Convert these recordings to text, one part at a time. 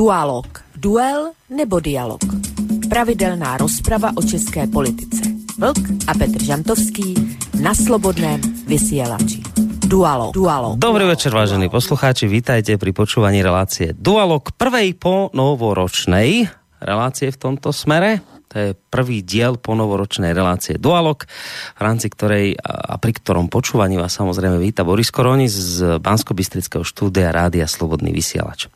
Dualog. Duel nebo dialog. Pravidelná rozprava o české politice. Vlk a Petr Žantovský na Slobodném vysielači. Dualog. Dualog. Dobrý večer, vážení poslucháči, vítajte pri počúvaní relácie Dualog prvej po novoročnej relácie v tomto smere. To je prvý diel po novoročnej relácie Dualog, v rámci ktorej a pri ktorom počúvaní vás samozrejme víta Boris Koroni z bansko štúdia Rádia Slobodný vysielač.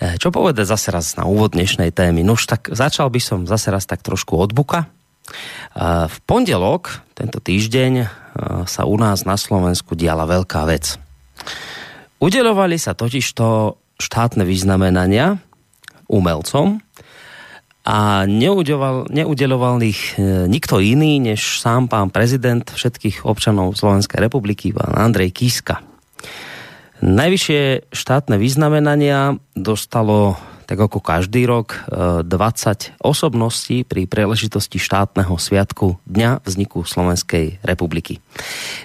E, čo povedať zase raz na úvod dnešnej témy? Nož tak začal by som zase raz tak trošku od buka. E, v pondelok, tento týždeň, sa u nás na Slovensku diala veľká vec. Udelovali sa totižto štátne vyznamenania umelcom a neudeloval, neudeloval ich nikto iný, než sám pán prezident všetkých občanov Slovenskej republiky, pán Andrej Kiska. Najvyššie štátne vyznamenania dostalo tak ako každý rok 20 e, osobností pri príležitosti štátneho sviatku Dňa vzniku Slovenskej republiky.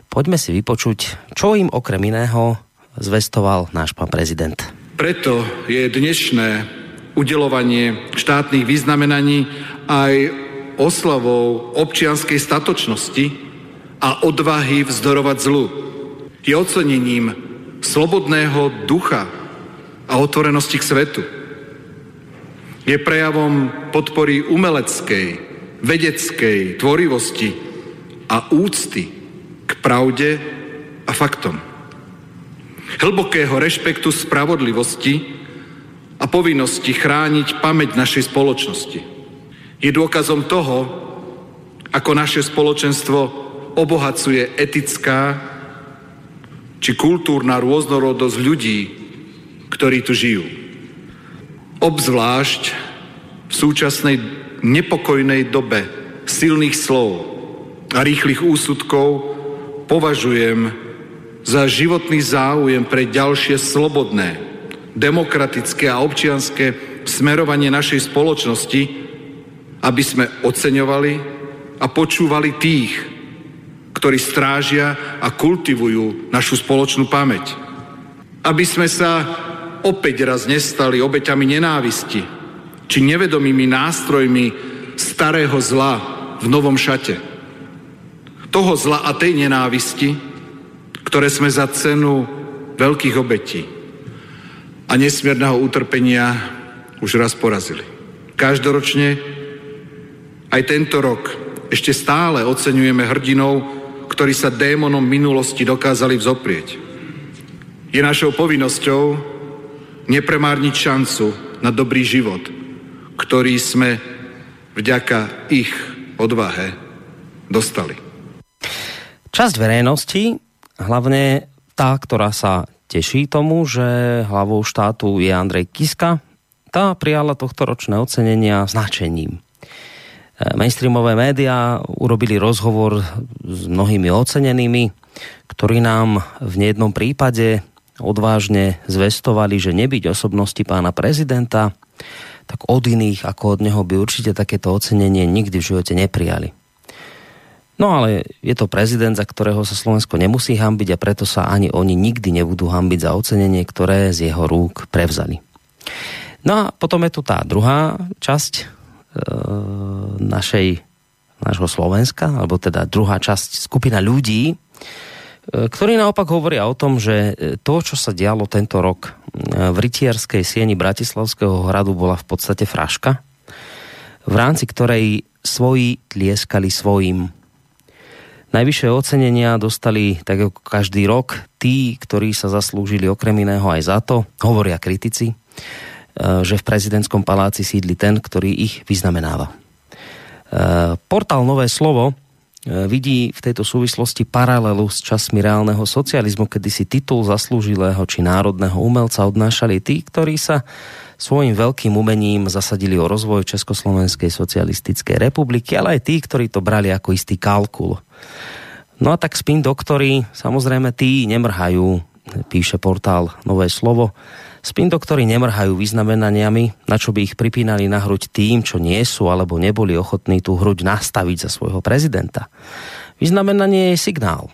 Poďme si vypočuť, čo im okrem iného zvestoval náš pán prezident. Preto je dnešné udelovanie štátnych vyznamenaní aj oslavou občianskej statočnosti a odvahy vzdorovať zlu. Je ocenením slobodného ducha a otvorenosti k svetu je prejavom podpory umeleckej, vedeckej tvorivosti a úcty k pravde a faktom. Hlbokého rešpektu spravodlivosti a povinnosti chrániť pamäť našej spoločnosti. Je dôkazom toho, ako naše spoločenstvo obohacuje etická či kultúrna rôznorodosť ľudí, ktorí tu žijú. Obzvlášť v súčasnej nepokojnej dobe silných slov a rýchlych úsudkov považujem za životný záujem pre ďalšie slobodné, demokratické a občianské smerovanie našej spoločnosti, aby sme oceňovali a počúvali tých, ktorí strážia a kultivujú našu spoločnú pamäť. Aby sme sa opäť raz nestali obeťami nenávisti či nevedomými nástrojmi starého zla v novom šate. Toho zla a tej nenávisti, ktoré sme za cenu veľkých obetí a nesmierneho utrpenia už raz porazili. Každoročne aj tento rok ešte stále oceňujeme hrdinov, ktorí sa démonom minulosti dokázali vzoprieť. Je našou povinnosťou nepremárniť šancu na dobrý život, ktorý sme vďaka ich odvahe dostali. Časť verejnosti, hlavne tá, ktorá sa teší tomu, že hlavou štátu je Andrej Kiska, tá prijala tohto ročné ocenenia značením. E, mainstreamové médiá urobili rozhovor s mnohými ocenenými, ktorí nám v nejednom prípade odvážne zvestovali, že nebyť osobnosti pána prezidenta, tak od iných ako od neho by určite takéto ocenenie nikdy v živote neprijali. No ale je to prezident, za ktorého sa Slovensko nemusí hambiť a preto sa ani oni nikdy nebudú hambiť za ocenenie, ktoré z jeho rúk prevzali. No a potom je tu tá druhá časť našej, našho Slovenska, alebo teda druhá časť skupina ľudí, E, ktorí naopak hovoria o tom, že e, to, čo sa dialo tento rok v rytierskej sieni Bratislavského hradu bola v podstate fraška, v rámci ktorej svoji tlieskali svojim. Najvyššie ocenenia dostali, tak ako každý rok, tí, ktorí sa zaslúžili okrem iného aj za to, hovoria kritici, že v prezidentskom paláci sídli ten, ktorý ich vyznamenáva. Portál Nové slovo E, vidí v tejto súvislosti paralelu s časmi reálneho socializmu, kedy si titul zaslúžilého či národného umelca odnášali tí, ktorí sa svojim veľkým umením zasadili o rozvoj Československej socialistickej republiky, ale aj tí, ktorí to brali ako istý kalkul. No a tak spin doktory, samozrejme tí nemrhajú, píše portál Nové slovo, Spin doktory nemrhajú vyznamenaniami, na čo by ich pripínali na hruď tým, čo nie sú alebo neboli ochotní tú hruď nastaviť za svojho prezidenta. Vyznamenanie je signál.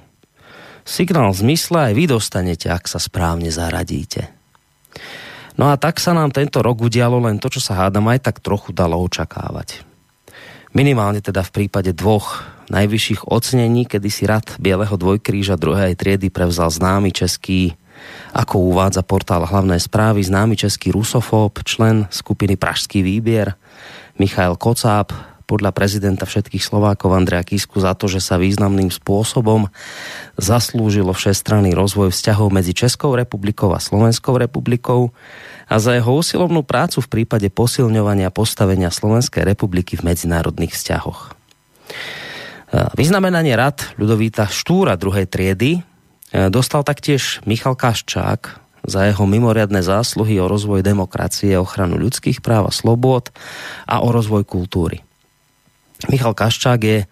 Signál v zmysle aj vy dostanete, ak sa správne zaradíte. No a tak sa nám tento rok udialo len to, čo sa hádam aj tak trochu dalo očakávať. Minimálne teda v prípade dvoch najvyšších ocenení, kedy si rad Bieleho dvojkríža druhej triedy prevzal známy český, ako uvádza portál hlavné správy, známy český rusofób, člen skupiny Pražský výbier, Michail Kocáb, podľa prezidenta všetkých Slovákov Andrea Kisku za to, že sa významným spôsobom zaslúžilo všestranný rozvoj vzťahov medzi Českou republikou a Slovenskou republikou a za jeho usilovnú prácu v prípade posilňovania postavenia Slovenskej republiky v medzinárodných vzťahoch. Vyznamenanie rad Ľudovíta Štúra druhej triedy dostal taktiež Michal Kaščák za jeho mimoriadne zásluhy o rozvoj demokracie, ochranu ľudských práv a slobod a o rozvoj kultúry. Michal Kaščák je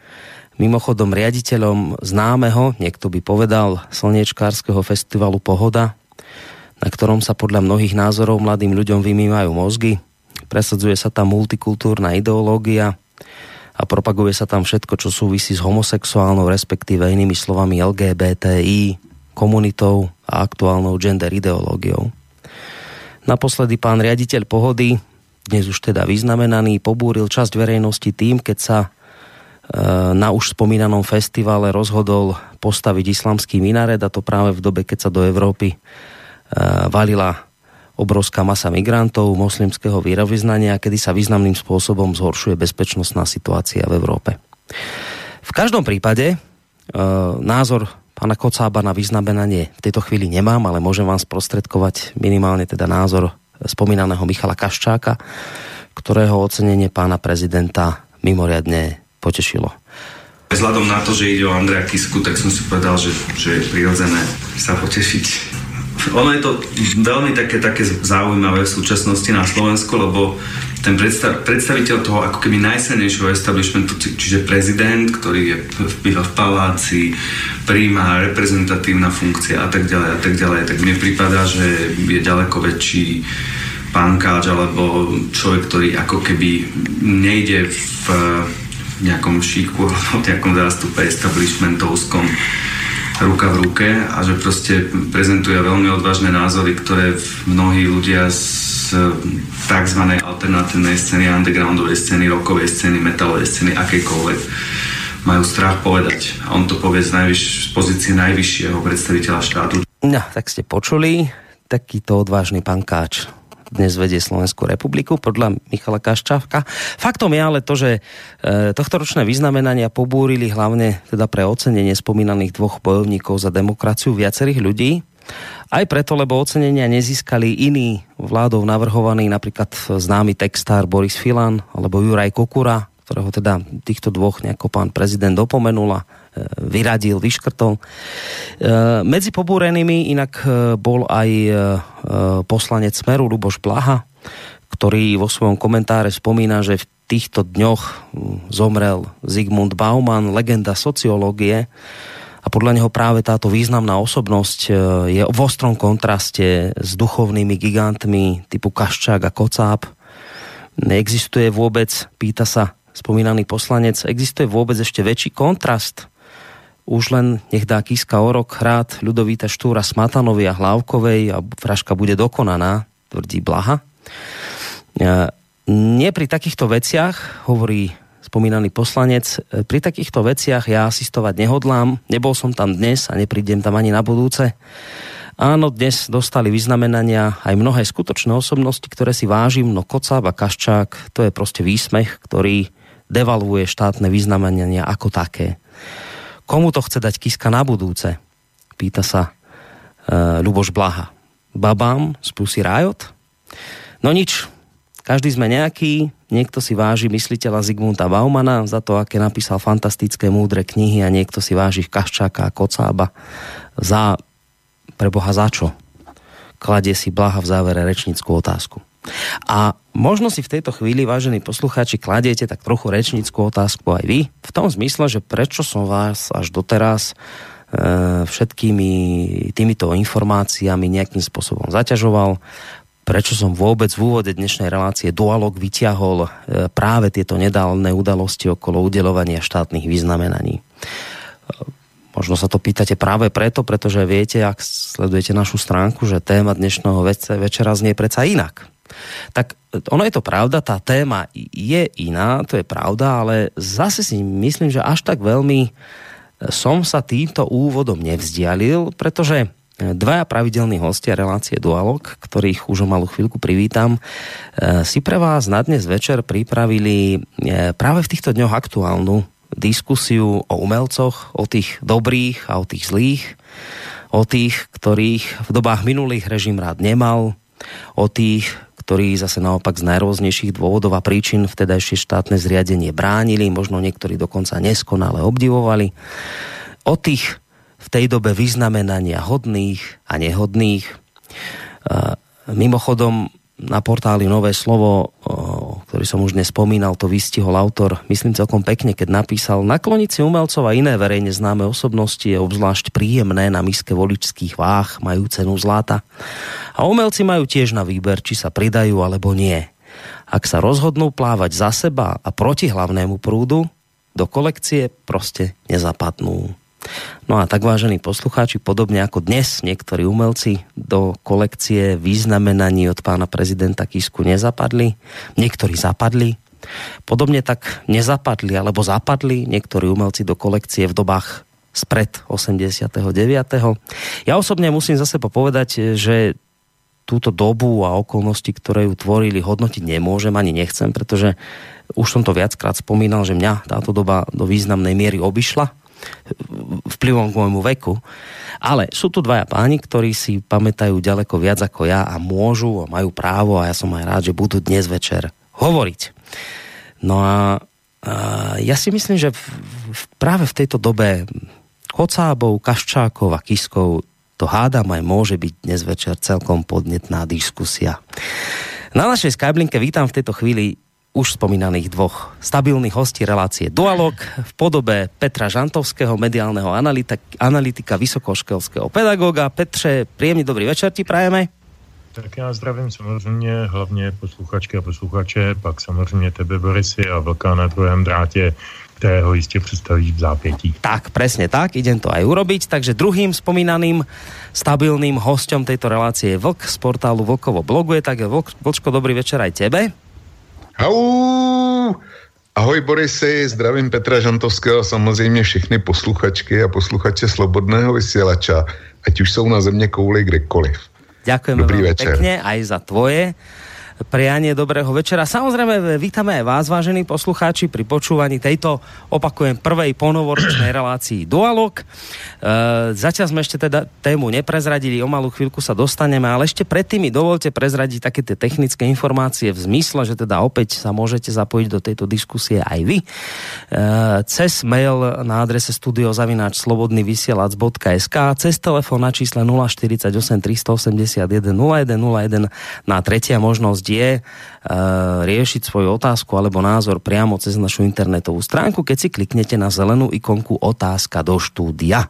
mimochodom riaditeľom známeho, niekto by povedal, slniečkárskeho festivalu Pohoda, na ktorom sa podľa mnohých názorov mladým ľuďom vymývajú mozgy. Presadzuje sa tam multikultúrna ideológia a propaguje sa tam všetko, čo súvisí s homosexuálnou, respektíve inými slovami LGBTI, komunitou a aktuálnou gender ideológiou. Naposledy pán riaditeľ Pohody dnes už teda vyznamenaný, pobúril časť verejnosti tým, keď sa e, na už spomínanom festivale rozhodol postaviť islamský minaret a to práve v dobe, keď sa do Európy e, valila obrovská masa migrantov moslimského výrovyznania, kedy sa významným spôsobom zhoršuje bezpečnostná situácia v Európe. V každom prípade e, názor pána Kocába na vyznamenanie v tejto chvíli nemám, ale môžem vám sprostredkovať minimálne teda názor spomínaného Michala Kaščáka, ktorého ocenenie pána prezidenta mimoriadne potešilo. Vzhľadom na to, že ide o Andrea Kisku, tak som si povedal, že, že je prirodzené sa potešiť. Ono je to veľmi také, také zaujímavé v súčasnosti na Slovensku, lebo ten predstav, predstaviteľ toho ako keby najsenejšieho establishmentu, čiže prezident, ktorý je v, v paláci, príjma reprezentatívna funkcia a tak ďalej a tak ďalej, tak mne prípada, že je ďaleko väčší pánkáč alebo človek, ktorý ako keby nejde v nejakom šíku alebo nejakom zástupe establishmentovskom ruka v ruke a že proste prezentuje veľmi odvážne názory, ktoré mnohí ľudia z tzv. alternatívnej scény, undergroundovej scény, rockovej scény, metalovej scény, akejkoľvek majú strach povedať. A on to povie z, najvyš, z pozície najvyššieho predstaviteľa štátu. No, tak ste počuli, takýto odvážny pankáč dnes vedie Slovenskú republiku podľa Michala Kaščávka. Faktom je ale to, že e, tohto ročné vyznamenania pobúrili hlavne teda pre ocenenie spomínaných dvoch bojovníkov za demokraciu viacerých ľudí. Aj preto, lebo ocenenia nezískali iní vládov navrhovaní, napríklad známy textár Boris Filan alebo Juraj Kokura, ktorého teda týchto dvoch nejako pán prezident opomenul a vyradil, vyškrtol. E, medzi pobúrenými inak bol aj poslanec Smeru Luboš Blaha, ktorý vo svojom komentáre spomína, že v týchto dňoch zomrel Zigmund Bauman, legenda sociológie, a podľa neho práve táto významná osobnosť e, je v ostrom kontraste s duchovnými gigantmi typu Kaščák a Kocáb. Neexistuje vôbec, pýta sa spomínaný poslanec, existuje vôbec ešte väčší kontrast už len nech dá Kiska o rok hrát Ľudovíta Štúra Smatanovi a Hlávkovej a fraška bude dokonaná, tvrdí Blaha. E, nie pri takýchto veciach, hovorí spomínaný poslanec, e, pri takýchto veciach ja asistovať nehodlám, nebol som tam dnes a neprídem tam ani na budúce. Áno, dnes dostali vyznamenania aj mnohé skutočné osobnosti, ktoré si vážim, no Kocáb a Kaščák, to je proste výsmech, ktorý devalvuje štátne vyznamenania ako také. Komu to chce dať Kiska na budúce? Pýta sa e, Luboš Blaha. Babám z Pussy Riot? No nič, každý sme nejaký, niekto si váži mysliteľa Zigmunta Baumana za to, aké napísal fantastické múdre knihy a niekto si váži Kaščáka a Kocába za, preboha za čo? Kladie si Blaha v závere rečnickú otázku. A možno si v tejto chvíli, vážení poslucháči, kladiete tak trochu rečnickú otázku aj vy, v tom zmysle, že prečo som vás až doteraz e, všetkými týmito informáciami nejakým spôsobom zaťažoval, prečo som vôbec v úvode dnešnej relácie Dualog vyťahol e, práve tieto nedálne udalosti okolo udelovania štátnych vyznamenaní. E, Možno sa to pýtate práve preto, pretože viete, ak sledujete našu stránku, že téma dnešného večera znie predsa inak. Tak ono je to pravda, tá téma je iná, to je pravda, ale zase si myslím, že až tak veľmi som sa týmto úvodom nevzdialil, pretože dvaja pravidelní hostia relácie Dualog, ktorých už o malú chvíľku privítam, eh, si pre vás na dnes večer pripravili eh, práve v týchto dňoch aktuálnu diskusiu o umelcoch, o tých dobrých a o tých zlých, o tých, ktorých v dobách minulých režim rád nemal, o tých, ktorí zase naopak z najrôznejších dôvodov a príčin vtedajšie štátne zriadenie bránili, možno niektorí dokonca neskonale obdivovali, o tých v tej dobe vyznamenania hodných a nehodných. Mimochodom, na portáli Nové slovo, ktorý som už nespomínal, to vystihol autor, myslím celkom pekne, keď napísal nakloniť si umelcov a iné verejne známe osobnosti je obzvlášť príjemné na miske voličských váh, majú cenu zlata. A umelci majú tiež na výber, či sa pridajú alebo nie. Ak sa rozhodnú plávať za seba a proti hlavnému prúdu, do kolekcie proste nezapadnú. No a tak vážení poslucháči, podobne ako dnes niektorí umelci do kolekcie významenaní od pána prezidenta Kisku nezapadli, niektorí zapadli, podobne tak nezapadli alebo zapadli niektorí umelci do kolekcie v dobách spred 89. Ja osobne musím zase popovedať, že túto dobu a okolnosti, ktoré ju tvorili, hodnotiť nemôžem ani nechcem, pretože už som to viackrát spomínal, že mňa táto doba do významnej miery obišla vplyvom k môjmu veku. Ale sú tu dvaja páni, ktorí si pamätajú ďaleko viac ako ja a môžu a majú právo a ja som aj rád, že budú dnes večer hovoriť. No a, a ja si myslím, že v, v, práve v tejto dobe Kocábov, Kaščákov a Kiskov to hádam aj môže byť dnes večer celkom podnetná diskusia. Na našej Skyblinke vítam v tejto chvíli už spomínaných dvoch stabilných hostí relácie Dualog v podobe Petra Žantovského, mediálneho analytika, analytika vysokoškolského pedagóga. Petře, príjemný dobrý večer ti prajeme. Tak já zdravím samozřejmě hlavně posluchačky a posluchače, pak samozřejmě tebe Borisy a Vlka na druhém drátě, kterého jistě představíš v zápětí. Tak, presne tak, idem to aj urobiť. Takže druhým spomínaným stabilným hostem tejto relácie je Vlk z portálu Vlkovo bloguje. Tak Vlk, Vlčko, dobrý večer aj tebe. Au! Ahoj Borisy, zdravím Petra Žantovského a samozřejmě všechny posluchačky a posluchače Slobodného vysílača, ať už jsou na země kouli kdekoliv. Ďakujeme Dobrý večer. pekne aj za tvoje prianie dobrého večera. Samozrejme, vítame aj vás, vážení poslucháči, pri počúvaní tejto, opakujem, prvej ponovoročnej relácii Dualog. E, zatiaľ sme ešte teda tému neprezradili, o malú chvíľku sa dostaneme, ale ešte predtým mi dovolte prezradiť také tie technické informácie v zmysle, že teda opäť sa môžete zapojiť do tejto diskusie aj vy. E, cez mail na adrese studiozavináč.slobodnyvysielac.sk cez telefón na čísle 048 381 0101 na tretia možnosť je uh, riešiť svoju otázku alebo názor priamo cez našu internetovú stránku, keď si kliknete na zelenú ikonku otázka do štúdia.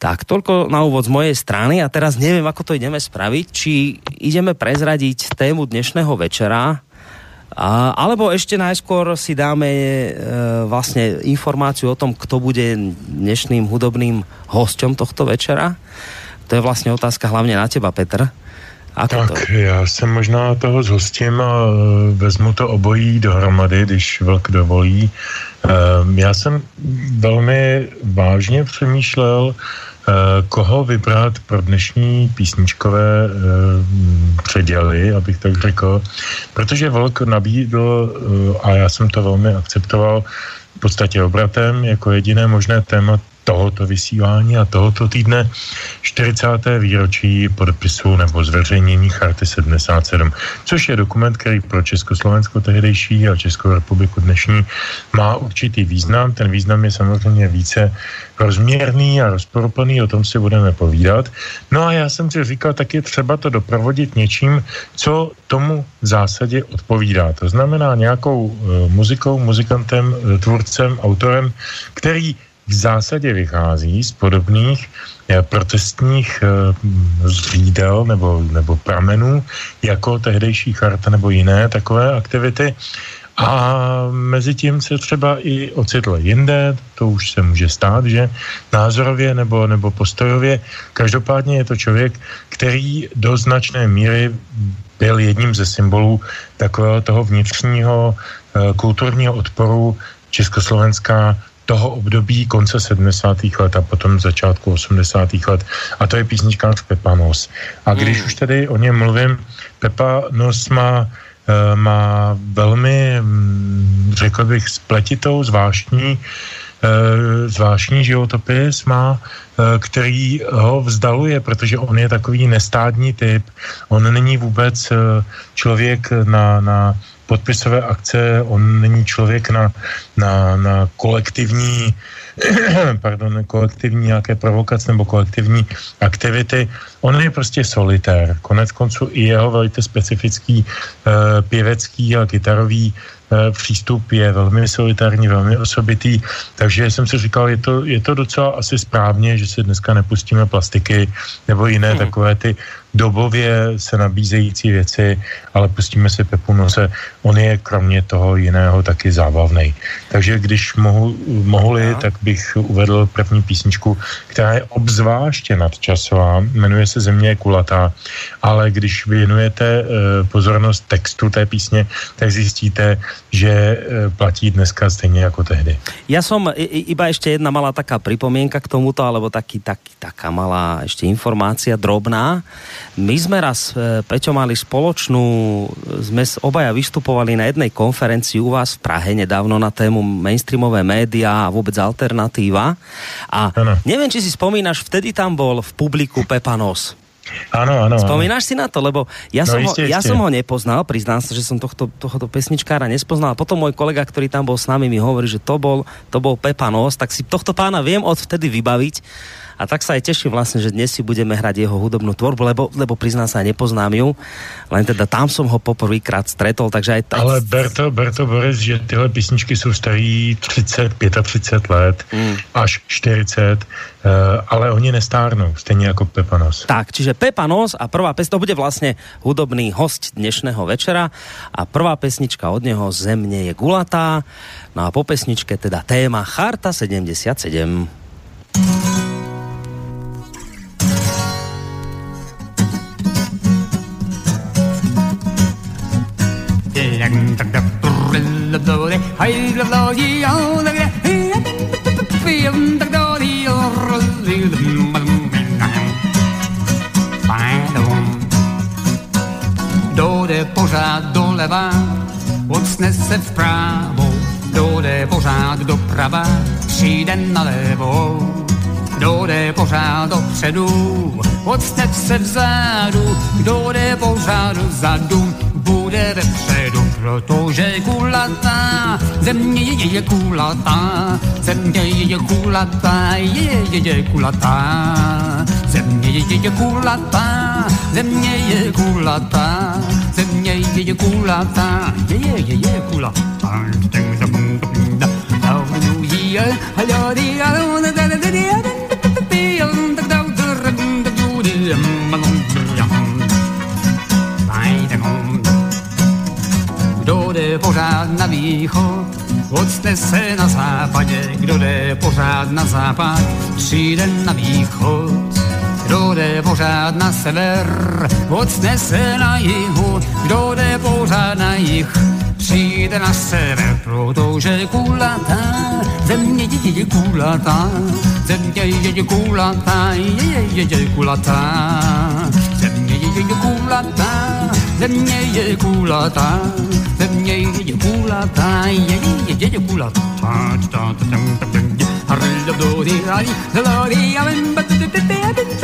Tak, toľko na úvod z mojej strany a teraz neviem, ako to ideme spraviť, či ideme prezradiť tému dnešného večera, a, alebo ešte najskôr si dáme e, vlastne informáciu o tom, kto bude dnešným hudobným hosťom tohto večera. To je vlastne otázka hlavne na teba, Petr. Ako tak to? já se možná toho zhostím a e, vezmu to obojí dohromady, když vlk dovolí. Ehm, já jsem velmi vážně přemýšlel, e, koho vybrat pro dnešní písničkové e, předěly, abych tak řekl, protože Vlk nabídl, a já jsem to velmi akceptoval, v podstatě obratem jako jediné možné téma tohoto vysílání a tohoto týdne 40. výročí podpisu nebo zveřejnění Charty 77, což je dokument, který pro Československo tehdejší a Českou republiku dnešní má určitý význam. Ten význam je samozřejmě více rozměrný a rozporuplný, o tom si budeme povídat. No a já jsem si říkal, tak je třeba to doprovodit něčím, co tomu v zásadě odpovídá. To znamená nějakou uh, muzikou, muzikantem, uh, tvůrcem, autorem, který v zásadě vychází z podobných eh, protestních eh, zřídel nebo, nebo pramenů, jako tehdejší charta nebo jiné takové aktivity A mezi tím se třeba i ocitl jinde, to už se může stát, že názorově nebo, nebo postojově. Každopádně je to člověk, který do značné míry byl jedním ze symbolů takového toho vnitřního eh, kulturního odporu Československá toho období konce 70. let a potom začátku 80. let. A to je písničkář Pepa Nos. A když mm. už tady o něm mluvím, Pepa Nos má Eh, má velmi, mm, řekl bych, spletitou, zvláštní, eh, zvláštní životopis má, eh, který ho vzdaluje, protože on je takový nestádní typ. On není vůbec člověk na, na podpisové akce, on není člověk na, na, na kolektivní pardon, kolektivní nějaké provokace nebo kolektivní aktivity. On je prostě solitér. Konec konců i jeho velice specifický uh, pěvecký a kytarový uh, přístup je velmi solitární, velmi osobitý, takže jsem si říkal, je to, je to docela asi správně, že si dneska nepustíme plastiky nebo jiné hmm. takové ty dobově se nabízející věci, ale pustíme si Pepu Nose. On je kromě toho jiného taky zábavný. Takže když mohu, mohli, no. tak bych uvedl první písničku, která je obzvláště nadčasová, jmenuje se Země je kulatá, ale když věnujete uh, pozornost textu té písně, tak zjistíte, že uh, platí dneska stejně jako tehdy. Já som iba ještě jedna malá taká pripomienka k tomuto, alebo taky, taky, taká malá ještě informácia drobná. My sme raz, e, Peťo, mali spoločnú, sme obaja vystupovali na jednej konferencii u vás v Prahe nedávno na tému mainstreamové média a vôbec alternatíva. A ano. neviem, či si spomínaš, vtedy tam bol v publiku Pepanos. Áno, áno. Spomínaš si na to? Lebo ja, no, som, ho, ja som ho nepoznal, priznám sa, že som tohto, tohto pesničkára nespoznal. A potom môj kolega, ktorý tam bol s nami, mi hovorí, že to bol, to bol Pepanos, tak si tohto pána viem odvtedy vybaviť a tak sa aj teším vlastne, že dnes si budeme hrať jeho hudobnú tvorbu, lebo, lebo priznám sa, nepoznám ju, len teda tam som ho poprvýkrát stretol, takže aj... Taj... Ale Berto, Berto Boris, že tyhle písničky jsou starý 30, 35 let, mm. až 40, uh, eh, ale oni nestárnou, stejně jako Pepanos. Tak, čiže Pepanos a prvá pesnička, to bude vlastne hudobný host dnešného večera a prvá pesnička od neho Zemne je gulatá, no a po pesničke teda téma Charta 77. Dojde pořád doleva, odsne se vpravo, dojde pořád doprava, přijde nalevo. Dojde pořád dopředu, odsne se vzadu, kdo jde pořád vzadu, bude vepředu, protože kulatá, země je, je kulatá, země je, je kulatá, je, je, je kulatá, země je, je kulatá, země je kulatá, země je, je kulatá, je, je, je, je kulatá. Pořád na východ, odstne se na západě, kdo jde pořád na západ, přijde na východ. Kdo jde pořád na sever, odstne se na jihu, kdo jde pořád na jih, přijde na sever, protože kulatá, země je, je kulatá, země je, je kulatá, je, je, je, je kulatá, země je, je kulatá, země je kulatá, země je kulatá, je, je, je, je kulatá.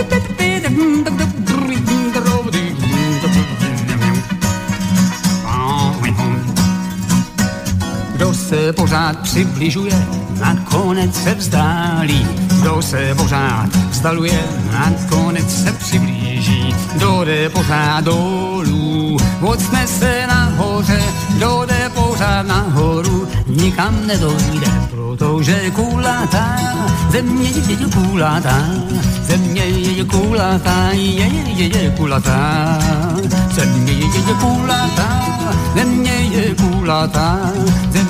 Kdo se pořád přibližuje, nakonec se vzdálí. Kdo se pořád vzdaluje, nakonec se přiblíží. Kdo jde pořád dolů, ocne se nahoře. Kdo jde pořád nahoru, nikam nedojde. proto, že kulatá, země je kulatá, země je kulatá, je, je, je kulatá, země je kulatá, země je kulatá, země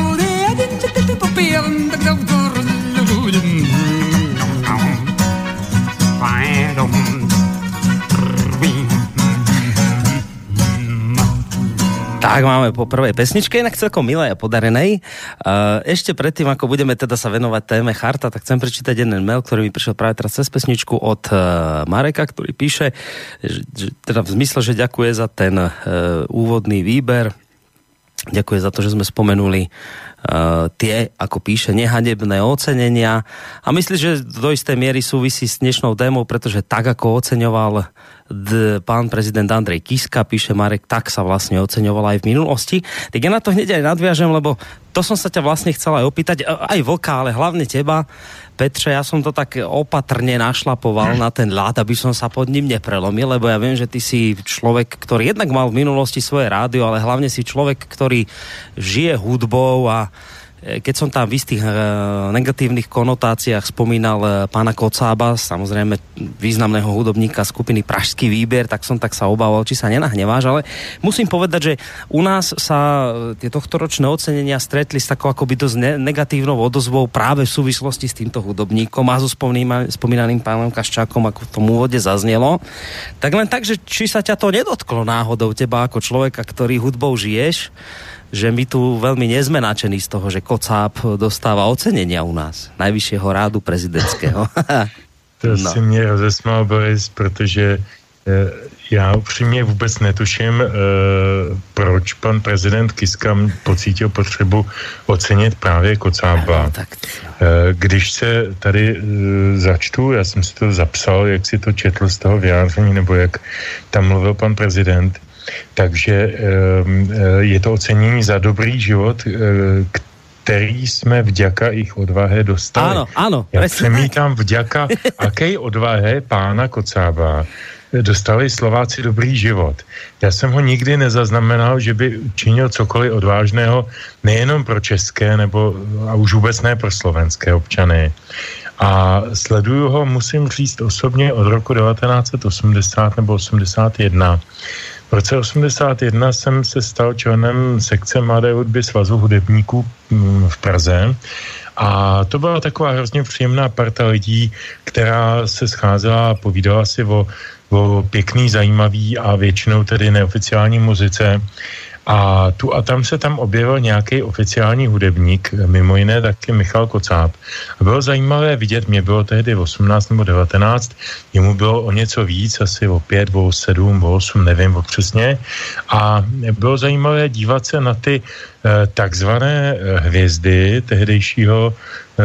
Tak máme po prvej pesničke, inak celkom milé a podarenej. Ešte predtým, ako budeme teda sa venovať téme charta, tak chcem prečítať jeden mail, ktorý mi prišiel práve teraz cez pesničku od e, Mareka, ktorý píše, že, teda v zmysle, že ďakuje za ten uh, úvodný výber, ďakuje za to, že sme spomenuli uh, tie, ako píše, nehadebné ocenenia a myslí, že do istej miery súvisí s dnešnou témou, pretože tak, ako oceňoval d, pán prezident Andrej Kiska, píše Marek, tak sa vlastne oceňoval aj v minulosti. Tak ja na to hneď aj nadviažem, lebo to som sa ťa vlastne chcela aj opýtať, aj Vlka, ale hlavne teba. Petře, ja som to tak opatrne našlapoval na ten ľad, aby som sa pod ním neprelomil, lebo ja viem, že ty si človek, ktorý jednak mal v minulosti svoje rádio, ale hlavne si človek, ktorý žije hudbou a keď som tam v istých eh, negatívnych konotáciách spomínal eh, pána Kocába, samozrejme významného hudobníka skupiny Pražský výber, tak som tak sa obával, či sa nenahneváš, ale musím povedať, že u nás sa tie tohtoročné ocenenia stretli s takou akoby dosť negatívnou odozvou práve v súvislosti s týmto hudobníkom a so spomínaným pánom Kaščákom, ako v tom úvode zaznelo. Tak len tak, že či sa ťa to nedotklo náhodou teba ako človeka, ktorý hudbou žiješ, že my tu veľmi nezme nadšení z toho, že Kocáb dostáva ocenenia u nás, najvyššieho rádu prezidentského. to no. si mě rozesmál, Boris, protože eh, já upřímně vůbec netuším, eh, proč pan prezident Kiska pocítil potřebu ocenit právě Kocába. No, tak... Eh, když se tady začtu, já jsem si to zapsal, jak si to četl z toho vyjádření, nebo jak tam mluvil pan prezident, takže ehm, eh, je to ocenění za dobrý život, eh, který jsme vďaka ich odvahe dostali. Ano, ano. Já přemítám vďaka, akej odvahe pána Kocába dostali Slováci dobrý život. Já jsem ho nikdy nezaznamenal, že by činil cokoliv odvážného nejenom pro české, nebo a už vůbec ne pro slovenské občany. A sleduju ho, musím říct osobně, od roku 1980 nebo 81 v roce 81 jsem se stal členem sekce Mladé hudby Svazu hudebníků mm, v Praze a to byla taková hrozně příjemná parta lidí, která se scházela a povídala si o, o pěkný, zajímavý a většinou tedy neoficiální muzice. A tu a tam se tam objevil nějaký oficiální hudebník, mimo jiné taky Michal Kocáb. A bylo zajímavé vidět, mě bylo tehdy 18 nebo 19, jemu bylo o něco víc, asi o 5, o 7, o 8, nevím o přesně. A bylo zajímavé dívat se na ty eh, takzvané eh, hvězdy tehdejšího eh,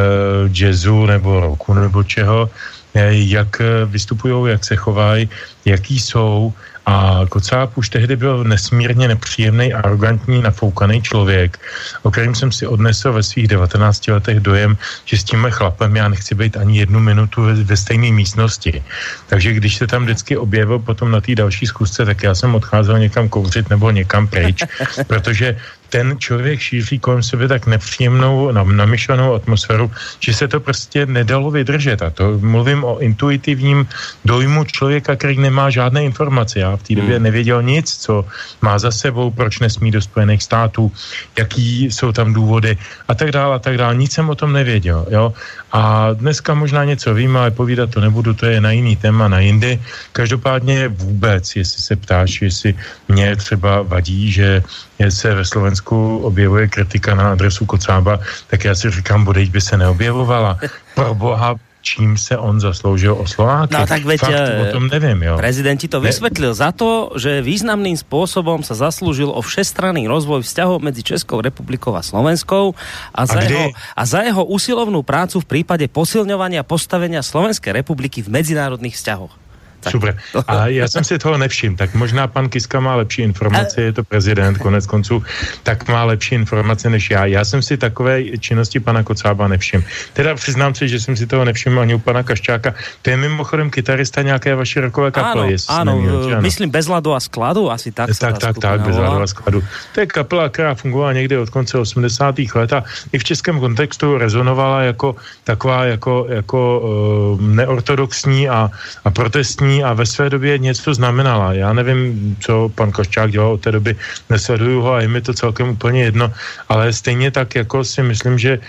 jazzu nebo roku nebo čeho, eh, jak eh, vystupují, jak se chovají, jaký jsou a Kocáb už tehdy byl nesmírně nepříjemný, arrogantní, nafoukaný člověk, o kterým jsem si odnesl ve svých 19 letech dojem, že s tímhle chlapem já nechci být ani jednu minutu ve, ve stejné místnosti. Takže když se tam vždycky objevil potom na té další zkusce, tak já jsem odcházel někam kouřit nebo někam pryč, protože ten člověk šíří kolem sebe tak nepříjemnou, namyšlenou atmosféru, že se to prostě nedalo vydržet. A to mluvím o intuitivním dojmu člověka, který nemá žádné informace. Já v té době hmm. nevěděl nic, co má za sebou, proč nesmí do Spojených států, jaký jsou tam důvody a tak dále a tak dále. Nic jsem o tom nevěděl. Jo? A dneska možná něco vím, ale povídat to nebudu, to je na jiný téma, na jindy. Každopádně vůbec, jestli se ptáš, jestli mě třeba vadí, že se ve Slovensku objevuje kritika na adresu Kocába, tak já si říkám, bodejť by se neobjevovala. Pro boha, čím se on zasloužil o Slováky. No tak veď, Fakt, o tom nevím, jo. Prezident ti to ne... vysvetlil za to, že významným spôsobom sa zaslúžil o všestranný rozvoj vzťahov medzi Českou republikou a Slovenskou a za, a jeho, a za jeho usilovnú prácu v prípade posilňovania postavenia Slovenskej republiky v medzinárodných vzťahoch. Super. A já jsem si toho nevšiml, tak možná pan Kiska má lepší informace, je to prezident, konec konců, tak má lepší informace než já. Já jsem si takové činnosti pana Kocába nevšiml. Teda přiznám se, že jsem si toho nevšiml ani u pana Kaščáka. To je mimochodem kytarista nějaké vaší rokové kaple. Áno, áno, myslím bez ladu a skladu, asi tak. Tak, tak, tak, bez ladu a skladu. To je kapela, která fungovala někde od konce 80. let a i v českém kontextu rezonovala jako taková jako, jako uh, neortodoxní a, a protestní a ve své době něco znamenala. Já nevím, co pan Koščák dělal od té doby, nesleduju ho a je mi to celkem úplně jedno, ale stejně tak jako si myslím, že uh,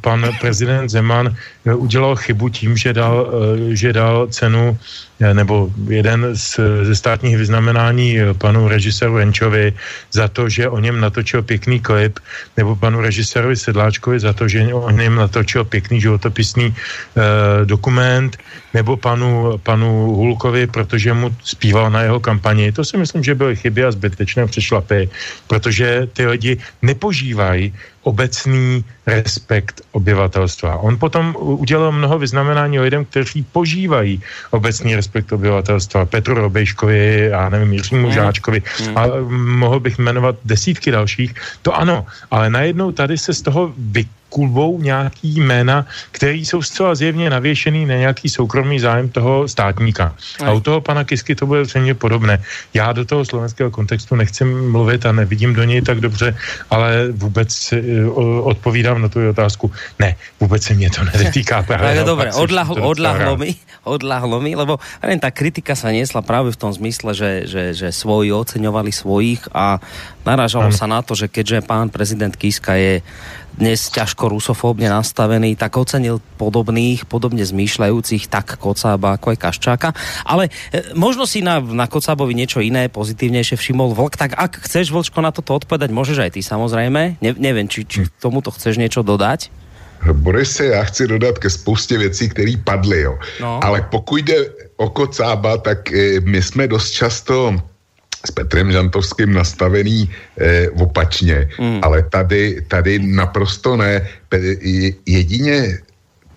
pan prezident Zeman udělal chybu tím, že dal, uh, že dal cenu Eh, nebo jeden z, ze státních vyznamenání eh, panu režiséru Renčovi za to, že o něm natočil pěkný klip, nebo panu režisérovi Sedláčkovi za to, že o něm natočil pěkný životopisný eh, dokument, nebo panu, panu Hulkovi, protože mu zpíval na jeho kampani. To si myslím, že byly chyby a zbytečné přešlapy, protože ty lidi nepožívají obecný respekt obyvatelstva. On potom udělal mnoho vyznamenání lidem, kteří požívají obecný respekt obyvatelstva. Petru Robejškovi, já nevím, Jiřímu mm. Žáčkovi mm. a mohl bych jmenovat desítky dalších. To ano, ale najednou tady se z toho vy kulbou nějaký jména, který jsou zcela zjevně navěšený na nějaký soukromý zájem toho státníka. A u toho pana Kisky to bude zřejmě podobné. Já do toho slovenského kontextu nechci mluvit a nevidím do něj tak dobře, ale vůbec uh, odpovídám na tu otázku. Ne, vůbec se mě to netýká. Právě dobre, odlahlo, odlahlo mi, odlahlo mi, lebo neviem, tá kritika sa niesla práve v tom zmysle, že, že, že svoji oceňovali svojich a naražalo sa na to, že keďže pán prezident Kiska je dnes ťažko rusofóbne nastavený, tak ocenil podobných, podobne zmýšľajúcich, tak Kocába ako aj Kaščáka. Ale e, možno si na, na Kocábovi niečo iné, pozitívnejšie všimol Vlk, tak ak chceš, Vlčko, na toto odpovedať, môžeš aj ty samozrejme. Ne, neviem, či, či tomuto chceš niečo dodať? Boris, já chci dodat ke spoustě věcí, které padly, jo. No. Ale pokud jde o Kocába, tak e, my jsme dost často s Petrem Žantovským nastavený eh, opačně, mm. ale tady, tady naprosto ne. Pe, jedině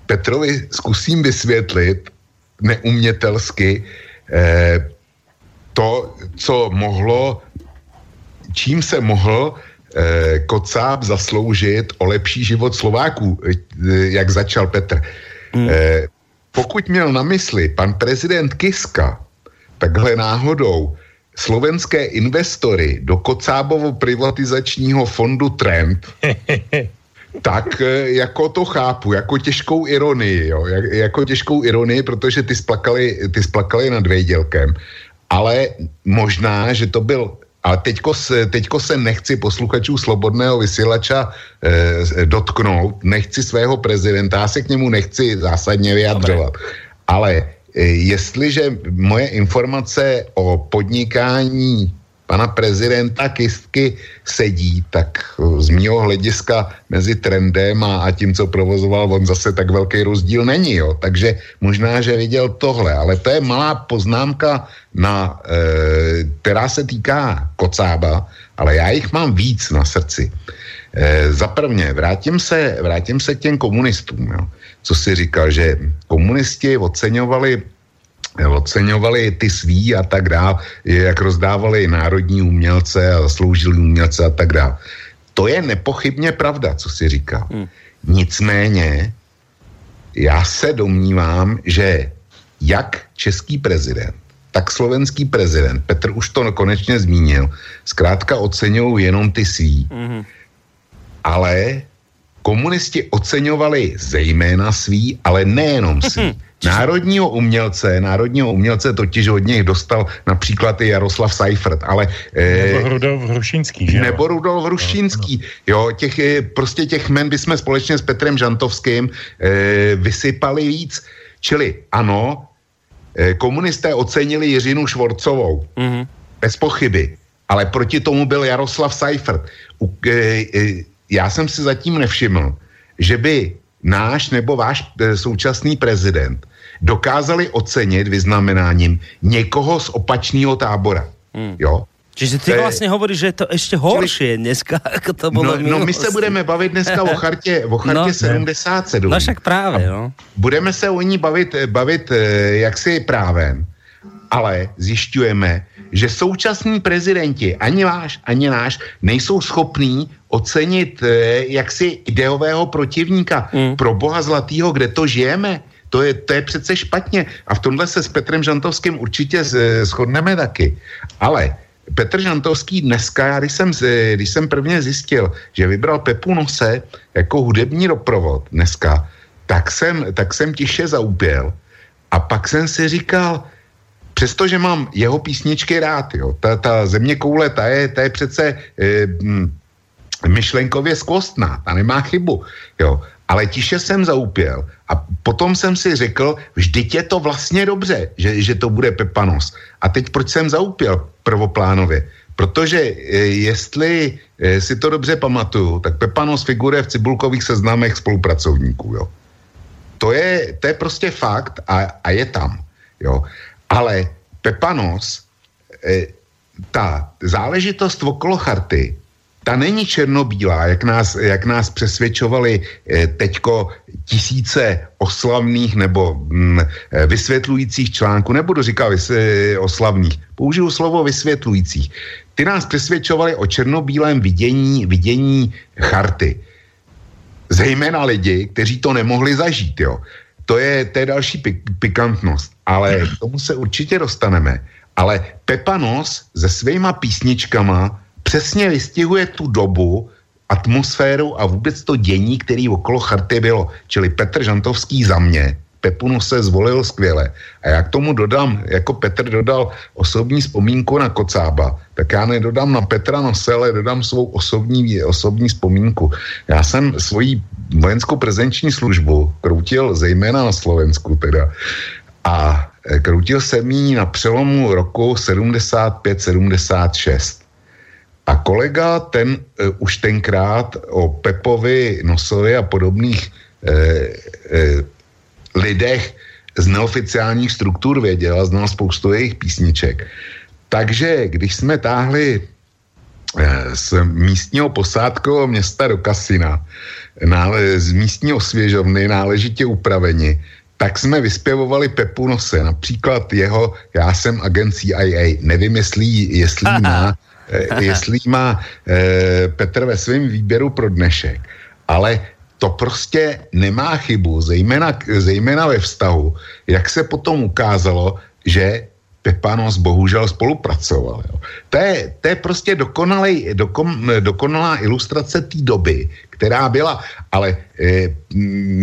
Petrovi zkusím vysvětlit neumětelsky eh, to, co mohlo, čím se mohl eh, Kocáb zasloužit o lepší život Slováků, eh, jak začal Petr. Mm. Eh, pokud měl na mysli pan prezident Kiska takhle náhodou slovenské investory do Kocábovo privatizačního fondu Trend, tak e, jako to chápu, jako těžkou ironii, jo, jako těžkou ironii, protože ty splakali, ty splakali nad Vědělkem, ale možná, že to byl ale teďko se, teďko se nechci posluchačů slobodného vysílača eh, dotknout, nechci svého prezidenta, já se k němu nechci zásadně vyjadřovat. Dobre. Ale E, jestliže moje informace o podnikání pana prezidenta Kistky sedí, tak e, z mého hlediska mezi trendem a, a tím, co provozoval, on zase tak velký rozdíl není. Jo. Takže možná, že viděl tohle, ale to je malá poznámka, na, e, která se týká Kocába, ale já jich mám víc na srdci. E, za prvně, vrátím se, vrátím se k těm komunistům. Jo co si říkal, že komunisti oceňovali oceňovali ty svý a tak dále, jak rozdávali národní umělce a zasloužili umělce a tak dále. To je nepochybně pravda, co si říkal. Hmm. Nicméně já se domnívám, že jak český prezident, tak slovenský prezident, Petr už to konečně zmínil, zkrátka oceňují jenom ty svý. Hmm. Ale komunisti oceňovali zejména svý, ale nejenom svý. Národního umělce, národního umělce totiž od něj dostal například i Jaroslav Seifert, ale... Eh, nebo Rudolf Hrušínský, že Nebo Rudolf Hrušínský, jo, těch, eh, prostě těch men bychom společně s Petrem Žantovským eh, vysypali víc. Čili ano, eh, komunisté ocenili Jiřinu Švorcovou, mm-hmm. bez pochyby, ale proti tomu byl Jaroslav Seifert. U, eh, eh, já jsem si zatím nevšiml, že by náš nebo váš e, současný prezident dokázali ocenit vyznamenáním někoho z opačného tábora. Hmm. Jo? Čiže ty vlastně hovoríš, že je to ještě horší dneska, jako to bylo no, no my se budeme bavit dneska o chartě, o chartě no, 77. No však právě, no. Budeme se o ní bavit, bavit e, jaksi právem, ale zjišťujeme, že současní prezidenti, ani váš, ani náš, nejsou schopní ocenit eh, jaksi ideového protivníka. Mm. Pro boha zlatýho, kde to žijeme? To je, to je přece špatně. A v tomhle se s Petrem Žantovským určitě shodneme taky. Ale Petr Žantovský dneska, já když jsem, když jsem prvně zjistil, že vybral Pepu Nose jako hudební doprovod dneska, tak jsem, tak jsem tiše zaupěl. A pak jsem si říkal, přestože mám jeho písničky rád, jo, ta, ta země koule, ta je, ta je přece e, m, myšlenkově skvostná, ta nemá chybu, jo, ale tiše jsem zaupěl a potom jsem si řekl, vždyť je to vlastně dobře, že, že to bude Pepanos. A teď proč jsem zaupěl prvoplánově? Protože e, jestli e, si to dobře pamatuju, tak Pepanos figuruje v cibulkových seznamech spolupracovníků, jo. To je, to je prostě fakt a, a je tam, jo. Ale Pepanos, e, ta záležitost okolo charty, ta není černobílá, jak nás, jak nás přesvědčovali e, teďko tisíce oslavných nebo mm, e, vysvětlujících článků, nebudu říkat vys, oslavných, použiju slovo vysvětlujících. Ty nás přesvědčovali o černobílém vidění, vidění charty. Zejména lidi, kteří to nemohli zažít, jo. To je, to je další pik, pikantnost, ale k tomu se určitě dostaneme. Ale Pepanos se svýma písničkama přesně vystihuje tu dobu, atmosféru a vůbec to dění, který okolo charty bylo. Čili Petr Žantovský za mě, Pepunu se zvolil skvěle. A já k tomu dodám, jako Petr dodal osobní vzpomínku na Kocába, tak já nedodám na Petra Nose, ale dodám svou osobní, osobní vzpomínku. Já jsem svoji vojenskou prezenční službu kroutil zejména na Slovensku teda. A e, kroutil jsem ji na přelomu roku 75-76. A kolega ten uh, už tenkrát o Pepovi, Nosovi a podobných uh, uh, lidech z neoficiálních struktur věděl a znal spoustu jejich písniček. Takže když jsme táhli z místního posádkového města do kasina, z místní osvěžovny náležitě upraveni, tak jsme vyspěvovali Pepu Nose, například jeho Já jsem agent CIA. Nevím, jestli, jestli má Eh, jestli má eh, Petr ve svém výběru pro dnešek. Ale to prostě nemá chybu, zejména, zejména ve vztahu, jak se potom ukázalo, že Pepanos bohužel spolupracoval. Jo. To, je, to je prostě dokonalej, dokon, dokonalá ilustrace té doby, která byla, ale e,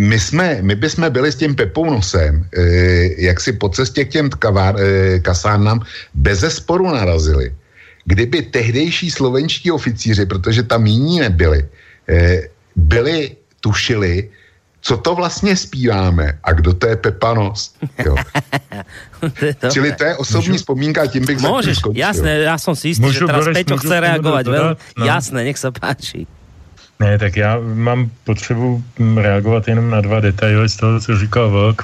my, jsme, my bychom byli s tím Pepou nosem, e, jak si po cestě k těm kavár, e, kasárnám bez sporu narazili kdyby tehdejší slovenští oficíři, protože tam jiní nebyli, eh, byli, tušili, co to vlastně zpíváme a kdo to je Pepanos. Jo. to Čili to je osobní Můžu? vzpomínka, tím bych Můžeš, jasné, já jsem si jistý, Můžu, že teraz Peťo chce reagovat. Vel, no. Jasné, nech se páči. Ne, tak já mám potřebu hm, reagovat jenom na dva detaily z toho, co říkal Vlk.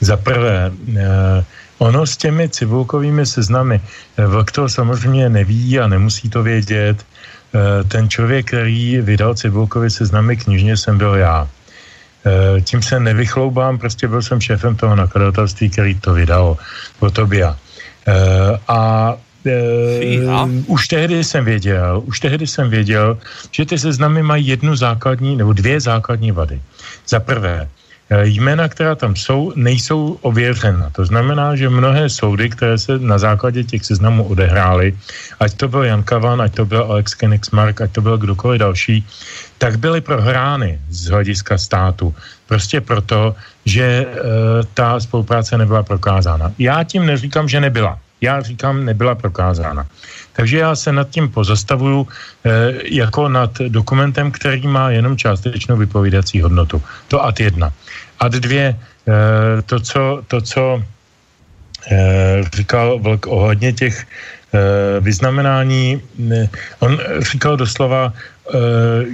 Za prvé, eh, Ono s těmi cibulkovými seznamy, eh, vlk to samozřejmě neví a nemusí to vědět. Eh, ten člověk, který vydal cibulkový seznamy knižně, jsem byl já. Eh, tím se nevychloubám, prostě byl jsem šéfem toho nakladatelství, který to vydalo, Fotobia. A Uh, už tehdy jsem věděl, už tehdy jsem věděl, že ty seznamy mají jednu základní nebo dvě základní vady. Za prvé, Eh, jména, která tam jsou, nejsou ověřena. To znamená, že mnohé soudy, které se na základě těch seznamů odehrály, ať to byl Jan Kavan, ať to byl Alex Kenigsmark, ať to byl kdokoliv další, tak byly prohrány z hlediska státu. Prostě proto, že e, ta spolupráce nebyla prokázána. Já tím neříkám, že nebyla. Já říkám, nebyla prokázána. Takže já se nad tím pozastavuju e, jako nad dokumentem, který má jenom částečnou vypovídací hodnotu. To ad jedna. Ad dvě, eh, to, co, to, co eh, říkal Vlk ohledně těch vyznamenání, on říkal doslova,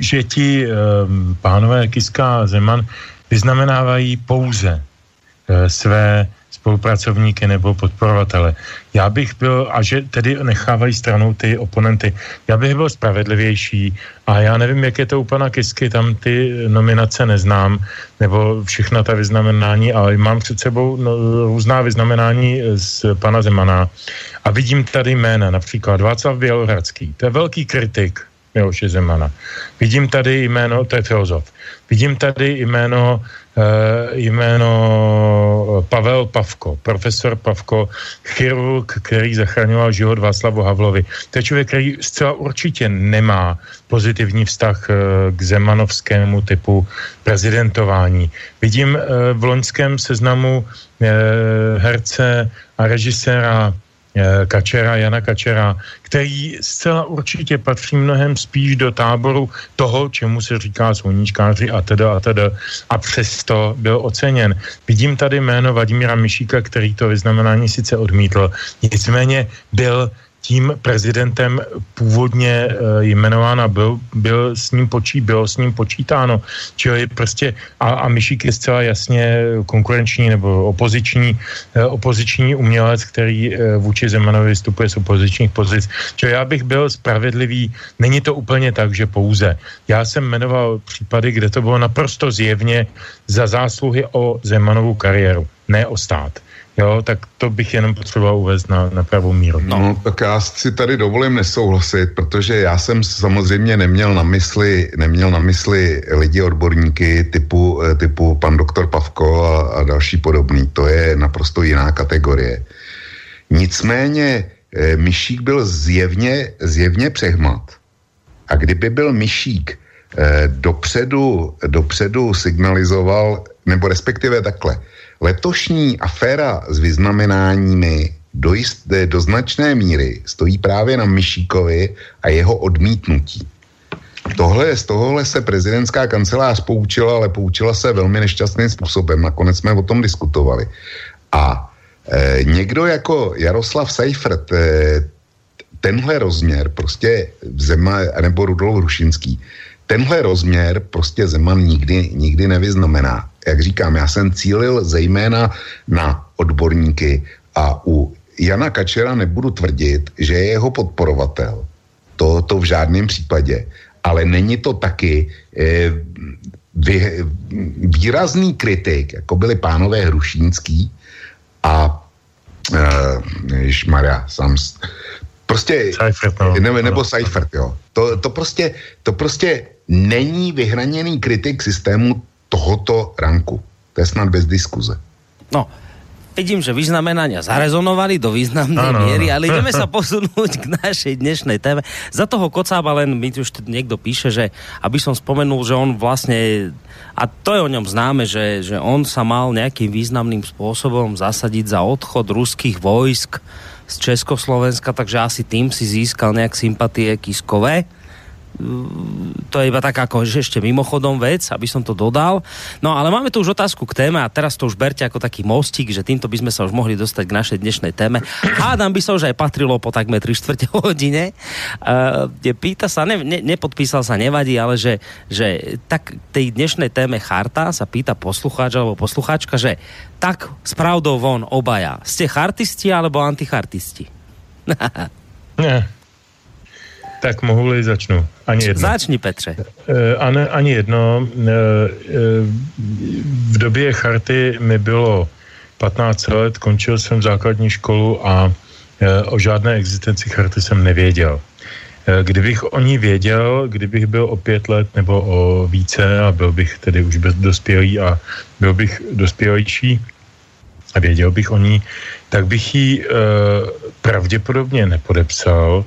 že ti pánové Kiska a Zeman vyznamenávají pouze své spolupracovníky nebo podporovatele. Já bych byl, a že tedy nechávají stranou ty oponenty, já bych byl spravedlivější a já nevím, jak je to u pana Kisky, tam ty nominace neznám, nebo všechna ta vyznamenání, ale mám před sebou no, různá vyznamenání z pana Zemana a vidím tady jména, například Václav Bělohradský, to je velký kritik Miloše Zemana. Vidím tady jméno, to je filozof, vidím tady jméno Eh, jméno Pavel Pavko, profesor Pavko, chirurg, který zachraňoval život Václavu Havlovi. To je člověk, který zcela určitě nemá pozitivní vztah eh, k zemanovskému typu prezidentování. Vidím eh, v loňském seznamu herce a režiséra Kačera, Jana Kačera, který zcela určitě patří mnohem spíš do táboru toho, čemu se říká sluníčkáři a teda a teda a přesto byl oceněn. Vidím tady jméno Vladimíra Mišíka, který to vyznamenání sice odmítl, nicméně byl tím prezidentem původně uh, jmenován a byl, byl s ním počí, bylo s ním počítáno. Čili prostě a, a Myšík je zcela jasně konkurenční nebo opoziční, uh, opoziční umělec, který uh, vůči Zemanovi vystupuje z opozičních pozic. Čili já bych byl spravedlivý. Není to úplně tak, že pouze. Já jsem jmenoval případy, kde to bylo naprosto zjevně za zásluhy o Zemanovou kariéru, ne o stát. Jo, tak to bych jenom potřeboval uvést na, na pravou míru. No. tak já si tady dovolím nesouhlasit, protože já jsem samozřejmě neměl na mysli, neměl na mysli lidi odborníky typu, eh, typu pan doktor Pavko a, a další podobný. To je naprosto jiná kategorie. Nicméně e, Myšík byl zjevně, zjevně přehmat. A kdyby byl Myšík e, dopředu, dopředu signalizoval, nebo respektive takhle, Letošní aféra s vyznamenáními do, jist, do značné míry stojí právě na Myšíkovi a jeho odmítnutí. Tohle, z tohohle se prezidentská kancelář poučila, ale poučila se velmi nešťastným způsobem. Nakonec jsme o tom diskutovali. A e, někdo jako Jaroslav Seifert, e, tenhle rozměr prostě Zema, nebo Rudolf Rušinský, tenhle rozměr prostě Zeman nikdy, nikdy nevyznamená jak říkám, já jsem cílil zejména na odborníky a u Jana Kačera nebudu tvrdit, že je jeho podporovatel. To, to v žádném případě. Ale není to taky eh, vy, výrazný kritik, jako byli pánové Hrušínský a eh, Maria, sám, prostě, Seifert, no. nebo, nebo Seifert, jo. To, to, prostě, to prostě není vyhraněný kritik systému tohoto ranku. To je snad bez diskuze. No, vidím, že vyznamenania zarezonovali do významnej ano, miery, ale ideme sa posunúť k našej dnešnej téme. Za toho Kocába len mi tu už niekto píše, že aby som spomenul, že on vlastne, a to je o ňom známe, že, že on sa mal nejakým významným spôsobom zasadiť za odchod ruských vojsk z Československa, takže asi tým si získal nejak sympatie Kiskové to je iba tak ako že ešte mimochodom vec, aby som to dodal. No ale máme tu už otázku k téme a teraz to už berte ako taký mostík, že týmto by sme sa už mohli dostať k našej dnešnej téme. Hádam by sa už aj patrilo po takmer 3 čtvrte hodine. Uh, pýta sa, ne, ne, nepodpísal sa, nevadí, ale že, že tak tej dnešnej téme charta sa pýta poslucháč alebo poslucháčka, že tak s pravdou von obaja. Ste chartisti alebo antichartisti? Tak mohu-li začnu. Ani jedno. Začni, Petře. E, ani, ani jedno. E, v době charty mi bylo 15 let, končil jsem základní školu a o žádné existenci charty jsem nevěděl. Kdybych o ní věděl, kdybych byl o pět let nebo o více a byl bych tedy už dospělý a byl bych dospělejší a věděl bych o ní, tak bych ji e, pravděpodobně nepodepsal,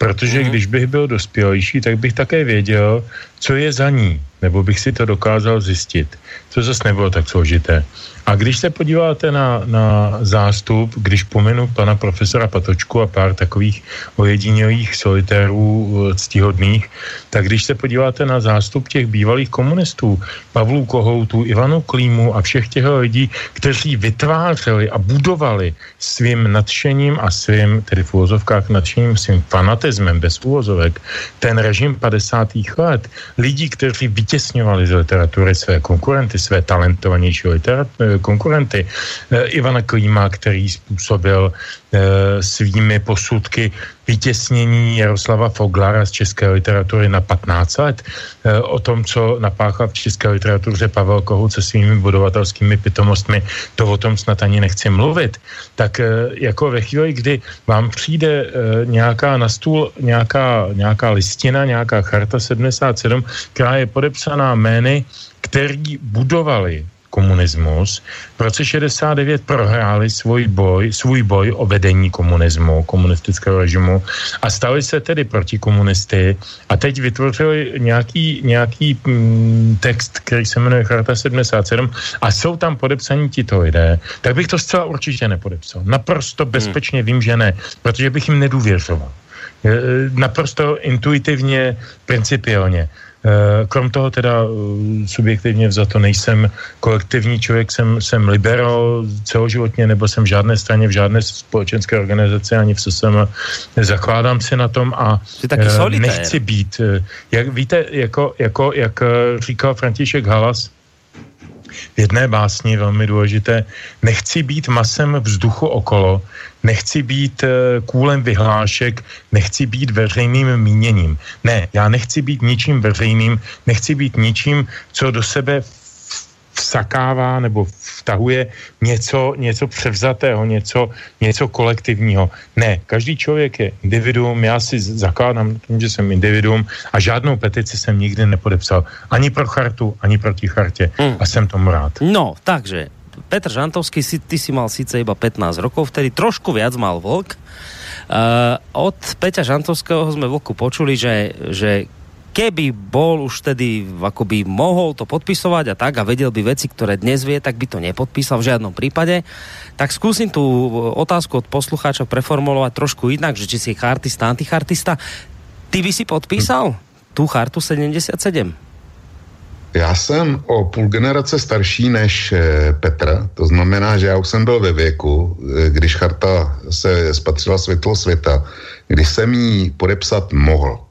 Protože mhm. když bych byl dospělejší, tak bych také věděl, co je za ní, nebo bych si to dokázal zjistit. To zase nebylo tak složité. A když se podíváte na, na zástup, když pomenu pana profesora Patočku a pár takových ojedinělých solitérů eh, ctihodných, tak když se podíváte na zástup těch bývalých komunistů, Pavlů Kohoutů, Ivanu Klímu a všech těch lidí, kteří vytvářeli a budovali svým nadšením a svým, tedy v úvozovkách nadšením, svým fanatismem bez úvozovek, ten režim 50. let, lidí, kteří vytěsňovali z literatury své konkurenty, své talentovanější literat, konkurenty. Ivana Klíma, který způsobil svými posudky vytěsnění Jaroslava Foglara z české literatury na 15 let, o tom, co napáchal v české literatuře Pavel Kohut se svými budovatelskými pitomostmi, to o tom snad ani nechci mluvit, tak jako ve chvíli, kdy vám přijde nějaká na stůl, nějaká, nějaká listina, nějaká charta 77, která je podepsaná jmény, který budovali komunismus. V roce 69 prohráli svůj boj, svůj boj o vedení komunismu, komunistického režimu a stali se tedy proti komunisty a teď vytvořili nějaký, nějaký mm, text, který se jmenuje Charta 77 a jsou tam podepsaní tito lidé, tak bych to zcela určitě nepodepsal. Naprosto bezpečně vím, že ne, protože bych jim nedůvěřoval. Naprosto intuitivně, principiálně. Eh, krom toho teda eh, subjektivně za to nejsem kolektivní člověk, jsem, jsem liberál celoživotně, nebo jsem v žádné straně, v žádné společenské organizaci, ani v SSM. Zakládám si na tom a taky eh, nechci být. Jak víte, jako, jako, jak říkal František Halas, v jedné básni velmi důležité, nechci být masem vzduchu okolo, nechci být uh, kůlem vyhlášek, nechci být veřejným míněním. Ne, já nechci být ničím veřejným, nechci být ničím, co do sebe vsakává nebo vtahuje něco, něco převzatého, něco, něco kolektivního. Ne, každý člověk je individuum, já si zakládám tím, že jsem individuum a žádnou petici jsem nikdy nepodepsal. Ani pro chartu, ani proti chartě. Hmm. A jsem tomu rád. No, takže Petr Žantovský, si, ty si mal síce iba 15 rokov, vtedy trošku viac mal vlk. Uh, od Peťa Žantovského sme vlku počuli, že, že keby bol už tedy akoby mohol to podpisovať a tak a vedel by veci, ktoré dnes vie, tak by to nepodpísal v žiadnom prípade. Tak skúsim tú otázku od poslucháča preformulovať trošku inak, že či si chartista, antichartista. Ty by si podpísal tu chartu 77? Já jsem o půl generace starší než eh, Petr, to znamená, že já už jsem byl ve věku, eh, když charta se spatřila světlo světa, kdy jsem ji podepsat mohl.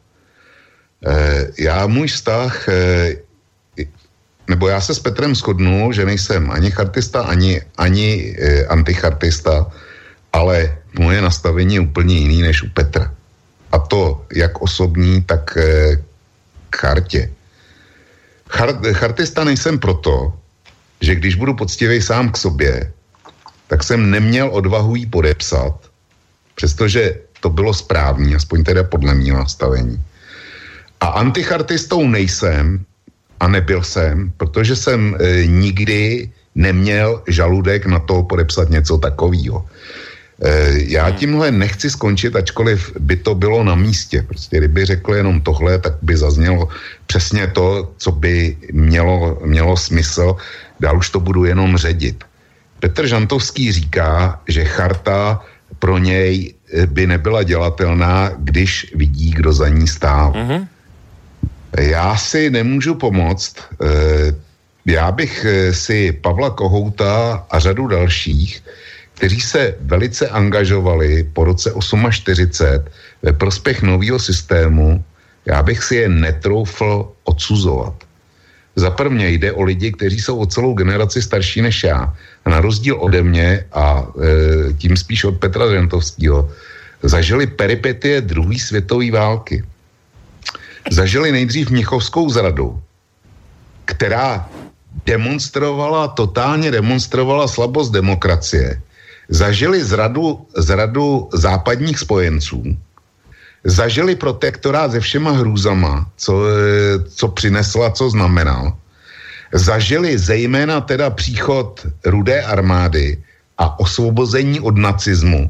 Eh, já můj vztah, eh, nebo já se s Petrem shodnu, že nejsem ani chartista, ani, ani eh, antichartista, ale moje nastavení je úplně jiný než u Petra. A to jak osobní, tak k chartě. Chart, chartista nejsem proto, že když budu poctivý sám k sobě, tak jsem neměl odvahu jí podepsat, přestože to bylo správný, aspoň teda podle mého nastavení. A antichartistou nejsem a nebyl jsem, protože jsem e, nikdy neměl žaludek na to podepsat něco takového. E, já hmm. tímhle nechci skončit, ačkoliv by to bylo na místě. Prostě kdyby řekl jenom tohle, tak by zaznělo přesně to, co by mělo, mělo smysl. Dál už to budu jenom ředit. Petr Žantovský říká, že charta pro něj e, by nebyla dělatelná, když vidí, kdo za ní stál. Mm-hmm. Já si nemůžu pomoct. Eh, já bych eh, si Pavla Kohouta a řadu dalších, kteří se velice angažovali po roce 48 ve prospěch nového systému, já bych si je netroufl odsuzovat. Za prvně jde o lidi, kteří jsou o celou generaci starší než já. A na rozdíl ode mě a e, tím spíš od Petra Zentovského, zažili peripetie druhé světové války zažili nejdřív Mnichovskou zradu, která demonstrovala, totálně demonstrovala slabost demokracie. Zažili zradu, zradu západních spojenců, zažili protektorát se všema hrůzama, co, co přinesla, co znamenal. Zažili zejména teda příchod rudé armády a osvobození od nacismu,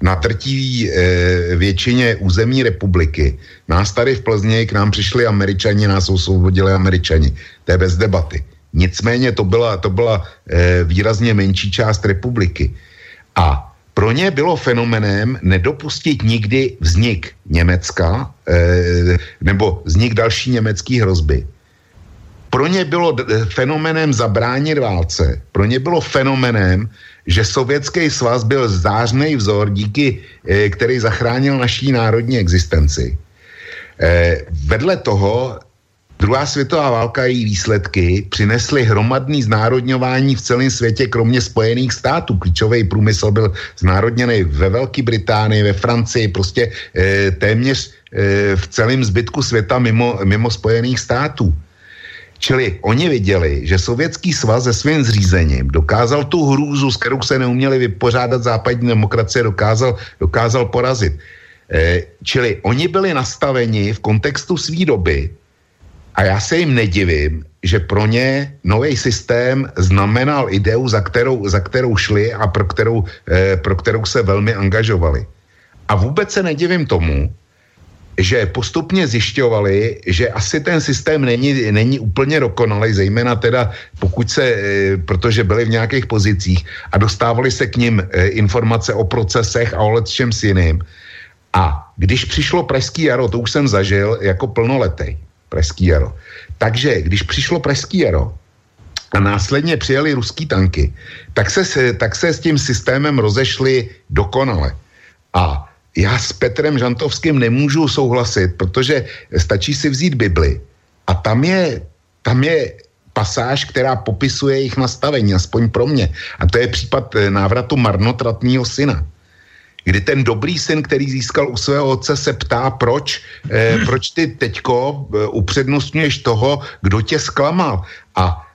na trtí e, většině území republiky. Nás tady v Plzni k nám přišli američani, nás osvobodili američani. To je bez debaty. Nicméně to byla, to byla e, výrazně menší část republiky. A pro ně bylo fenomenem nedopustit nikdy vznik Německa e, nebo vznik další německé hrozby. Pro ně bylo fenomenem zabránit válce. Pro ně bylo fenomenem že Sovětský svaz byl zářný vzor, díky eh, který zachránil naší národní existenci. Eh, vedle toho Druhá světová válka a její výsledky přinesly hromadný znárodňování v celém světě, kromě Spojených států. Klíčový průmysl byl znárodněný ve Velké Británii, ve Francii, prostě e, téměř v celém zbytku světa mimo, mimo Spojených států. Čili oni viděli, že Sovětský svaz se svým zřízením dokázal tu hrůzu, s kterou se neuměli vypořádat západní demokracie, dokázal, dokázal porazit. E, čili oni byli nastaveni v kontextu své doby a já se jim nedivím, že pro ně nový systém znamenal ideu, za kterou, za kterou šli a pro kterou, e, pro kterou se velmi angažovali. A vůbec se nedivím tomu, že postupně zjišťovali, že asi ten systém není, není úplně dokonalý, zejména teda pokud se, e, protože byli v nějakých pozicích a dostávali se k ním e, informace o procesech a o čem s jiným. A když přišlo Pražský jaro, to už jsem zažil jako plnoletý, Pražský jaro. Takže když přišlo Pražský jaro, a následně přijeli ruský tanky, tak se, tak se s tím systémem rozešli dokonale. A já s Petrem Žantovským nemůžu souhlasit, protože stačí si vzít Bibli a tam je, tam je pasáž, která popisuje jejich nastavení, aspoň pro mě. A to je případ eh, návratu marnotratního syna. Kdy ten dobrý syn, který získal u svého otce, se ptá, proč, eh, proč ty teďko eh, upřednostňuješ toho, kdo tě zklamal. A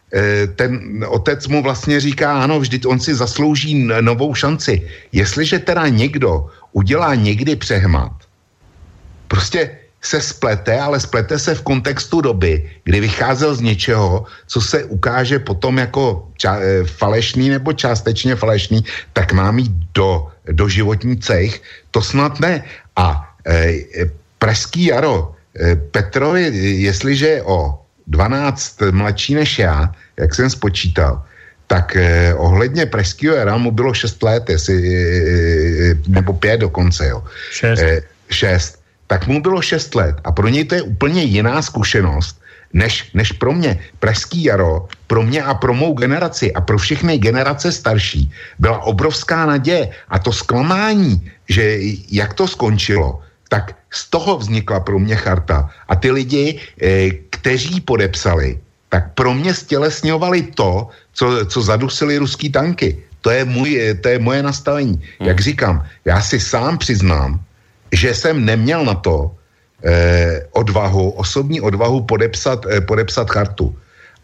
ten otec mu vlastně říká, ano, vždyť on si zaslouží novou šanci. Jestliže teda někdo udělá někdy přehmat, prostě se splete, ale splete se v kontextu doby, kdy vycházel z něčeho, co se ukáže potom jako ča- eh, falešný nebo částečně falešný, tak má mít do, do životní cech, to snad ne. A e, Pražský jaro, e, Petrovi, jestliže o 12 mladší než já, jak jsem spočítal, tak eh, ohledně Pražského jara mu bylo 6 let, jestli, eh, nebo 5 dokonce, jo. 6. Eh, 6. Tak mu bylo 6 let a pro něj to je úplně jiná zkušenost, než, než pro mě. Pražský jaro, pro mě a pro mou generaci a pro všechny generace starší byla obrovská naděje a to zklamání, že jak to skončilo, tak z toho vznikla pro mě charta. A ty lidi, eh, kteří podepsali, tak pro mě stělesňovali to, co, co zadusili ruský tanky. To je, můj, to je moje nastavení. Hmm. Jak říkám, já si sám přiznám, že jsem neměl na to eh, odvahu, osobní odvahu podepsat, eh, podepsat chartu.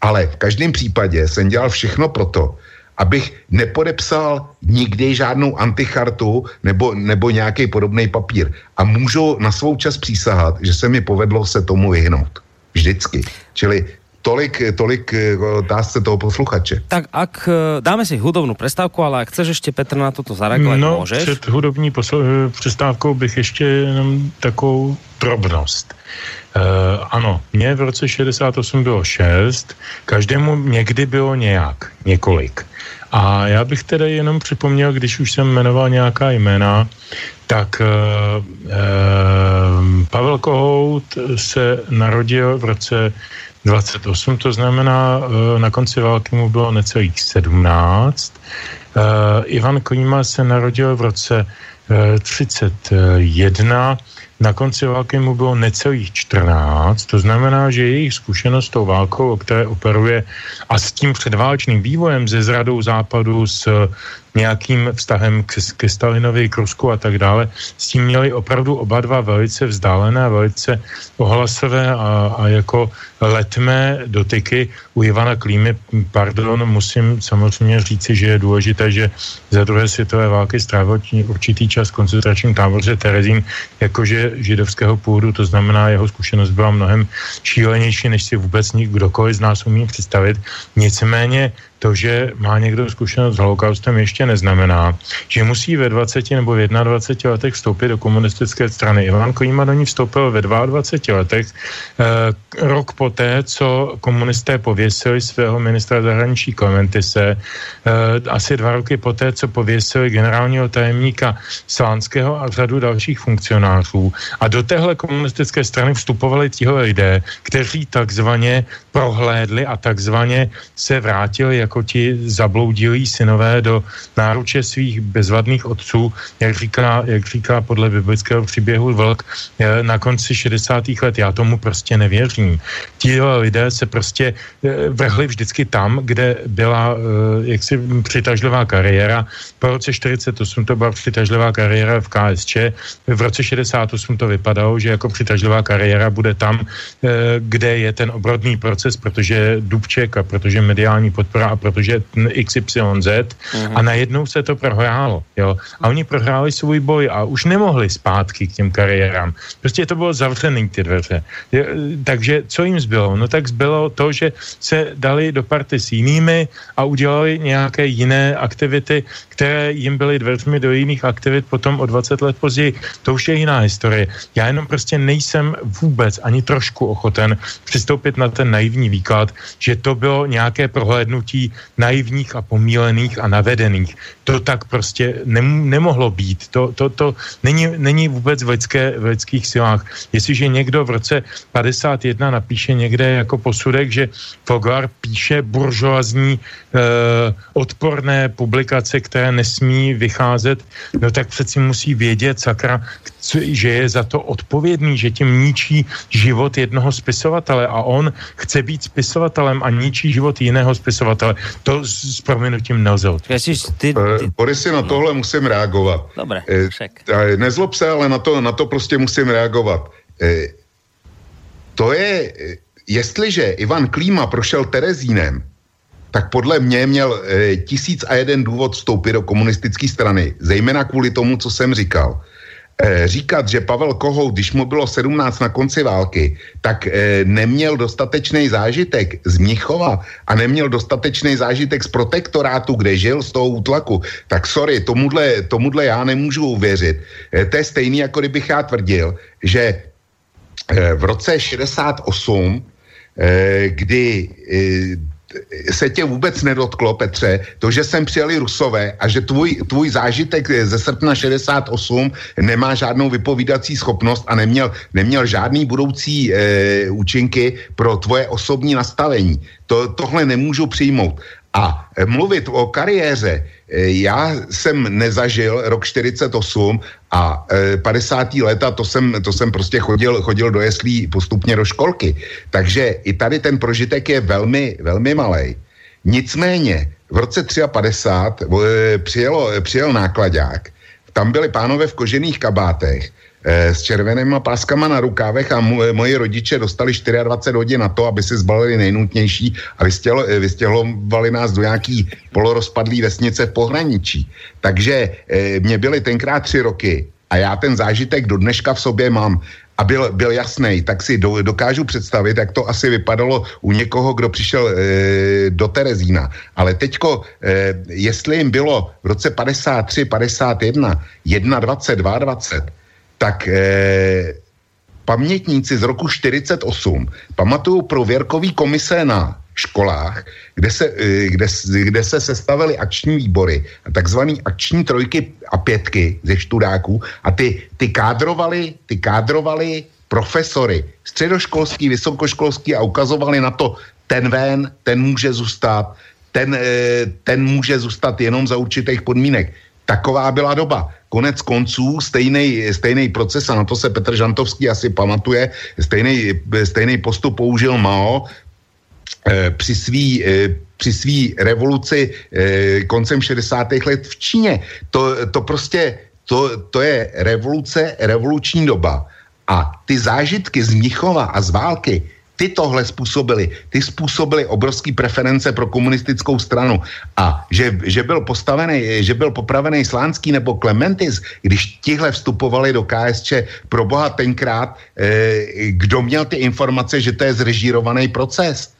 Ale v každém případě jsem dělal všechno proto, abych nepodepsal nikdy žádnou antichartu nebo, nebo nějaký podobný papír. A můžu na svou čas přísahat, že se mi povedlo se tomu vyhnout. Vždycky. Čili tolik, tolik eh, otázce toho posluchače. Tak ak eh, dáme si hudobnou přestávku, ale ak chceš ještě Petr na toto zareagovat, no, můžeš? před hudobní posl- eh, přestávkou bych ještě jenom takovou drobnost. Uh, ano, mě v roce 68 bylo 6, každému někdy bylo nějak, několik. A já bych teda jenom připomněl, když už jsem jmenoval nějaká jména, tak uh, uh, Pavel Kohout se narodil v roce 28, to znamená, eh, na konci války mu bylo necelých 17. Uh, eh, Ivan Klíma se narodil v roce 31, eh, na konci války mu bylo necelých 14, to znamená, že jejich zkušenost s tou válkou, o které operuje, a s tím předválečným vývojem ze zradou západu, s nějakým vztahem k, ke Stalinovi, k Rusku a tak dále, s tím měli opravdu oba dva velice vzdálené, velice ohlasové a, a jako letmé dotyky. U Ivana Klímy, pardon, musím samozřejmě říci, že je důležité, že za druhé světové války strávil určitý čas v koncentračním táboře Terezín jakože židovského původu, to znamená, jeho zkušenost byla mnohem šílenější, než si vůbec kdokoliv z nás umí představit. Nicméně to, že má někdo zkušenost s holokaustem, ještě neznamená, že musí ve 20 nebo v 21 letech vstoupit do komunistické strany. Ivan Klíma do ní vstoupil ve 22 letech, eh, rok poté, co komunisté pověsili svého ministra zahraničí Klementise, eh, asi dva roky poté, co pověsili generálního tajemníka Slánského a řadu dalších funkcionářů. A do téhle komunistické strany vstupovali tihle lidé, kteří takzvaně prohlédli a takzvaně se vrátili jako ti zabloudilí synové do náruče svých bezvadných otců, jak říká, jak říká podle biblického příběhu Vlk, na konci 60. let. Já tomu prostě nevěřím. Ti lidé se prostě eh, vrhli vždycky tam, kde byla eh, jaksi přitažlivá kariéra. Po roce 48 to byla přitažlivá kariéra v KSČ. V roce 68 to vypadalo, že jako přitažlivá kariéra bude tam, eh, kde je ten obrodný proces, protože Dubček a protože mediální podpora a protože XYZ uh-huh. a najednou se to prohrálo. Jo? A oni prohráli svůj boj a už nemohli zpátky k těm kariérám. Prostě to bylo zavřený ty dveře. Je, takže co jim zbylo? No tak zbylo to, že se dali do party s jinými a udělali nějaké jiné aktivity, které jim byly dveřmi do jiných aktivit potom o 20 let později. To už je jiná historie. Já jenom prostě nejsem vůbec ani trošku ochoten přistoupit na ten naivní výklad, že to bylo nějaké prohlédnutí naivních a pomílených a navedených. To tak prostě nem, nemohlo být. To, to, to není, není vůbec v, lidské, v lidských silách. Jestliže někdo v roce 51 napíše někde jako posudek, že Foglar píše buržoazní eh, odporné publikace, které nesmí vycházet, no tak přeci musí vědět, sakra, že je za to odpovědný, že tím ničí život jednoho spisovatele a on chce být spisovatelem a ničí život jiného spisovatele. To s proměnutím nelze ty, ty... Borisy, na tohle musím reagovat. Dobre, e, Nezlob se, ale na to, na to prostě musím reagovat. E, to je, jestliže Ivan Klíma prošel Terezínem, tak podle mě měl e, tisíc a jeden důvod vstoupit do komunistické strany, zejména kvůli tomu, co jsem říkal. Eh, říkat, že Pavel Kohout, když mu bylo 17 na konci války, tak eh, neměl dostatečný zážitek z Mnichova a neměl dostatečný zážitek z protektorátu, kde žil z toho útlaku, tak sorry, tomuhle, tomuhle já nemůžu uvěřit. Eh, to je stejný, jako kdybych já tvrdil, že v roce 68, kdy se tě vůbec nedotklo, Petře, to, že sem přijeli Rusové a že tvůj, tvůj zážitek ze srpna 68 nemá žádnou vypovídací schopnost a neměl, neměl žádný budoucí e, účinky pro tvoje osobní nastavení. To, tohle nemůžu přijmout. A eh, mluvit o kariéře, eh, já jsem nezažil rok 48 a 50. leta, to jsem, to jsem prostě chodil, chodil do jeslí postupně do školky. Takže i tady ten prožitek je velmi, velmi malý. Nicméně v roce 53 přijelo, přijel nákladák, tam byli pánové v kožených kabátech Eh, s červenýma páskama na rukávech a moji rodiče dostali 24 hodin na to, aby si zbalili nejnutnější a eh, vystěhovali nás do nějaký polorozpadlý vesnice v pohraničí. Takže e, mě byly tenkrát tři roky a já ten zážitek do dneška v sobě mám a byl, byl jasný, tak si do, dokážu představit, jak to asi vypadalo u někoho, kdo přišel e, do Terezína. Ale teďko, e, jestli jim bylo v roce 53, 51, 21, 22, tak eh, pamětníci z roku 48 pamatují prověrkový komise na školách, kde se, eh, kde, kde se sestavily akční výbory, takzvané akční trojky a pětky ze študáků a ty, ty kádrovali, ty kádrovali profesory, středoškolský, vysokoškolský a ukazovali na to, ten ven, ten může zůstat, ten, eh, ten může zůstat jenom za určitých podmínek. Taková byla doba. Konec konců stejný proces, a na to se Petr Žantovský asi pamatuje, stejný postup použil Mao eh, při svý, eh, při svý revoluci eh, koncem 60. let v Číně. To, to prostě, to, to je revoluce, revoluční doba. A ty zážitky z Mnichova a z války, ty tohle způsobili. Ty způsobili obrovský preference pro komunistickou stranu. A že, že byl postavený, že byl popravený Slánský nebo Klementis, když tihle vstupovali do KSČ, pro boha tenkrát, eh, kdo měl ty informace, že to je zrežírovaný proces?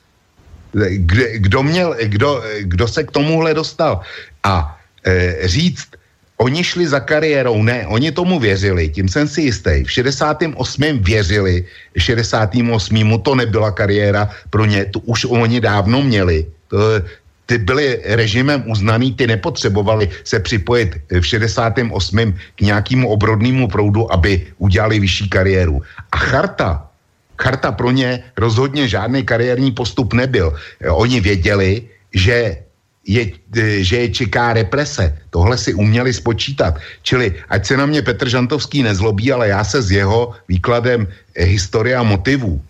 Kdo, měl, kdo, kdo se k tomuhle dostal? A eh, říct, Oni šli za kariérou, ne, oni tomu věřili, tím jsem si jistý. V 68. věřili, 68. to nebyla kariéra pro ně, to už oni dávno měli. To, ty byli režimem uznaný, ty nepotřebovali se připojit v 68. k nějakému obrodnému proudu, aby udělali vyšší kariéru. A charta, charta pro ně rozhodně žádný kariérní postup nebyl. Oni věděli, že je, e, že je čeká represe. Tohle si uměli spočítat. Čili ať se na mě Petr Žantovský nezlobí, ale já se s jeho výkladem e, historie a motivů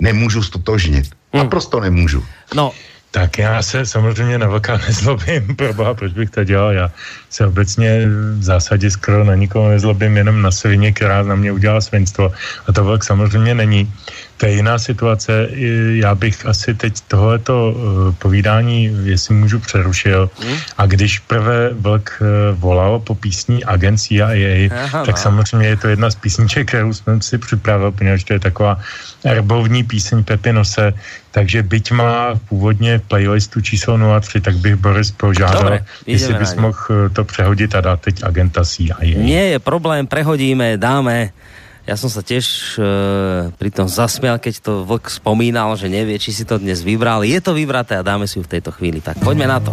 nemůžu stotožnit. Hmm. Naprosto nemůžu. No, tak já se samozřejmě na vlka nezlobím, proboha, proč bych to dělal? Já se obecně v zásadě skoro na nikoho nezlobím, jenom na svině, která na mě udělala svinstvo. A to vlk samozřejmě není. To je jiná situace. Já bych asi teď tohleto eh, povídání, jestli můžu, přerušil. Hmm? A když prvé vlk eh, volal po písní Agent CIA, Aha, tak no. samozřejmě je to jedna z písniček, kterou jsem si připravil, protože to je taková erbovní píseň Pepinose, takže byť má původně playlistu číslo 03, tak bych Boris požádal, Dobre, jestli bys mohl eh, to přehodit a dát teď agenta CIA. Nie je problém, prehodíme, dáme ja som sa tiež e, pri tom zasmial, keď to Vlk spomínal, že nevie, či si to dnes vybral. Je to vybraté a dáme si ju v tejto chvíli. Tak poďme na to.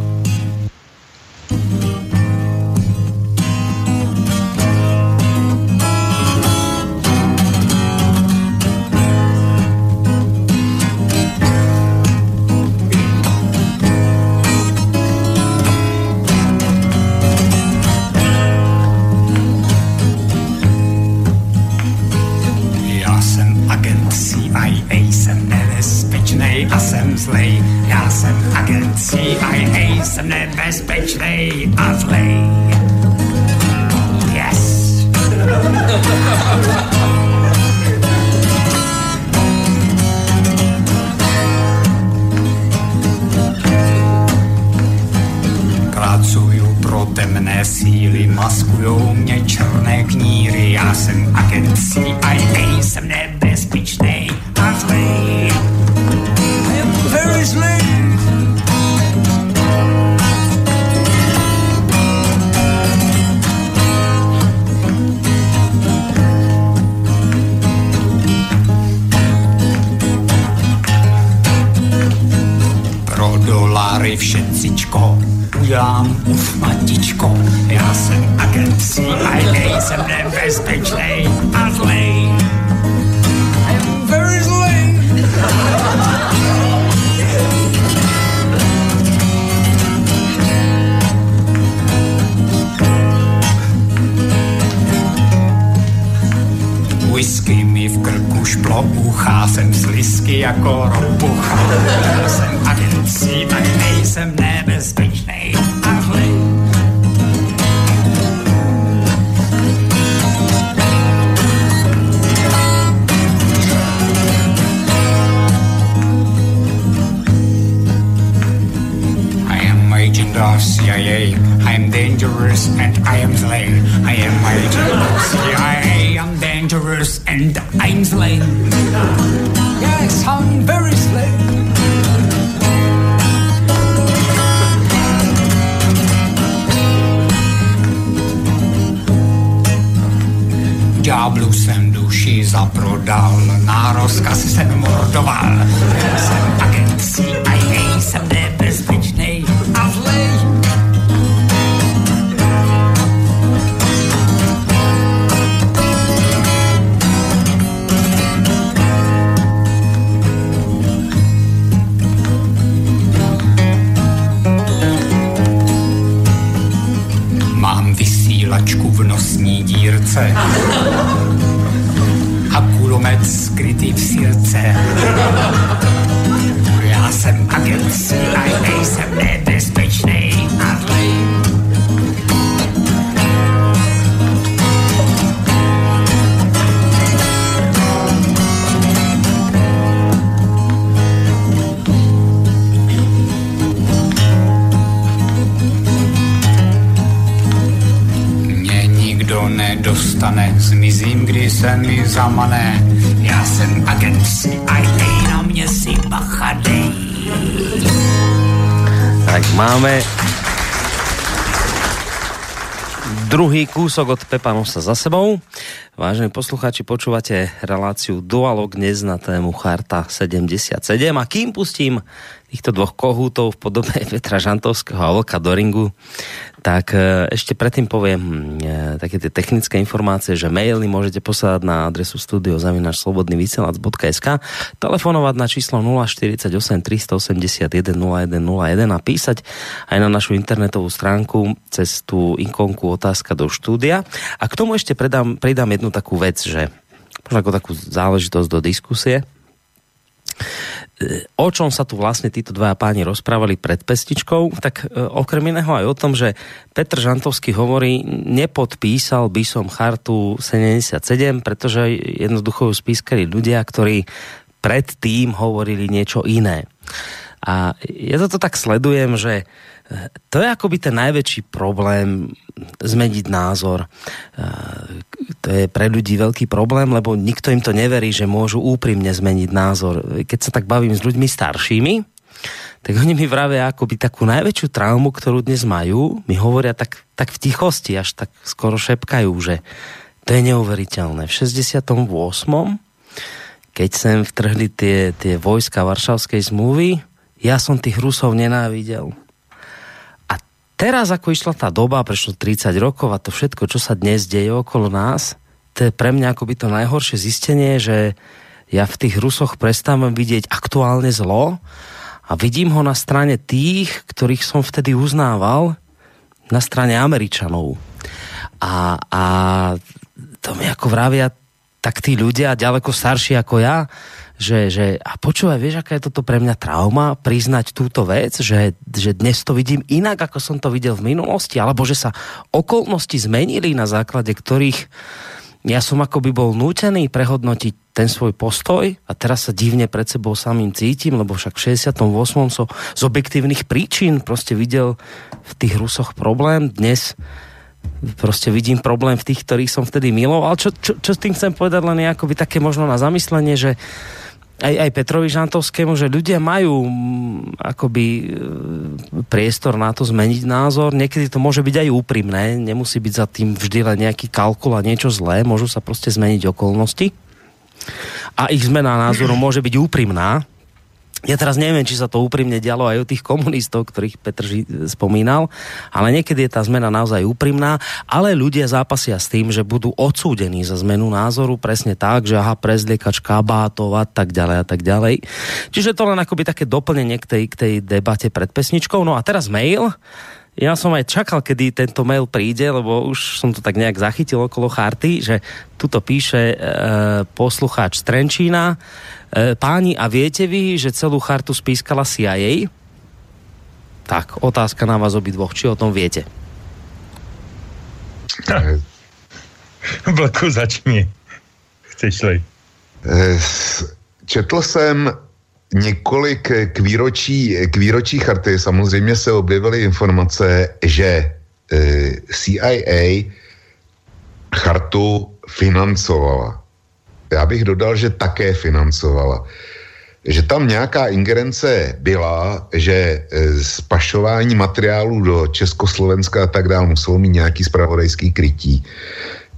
Kúsok od Pepa Nosa za sebou. Vážení poslucháči, počúvate reláciu Dualog dnes na tému Charta 77 a kým pustím týchto dvoch kohútov v podobe Petra Žantovského a Vlka Doringu, tak e, ešte predtým poviem e, také tie technické informácie, že maily môžete poslať na adresu studiozavinačslobodnyvysielac.sk telefonovať na číslo 048 381 0101 a písať aj na našu internetovú stránku cez tú ikonku otázka do štúdia. A k tomu ešte pridám, pridám jednu takú vec, že možno ako takú záležitosť do diskusie o čom sa tu vlastne títo dvaja páni rozprávali pred pestičkou, tak e, okrem iného aj o tom, že Petr Žantovský hovorí, nepodpísal by som chartu 77, pretože jednoducho ju spískali ľudia, ktorí predtým hovorili niečo iné. A ja toto tak sledujem, že to je akoby ten najväčší problém zmeniť názor. To je pre ľudí veľký problém, lebo nikto im to neverí, že môžu úprimne zmeniť názor. Keď sa tak bavím s ľuďmi staršími, tak oni mi vravia akoby takú najväčšiu traumu, ktorú dnes majú, mi hovoria tak, tak v tichosti, až tak skoro šepkajú, že to je neuveriteľné. V 68 keď sem vtrhli tie, tie vojska Varšavskej zmluvy, ja som tých Rusov nenávidel teraz, ako išla tá doba, prešlo 30 rokov a to všetko, čo sa dnes deje okolo nás, to je pre mňa akoby to najhoršie zistenie, že ja v tých Rusoch prestávam vidieť aktuálne zlo a vidím ho na strane tých, ktorých som vtedy uznával, na strane Američanov. A, a to mi ako vravia tak tí ľudia, ďaleko starší ako ja, že, že a počúvaj, vieš, aká je toto pre mňa trauma, priznať túto vec, že, že dnes to vidím inak, ako som to videl v minulosti, alebo že sa okolnosti zmenili, na základe ktorých ja som akoby bol nútený prehodnotiť ten svoj postoj a teraz sa divne pred sebou samým cítim, lebo však v 68. som z objektívnych príčin proste videl v tých Rusoch problém. Dnes prostě vidím problém v tých, ktorých som vtedy miloval. Čo, čo, čo s tým chcem povedať len je akoby také možno na zamyslenie, že aj, aj Petrovi Žantovskému, že ľudia majú mm, akoby e, priestor na to zmeniť názor. Niekedy to môže byť aj úprimné, nemusí byť za tým vždy len nejaký kalkul a niečo zlé, môžu sa prostě zmeniť okolnosti. A ich zmena názoru môže byť úprimná, ja teraz neviem, či sa to úprimne dialo aj u tých komunistov, ktorých Petr Ži spomínal, ale niekedy je tá zmena naozaj úprimná, ale ľudia zápasia s tým, že budú odsúdení za zmenu názoru presne tak, že aha, prezliekač kabátov a tak ďalej a tak ďalej. Čiže to len akoby také doplnenie k tej, k tej debate pred pesničkou. No a teraz mail. Ja som aj čakal, kedy tento mail príde, lebo už som to tak nejak zachytil okolo charty, že tuto píše e, poslucháč Trenčína. E, páni, a viete vy, že celú chartu spískala CIA? Tak, otázka na vás obidvoch, či o tom viete? Vlku, začni. Chceš-li? E, četl jsem několik k výročí, k výročí charty samozřejmě se objevily informace, že e, CIA chartu financovala já bych dodal, že také financovala. Že tam nějaká ingerence byla, že spašování materiálů do Československa a tak dále muselo mít nějaký spravodajský krytí.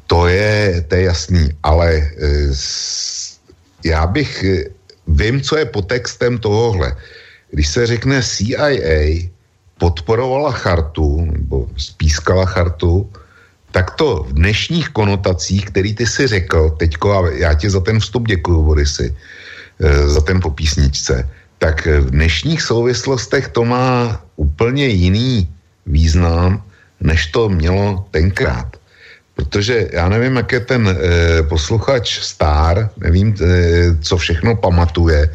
To je, to je jasný, ale já bych, vím, co je podtextem tohohle. Když se řekne CIA podporovala chartu, nebo spískala chartu, tak to v dnešních konotacích, který ty si řekl teďko, a já ti za ten vstup děkuju, Borisy, eh, za ten po písničce, tak v dnešních souvislostech to má úplně jiný význam, než to mělo tenkrát. Protože já nevím, jak je ten e, posluchač star, nevím, e, co všechno pamatuje,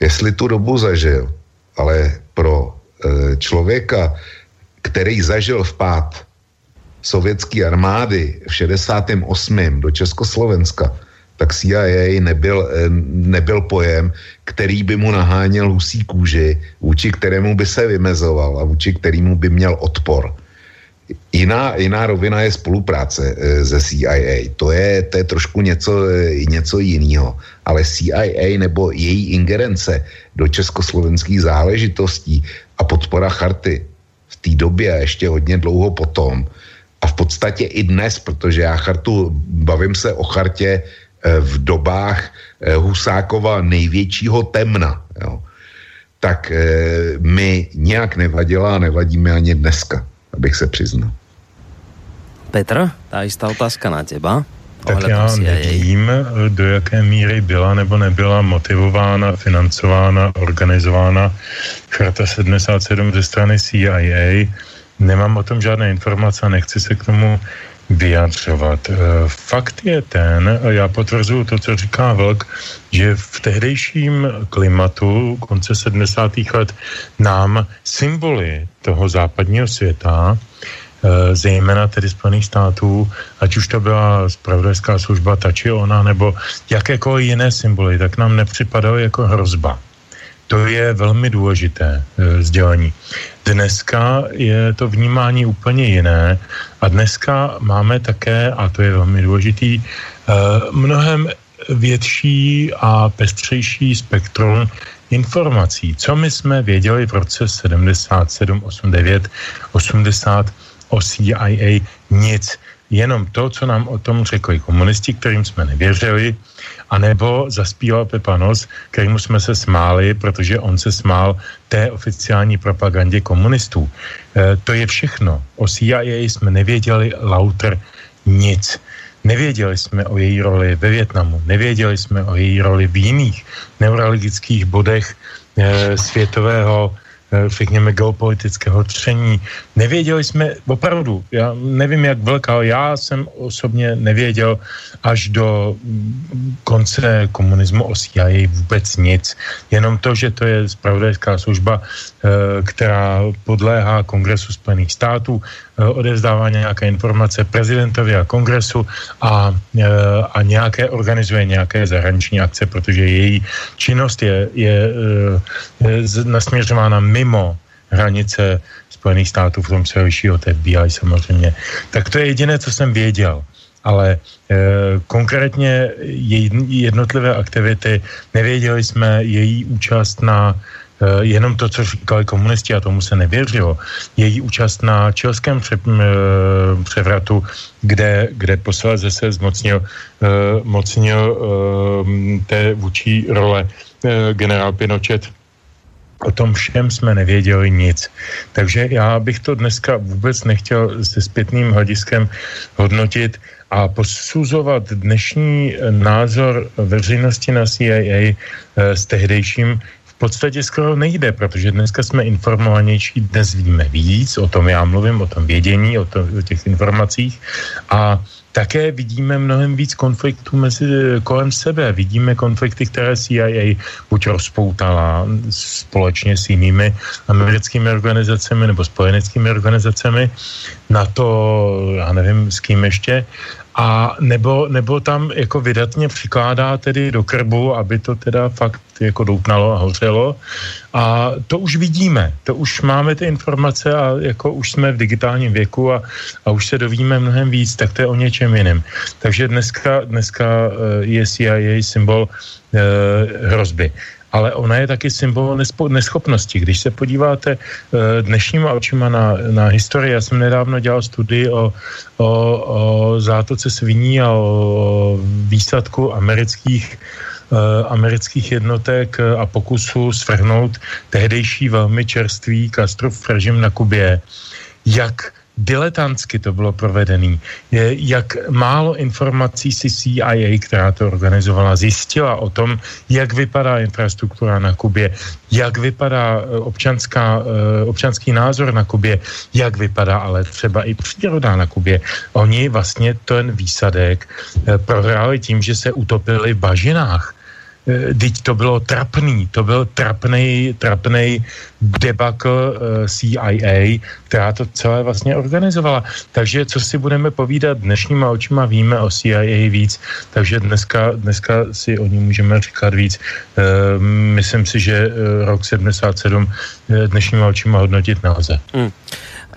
jestli tu dobu zažil, ale pro e, člověka, který zažil vpád sovětské armády v 68. do Československa, tak CIA nebyl, nebyl pojem, který by mu naháněl husí kůži, vůči kterému by se vymezoval a vůči kterému by měl odpor. Jiná, jiná rovina je spolupráce e, ze CIA. To je, to je trošku něco, e, něco jiného. Ale CIA nebo její ingerence do československých záležitostí a podpora charty v té době a ještě hodně dlouho potom, a v podstatě i dnes, protože já chartu, bavím se o chartě eh, v dobách eh, Husákova největšího temna, jo, tak mi nějak nevadila a nevadíme ani dneska, abych se přiznal. Petr, ta jistá otázka na teba. Tak já nevím, do jaké míry byla nebo nebyla motivována, financována, organizována Charta 77 ze strany CIA. Nemám o tom žádné informace a nechci se k tomu vyjadřovat. Eh, fakt je ten, já potvrzuju to, co říká Vlk, že v tehdejším klimatu konce 70. let nám symboly toho západního světa Eh, zejména tedy Spojených států, ať už to byla spravodajská služba, ta či ona, nebo jakékoliv jiné symboly, tak nám nepřipadaly jako hrozba. To je velmi důležité e, sdělení. Dneska je to vnímání úplně jiné a dneska máme také, a to je velmi důležitý, e, mnohem větší a pestřejší spektrum informací. Co my jsme věděli v roce 77, 89, 80, o CIA nic, jenom to, co nám o tom řekli komunisti, kterým jsme nevěřili, anebo zaspíval Pepanos, kterýmu jsme se smáli, protože on se smál té oficiální propagandě komunistů. E, to je všechno. O CIA jsme nevěděli lauter nic. Nevěděli jsme o její roli ve Větnamu, nevěděli jsme o její roli v jiných neurologických bodech e, světového řekněme, geopolitického tření. Nevěděli jsme, opravdu, já nevím, jak velká, já jsem osobně nevěděl až do mm, konce komunismu o CIA vůbec nic. Jenom to, že to je spravodajská služba, eh, která podléhá Kongresu Spojených států, Eh, odevzdává nějaké informace prezidentovi a kongresu a, eh, a nějaké organizuje nějaké zahraniční akce, protože její činnost je, je, je eh, nasměřována mimo hranice Spojených států, v tom se liší od FBI samozřejmě. Tak to je jediné, co jsem věděl. Ale e, konkrétně její jednotlivé aktivity, nevěděli jsme její účast na Eh, jenom to, co říkali komunisti, a tomu se nevěřilo, její účast na čelském pře, eh, převratu, kde, kde posledně se zmocnil eh, mocnil té vůči role generál Pinochet, O tom všem jsme nevěděli nic. Takže já bych to dneska vůbec nechtěl se zpětným hlediskem hodnotit a posuzovat dnešní názor veřejnosti na CIA s tehdejším podstatě skoro nejde, protože dneska jsme informovanější, dnes víme víc, o tom já mluvím, o tom vědění, o, to, o těch informacích. A také vidíme mnohem víc konfliktů mezi kolem sebe. Vidíme konflikty, které CIA buď rozpoutala společně s jinými americkými organizacemi nebo spojeneckými organizacemi, na to, já nevím s kým ještě, a nebo, nebo tam jako vydatně přikládá tedy do krbu, aby to teda fakt jako doutnalo a hořelo. A to už vidíme, to už máme ty informace a jako už jsme v digitálním věku a, a už se dovíme mnohem víc, tak to je o něčem jiném. Takže dneska, dneska eh, je CIA symbol e, hrozby ale ona je taky symbol neschopnosti. Když se podíváte uh, dnešníma očima na, na historii, já jsem nedávno dělal studii o, o, o zátoce sviní a o výsadku amerických uh, amerických jednotek a pokusu svrhnout tehdejší velmi čerstvý Castrov režim na Kubě. Jak diletantsky to bylo provedené. Jak málo informací si CIA, která to organizovala, zjistila o tom, jak vypadá infrastruktura na Kubě, jak vypadá eh, občanská, eh, občanský názor na Kubě, jak vypadá ale třeba i příroda na Kubě. Oni vlastně ten výsadek eh, prohráli tím, že se utopili v bažinách teď eh, to bylo trapný, to byl trapný, trapný debakl eh, CIA, která to celé vlastně organizovala. Takže co si budeme povídat dnešníma očima, víme o CIA víc, takže dneska, dneska si o ní můžeme říkat víc. Uh, myslím si, že rok 77 dnešníma očima hodnotit nelze. Mm.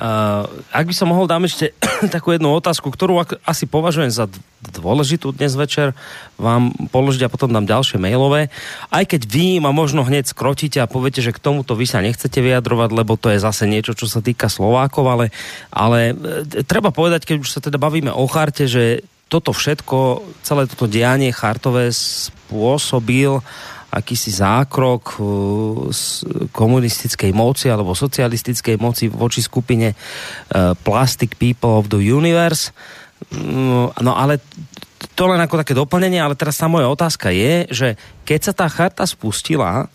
Uh, ak by som mohol dám ešte takú jednu otázku, ktorú asi považujem za dôležitú dnes večer vám položiť a potom dám ďalšie mailové. Aj keď vy ma možno hneď skrotíte a poviete, že k tomuto vy sa nechcete vyjadrovať, lebo to je zase niečo, čo sa týka Slovákov, ale, ale e, treba povedať, keď už sa teda bavíme o charte, že toto všetko, celé toto dianie chartové spôsobil akýsi zákrok z komunistickej moci alebo socialistickej moci voči skupine Plastic People of the Universe. Mm, no ale to len ako také doplnenie, ale teraz tá moja otázka je, že keď sa tá charta spustila,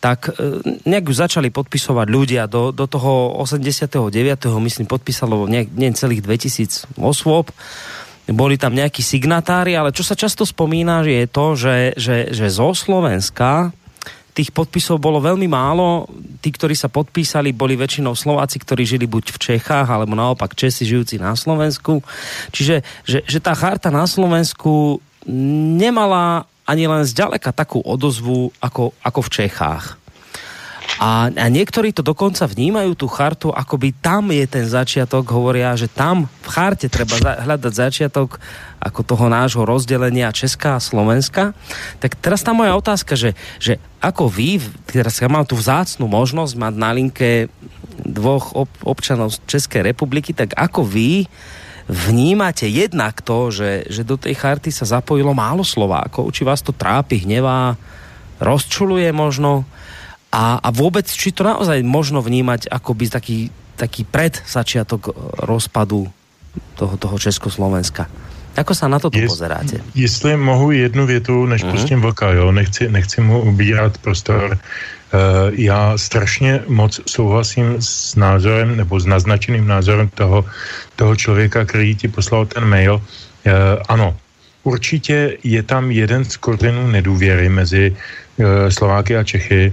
tak e, nejak ju začali podpisovať ľudia. Do, do toho 89. myslím podpísalo nejak, nie celých 2000 osôb. Boli tam nejakí signatári, ale čo sa často spomína, je to, že, že, že zo Slovenska tých podpisov bolo veľmi málo. Tí, ktorí sa podpísali, boli väčšinou Slováci, ktorí žili buď v Čechách, alebo naopak Česi žijúci na Slovensku. Čiže že, že tá charta na Slovensku nemala ani len zďaleka takú odozvu ako, ako v Čechách. A, a niektorí to dokonca vnímajú tú chartu, ako by tam je ten začiatok, hovoria, že tam v charte treba za, hľadať začiatok ako toho nášho rozdelenia Česká a Slovenska. Tak teraz tá moja otázka, že, že ako vy, teraz ja mám tu vzácnu možnosť mať na linke dvoch ob, občanov Českej republiky, tak ako vy vnímate jednak to, že, že do tej charty sa zapojilo málo Slovákov, či vás to trápi, hnevá, rozčuluje možno a, a vôbec, či to naozaj možno vnímať ako by taký, taký pred začiatok rozpadu toho, toho Československa. Ako sa na to Jest, pozeráte? Jestli mohu jednu větu, než uh-huh. pustím vlka, jo, nechci, nechci mu ubírat prostor. Uh, já strašně moc souhlasím s názorem nebo s naznačeným názorem toho, toho člověka, který ti poslal ten mail. Uh, ano, určitě je tam jeden z kořenů nedůvěry mezi uh, Slováky a Čechy,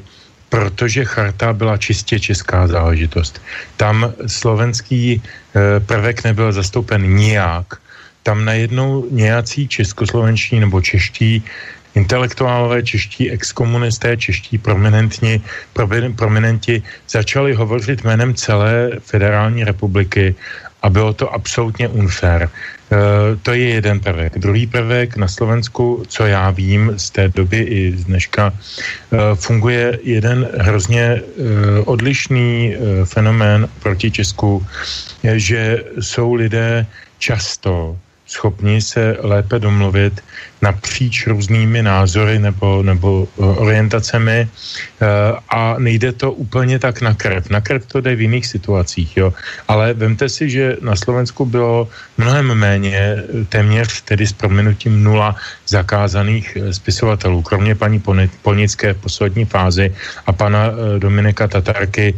protože charta byla čistě česká záležitost. Tam slovenský prvek nebyl zastoupen nijak. Tam najednou nějací českoslovenští nebo čeští intelektuálové, čeští exkomunisté, čeští prominentní, prominenti začali hovořit jménem celé federální republiky a bylo to absolutně unfair. E, to je jeden prvek. Druhý prvek na Slovensku, co já vím z té doby i z dneška, e, funguje jeden hrozně e, odlišný fenomén proti Česku, že jsou lidé často schopni se lépe domluvit napříč různými názory nebo, nebo eh, orientacemi eh, a nejde to úplně tak na krev. Na krev to jde v jiných situacích, jo. Ale vemte si, že na Slovensku bylo mnohem méně, eh, téměř tedy s prominutím nula zakázaných spisovatelů, kromě paní Ponické v poslední fázi a pana Dominika Tatarky,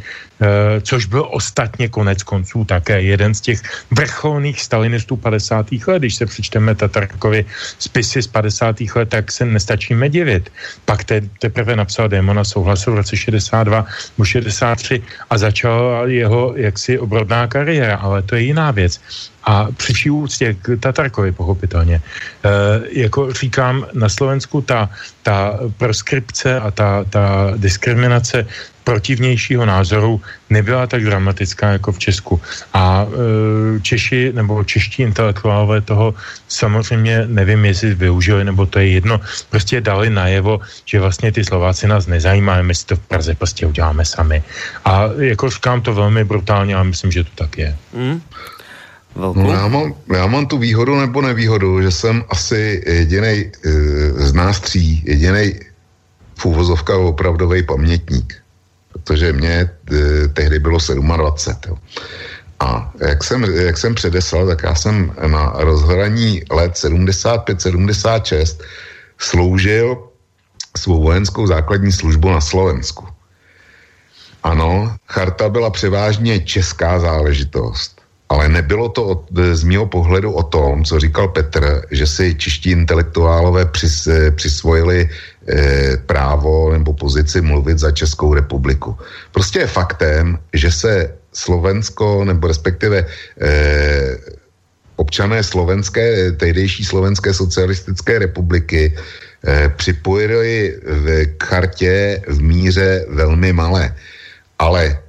což byl ostatně konec konců také jeden z těch vrcholných stalinistů 50. let. Když se přečteme Tatarkovi spisy z 50. let, tak se nestačíme divit. Pak te, teprve napsal Démona souhlasu v roce 62 nebo 63 a začala jeho jaksi obrodná kariéra, ale to je jiná věc. A při vší úctě k Tatarkovi, pochopitelně. E, jako říkám, na Slovensku ta, ta proskripce a ta, ta diskriminace protivnějšího názoru nebyla tak dramatická jako v Česku. A e, Češi nebo čeští intelektuálové toho samozřejmě nevím, jestli využili, nebo to je jedno, prostě dali najevo, že vlastně ty Slováci nás nezajímají, my si to v Praze prostě uděláme sami. A jako říkám to velmi brutálně, ale myslím, že to tak je. Mm. No, já, mám, já mám tu výhodu nebo nevýhodu, že jsem asi jediný e, z nás tří, jediný v úvozovkách opravdový pamětník protože mě e, tehdy bylo 27. Jo. A jak jsem, jak jsem předeslal, tak já jsem na rozhraní let 75-76 sloužil svou vojenskou základní službu na Slovensku. Ano, charta byla převážně česká záležitost, ale nebylo to od, z mého pohledu o tom, co říkal Petr, že si čeští intelektuálové přis, přisvojili e, právo nebo pozici mluvit za Českou republiku. Prostě je faktem, že se Slovensko nebo respektive e, občané slovenské, tehdejší slovenské socialistické republiky e, připojili v, chartě v míře velmi malé. Ale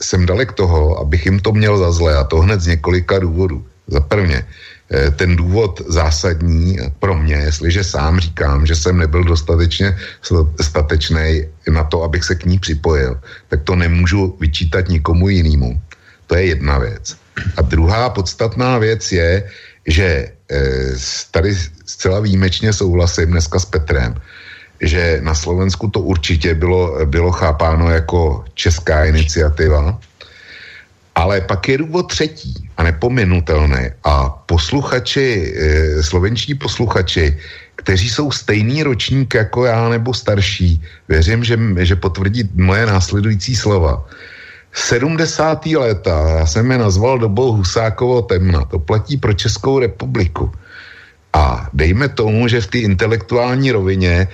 jsem dalek toho, abych jim to měl za zlé a to hned z několika důvodů. Za prvně, eh, ten důvod zásadní pro mě, jestliže sám říkám, že jsem nebyl dostatečně statečný na to, abych se k ní připojil, tak to nemůžu vyčítat nikomu jinému. To je jedna věc. A druhá podstatná věc je, že eh, tady zcela výjimečně souhlasím dneska s Petrem, že na Slovensku to určitě bylo, bylo chápáno jako česká iniciativa. Ale pak je důvod třetí a nepominutelný. A posluchači, e, slovenští posluchači, kteří jsou stejný ročník jako já nebo starší, věřím, že, že potvrdí moje následující slova. 70. léta, já jsem je nazval dobou Husákovo temna, to platí pro Českou republiku. A dejme tomu, že v té intelektuální rovině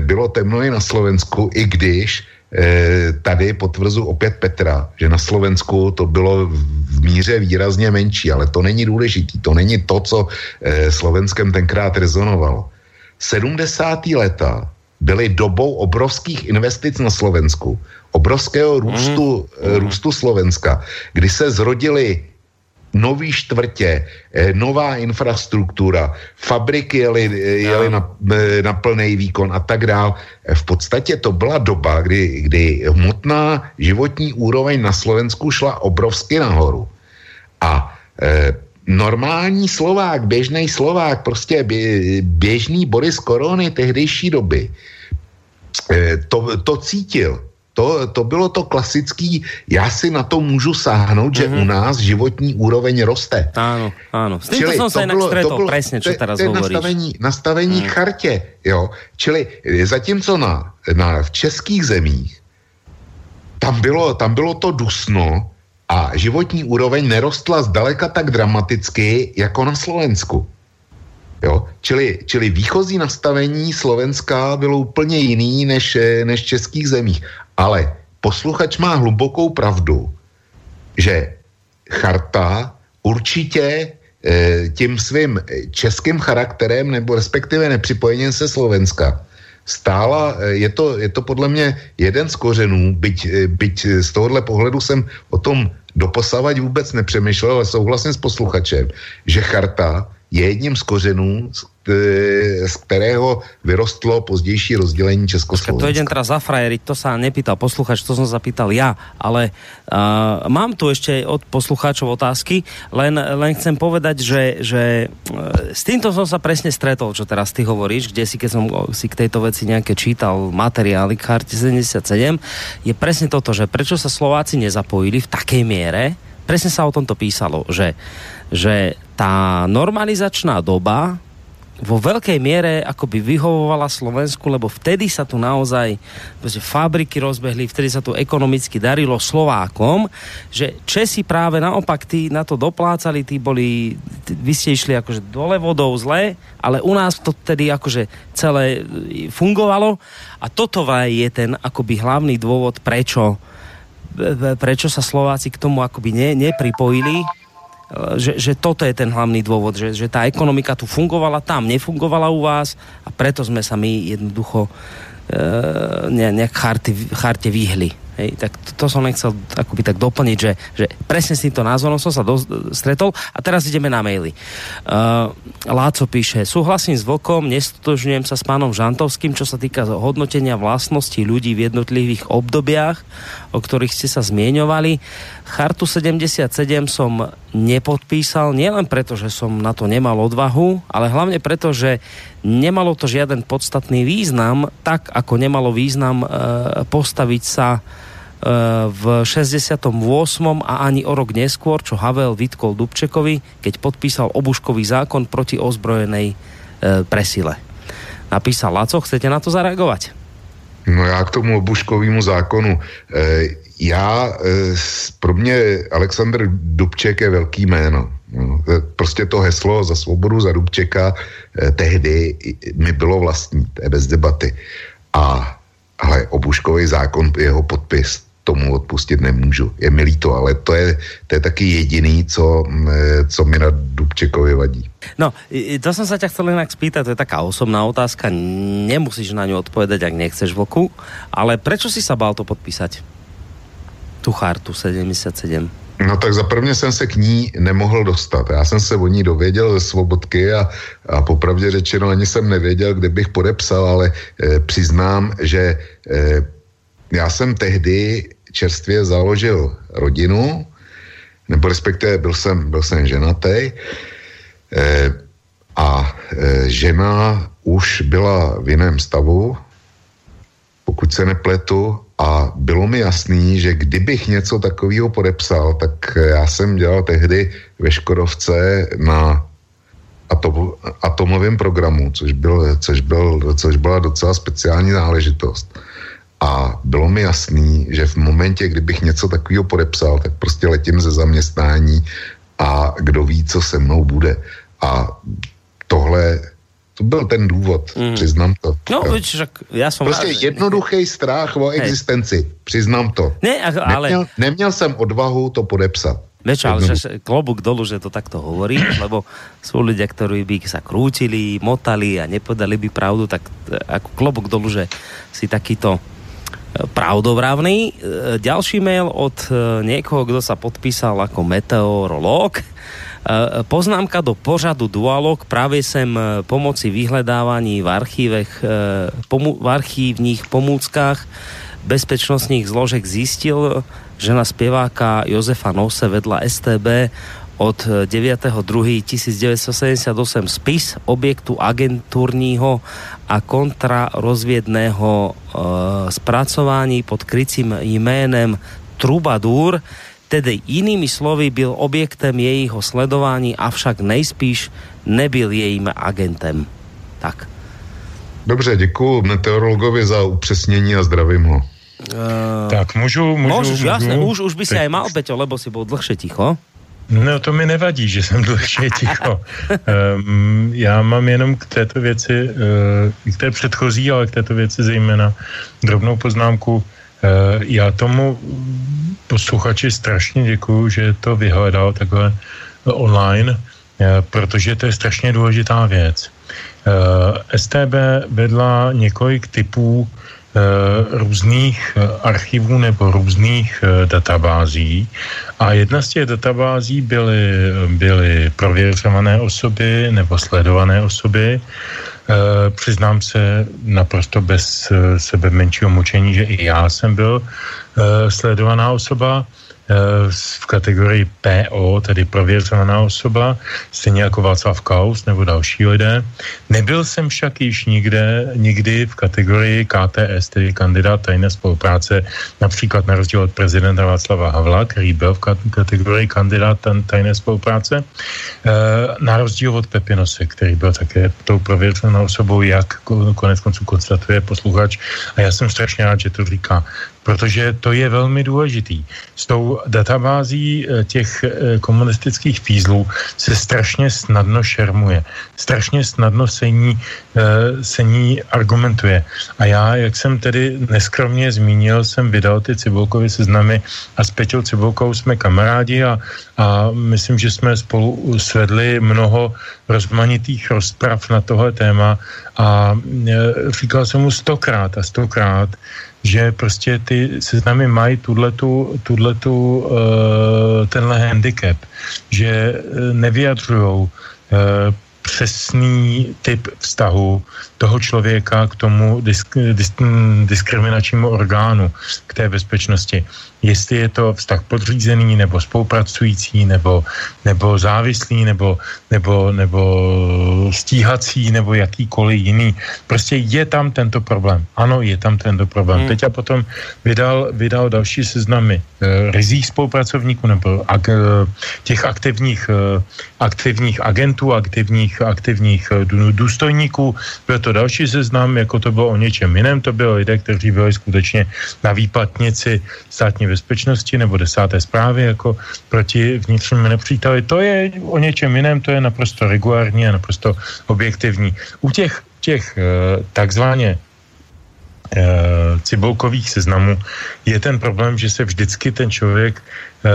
bylo temno i na Slovensku, i když e, tady potvrzu opět Petra, že na Slovensku to bylo v míře výrazně menší, ale to není důležitý, to není to, co e, Slovenskem tenkrát rezonovalo. 70. leta byly dobou obrovských investic na Slovensku, obrovského růstu, mm. růstu Slovenska, kdy se zrodily nový čtvrtě, eh, nová infrastruktura, fabriky jeli, eh, jeli na, na plný výkon a tak dál. V podstatě to byla doba, kdy, kdy hmotná životní úroveň na Slovensku šla obrovsky nahoru. A e, normální Slovák, běžný Slovák, prostě běžný Boris Korony tehdejší doby, e, to, to cítil to, to bylo to klasický, já si na to můžu sáhnout, že mm-hmm. u nás životní úroveň roste. Áno, áno. S týmto som sa inak stretol, to presne, čo teraz to, hovoríš. Nastavení, nastavení mm. chartě, jo. Čili e, zatímco na, na, v českých zemích tam bylo, tam bylo to dusno a životní úroveň nerostla zdaleka tak dramaticky jako na Slovensku. Jo? Čili, čili výchozí nastavení Slovenska bylo úplně jiný než, než českých zemích. Ale posluchač má hlubokou pravdu, že charta určitě e, tím svým českým charakterem nebo respektive nepřipojením se Slovenska stála, eh, je to, je to podle mě jeden z kořenů, byť, eh, byť z tohohle pohledu jsem o tom doposavať vůbec nepřemýšlel, ale souhlasím s posluchačem, že charta je jedním z kořenů, z kterého vyrostlo pozdější rozdělení Československa. To idem teraz zafrajeriť, to sa nepýtal posluchač, to som zapýtal ja, ale uh, mám tu ešte od poslucháčov otázky, len, len chcem povedať, že, že uh, s týmto som sa presne stretol, čo teraz ty hovoríš, kde si, keď som si k tejto veci nejaké čítal materiály k charte 77, je presne toto, že prečo sa Slováci nezapojili v takej miere, presne sa o tomto písalo, že, že tá normalizačná doba vo veľkej miere akoby vyhovovala Slovensku, lebo vtedy sa tu naozaj fabriky rozbehli, vtedy sa tu ekonomicky darilo Slovákom, že Česi práve naopak tí na to doplácali, tí boli, vy ste išli akože dole vodou zle, ale u nás to tedy akože celé fungovalo. A toto je ten akoby hlavný dôvod, prečo prečo sa Slováci k tomu akoby ne, nepripojili že, že toto je ten hlavný dôvod, že, že tá ekonomika tu fungovala, tam nefungovala u vás a preto sme sa my jednoducho e, nejak charte, charte vyhli. Hej, tak to, to som nechcel akoby tak doplniť, že, že presne s týmto názorom som sa do, stretol a teraz ideme na maily. Uh, Láco píše, súhlasím s Vlkom, nestotožňujem sa s pánom Žantovským, čo sa týka hodnotenia vlastností ľudí v jednotlivých obdobiach, o ktorých ste sa zmieňovali. Chartu 77 som nepodpísal, nielen preto, že som na to nemal odvahu, ale hlavne preto, že nemalo to žiaden podstatný význam, tak ako nemalo význam uh, postaviť sa v 68. a ani o rok neskôr, čo Havel vytkol Dubčekovi, keď podpísal obuškový zákon proti ozbrojenej e, presile. Napísal Laco, chcete na to zareagovat? No já k tomu obuškovému zákonu. Já, e, pro mě Aleksandr Dubček je velký jméno. No, prostě to heslo za svobodu za Dubčeka tehdy mi bylo vlastní, to je bez debaty. A ale obuškový zákon, jeho podpis, tomu odpustit nemůžu. Je mi líto, ale to je, to je taky jediný, co, co mi na Dubčekovi vadí. No, to som sa ťa chcel inak spýtať, to je taká osobná otázka, nemusíš na ňu odpovedať, ak nechceš voku, ale prečo si sa bál to podpísať? Tu chartu 77. No tak za prvně jsem se k ní nemohl dostat. Já jsem se o ní dověděl ze Svobodky a, a popravdě řečeno ani jsem nevěděl, kde bych podepsal, ale e, přiznám, že e, já jsem tehdy čerstvě založil rodinu, nebo respektive byl jsem, byl jsem ženatý eh, a eh, žena už byla v jiném stavu, pokud se nepletu, a bylo mi jasný, že kdybych něco takového podepsal, tak já jsem dělal tehdy ve Škodovce na atom, atomovém programu, což, byl, což, byl, což byla docela speciální záležitost. A bylo mi jasný, že v momentě, kdybych něco takového podepsal, tak prostě letím ze zaměstnání a kdo ví, co se mnou bude. A tohle to byl ten důvod, mm. přiznám to. No, jo. však já jsem... Prostě rád, jednoduchý strach o existenci, přiznám to. Ne, ale... Neměl, neměl jsem odvahu to podepsat. Vieš, ale že klobúk dolu, že to takto hovorí, lebo sú ľudia, ktorí by sa krútili, motali a nepodali by pravdu, tak e, ako klobúk dolu, že si takýto e, pravdovravný. E, ďalší mail od niekoho, kto sa podpísal ako meteorológ. Poznámka do pořadu Dualog. Práve sem pomoci vyhledávaní v archívech, v archívních pomůckách bezpečnostních zložek zistil, žena zpěváka Jozefa Nose vedla STB od 9.2.1978 spis objektu agentúrního a kontrarozviedného e, spracování pod krycím jménem Trubadur, tedy jinými slovy byl objektem jejího sledování, avšak nejspíš nebyl jejím agentem. Tak. Dobře, děkuji meteorologovi za upřesnění a zdravím ho. Uh, tak můžu, můžu, Můžeš, můžu. jasne, už, už by si aj mal, Peťo, lebo si byl dlhšie ticho. No to mi nevadí, že jsem dlhšie ticho. um, já mám jenom k této věci, uh, k té předchozí, ale k této věci zejména drobnou poznámku. Uh, já tomu posluchači strašně děkuju, že to vyhledal takhle online, uh, protože to je strašně důležitá věc. STB vedla několik typů Eh, různých eh, archivů nebo různých eh, databází a jedna z těch databází byly, byly prověřované osoby nebo sledované osoby. Přiznám se naprosto bez sebe menšího mučení, že i já jsem byl sledovaná osoba. Eh, v kategorii PO, tedy prověřovaná osoba, stejně jako Václav Kaus nebo další lidé. Nebyl jsem však již nikde, nikdy v kategorii KTS, tedy kandidát tajné spolupráce, například na rozdíl od prezidenta Václava Havla, který byl v kategorii kandidát tajné spolupráce, eh, na rozdíl od Pepinose, který byl také tou prověřenou osobou, jak konec konců konstatuje posluchač. A já jsem strašně rád, že to říká protože to je velmi důležitý. S tou databází eh, těch eh, komunistických fízlů se strašně snadno šermuje, strašně snadno se ní, eh, se ní argumentuje. A já, jak jsem tedy neskromně zmínil, jsem vydal ty Cibulkovy seznamy a s Peťou Cibulkou jsme kamarádi a, a myslím, že jsme spolu svedli mnoho rozmanitých rozprav na tohle téma a říkal jsem mu stokrát a stokrát, že prostě ty seznamy mají tuhletu, tuhletu, uh, tenhle handicap, že eh, nevyjadřují uh, přesný typ vztahu toho člověka k tomu disk, disk, diskriminačnímu orgánu, k té bezpečnosti jestli je to vztah podřízený, nebo spolupracující, nebo, nebo závislý, nebo, nebo, nebo stíhací, nebo jakýkoliv jiný. Prostě je tam tento problém. Ano, je tam tento problém. Hmm. Teď a potom vydal, vydal další seznamy e, rizích spolupracovníků nebo ag, eh, těch aktivních, e, aktivních agentů, aktivních, aktivních e, důstojníků. Byl to další seznam, jako to bylo o něčem jiném. To bylo lidé, kteří byli skutečně na výplatnici státní bezpečnosti nebo desáté zprávy jako proti vnitřnímu nepříteli. To je o něčem jiném, to je naprosto regulární a naprosto objektivní. U těch, těch eh, takzvaně eh, cibulkových seznamů je ten problém, že se vždycky ten člověk, eh,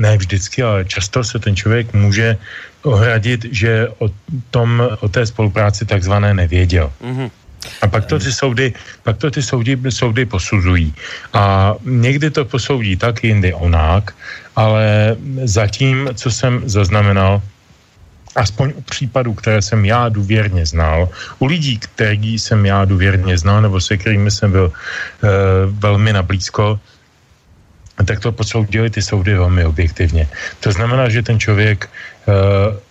ne vždycky, ale často se ten člověk může ohradit, že o tom, o té spolupráci takzvané nevěděl. Mm-hmm. A pak to ty soudy, pak to ty soudy, soudy posuzují. A někdy to posoudí tak, jindy onák, ale zatím, co jsem zaznamenal, aspoň u případů, které jsem já důvěrně znal, u lidí, který jsem já důvěrně znal, nebo se kterými jsem byl e, velmi nablízko, tak to posoudili ty soudy velmi objektivně. To znamená, že ten člověk e,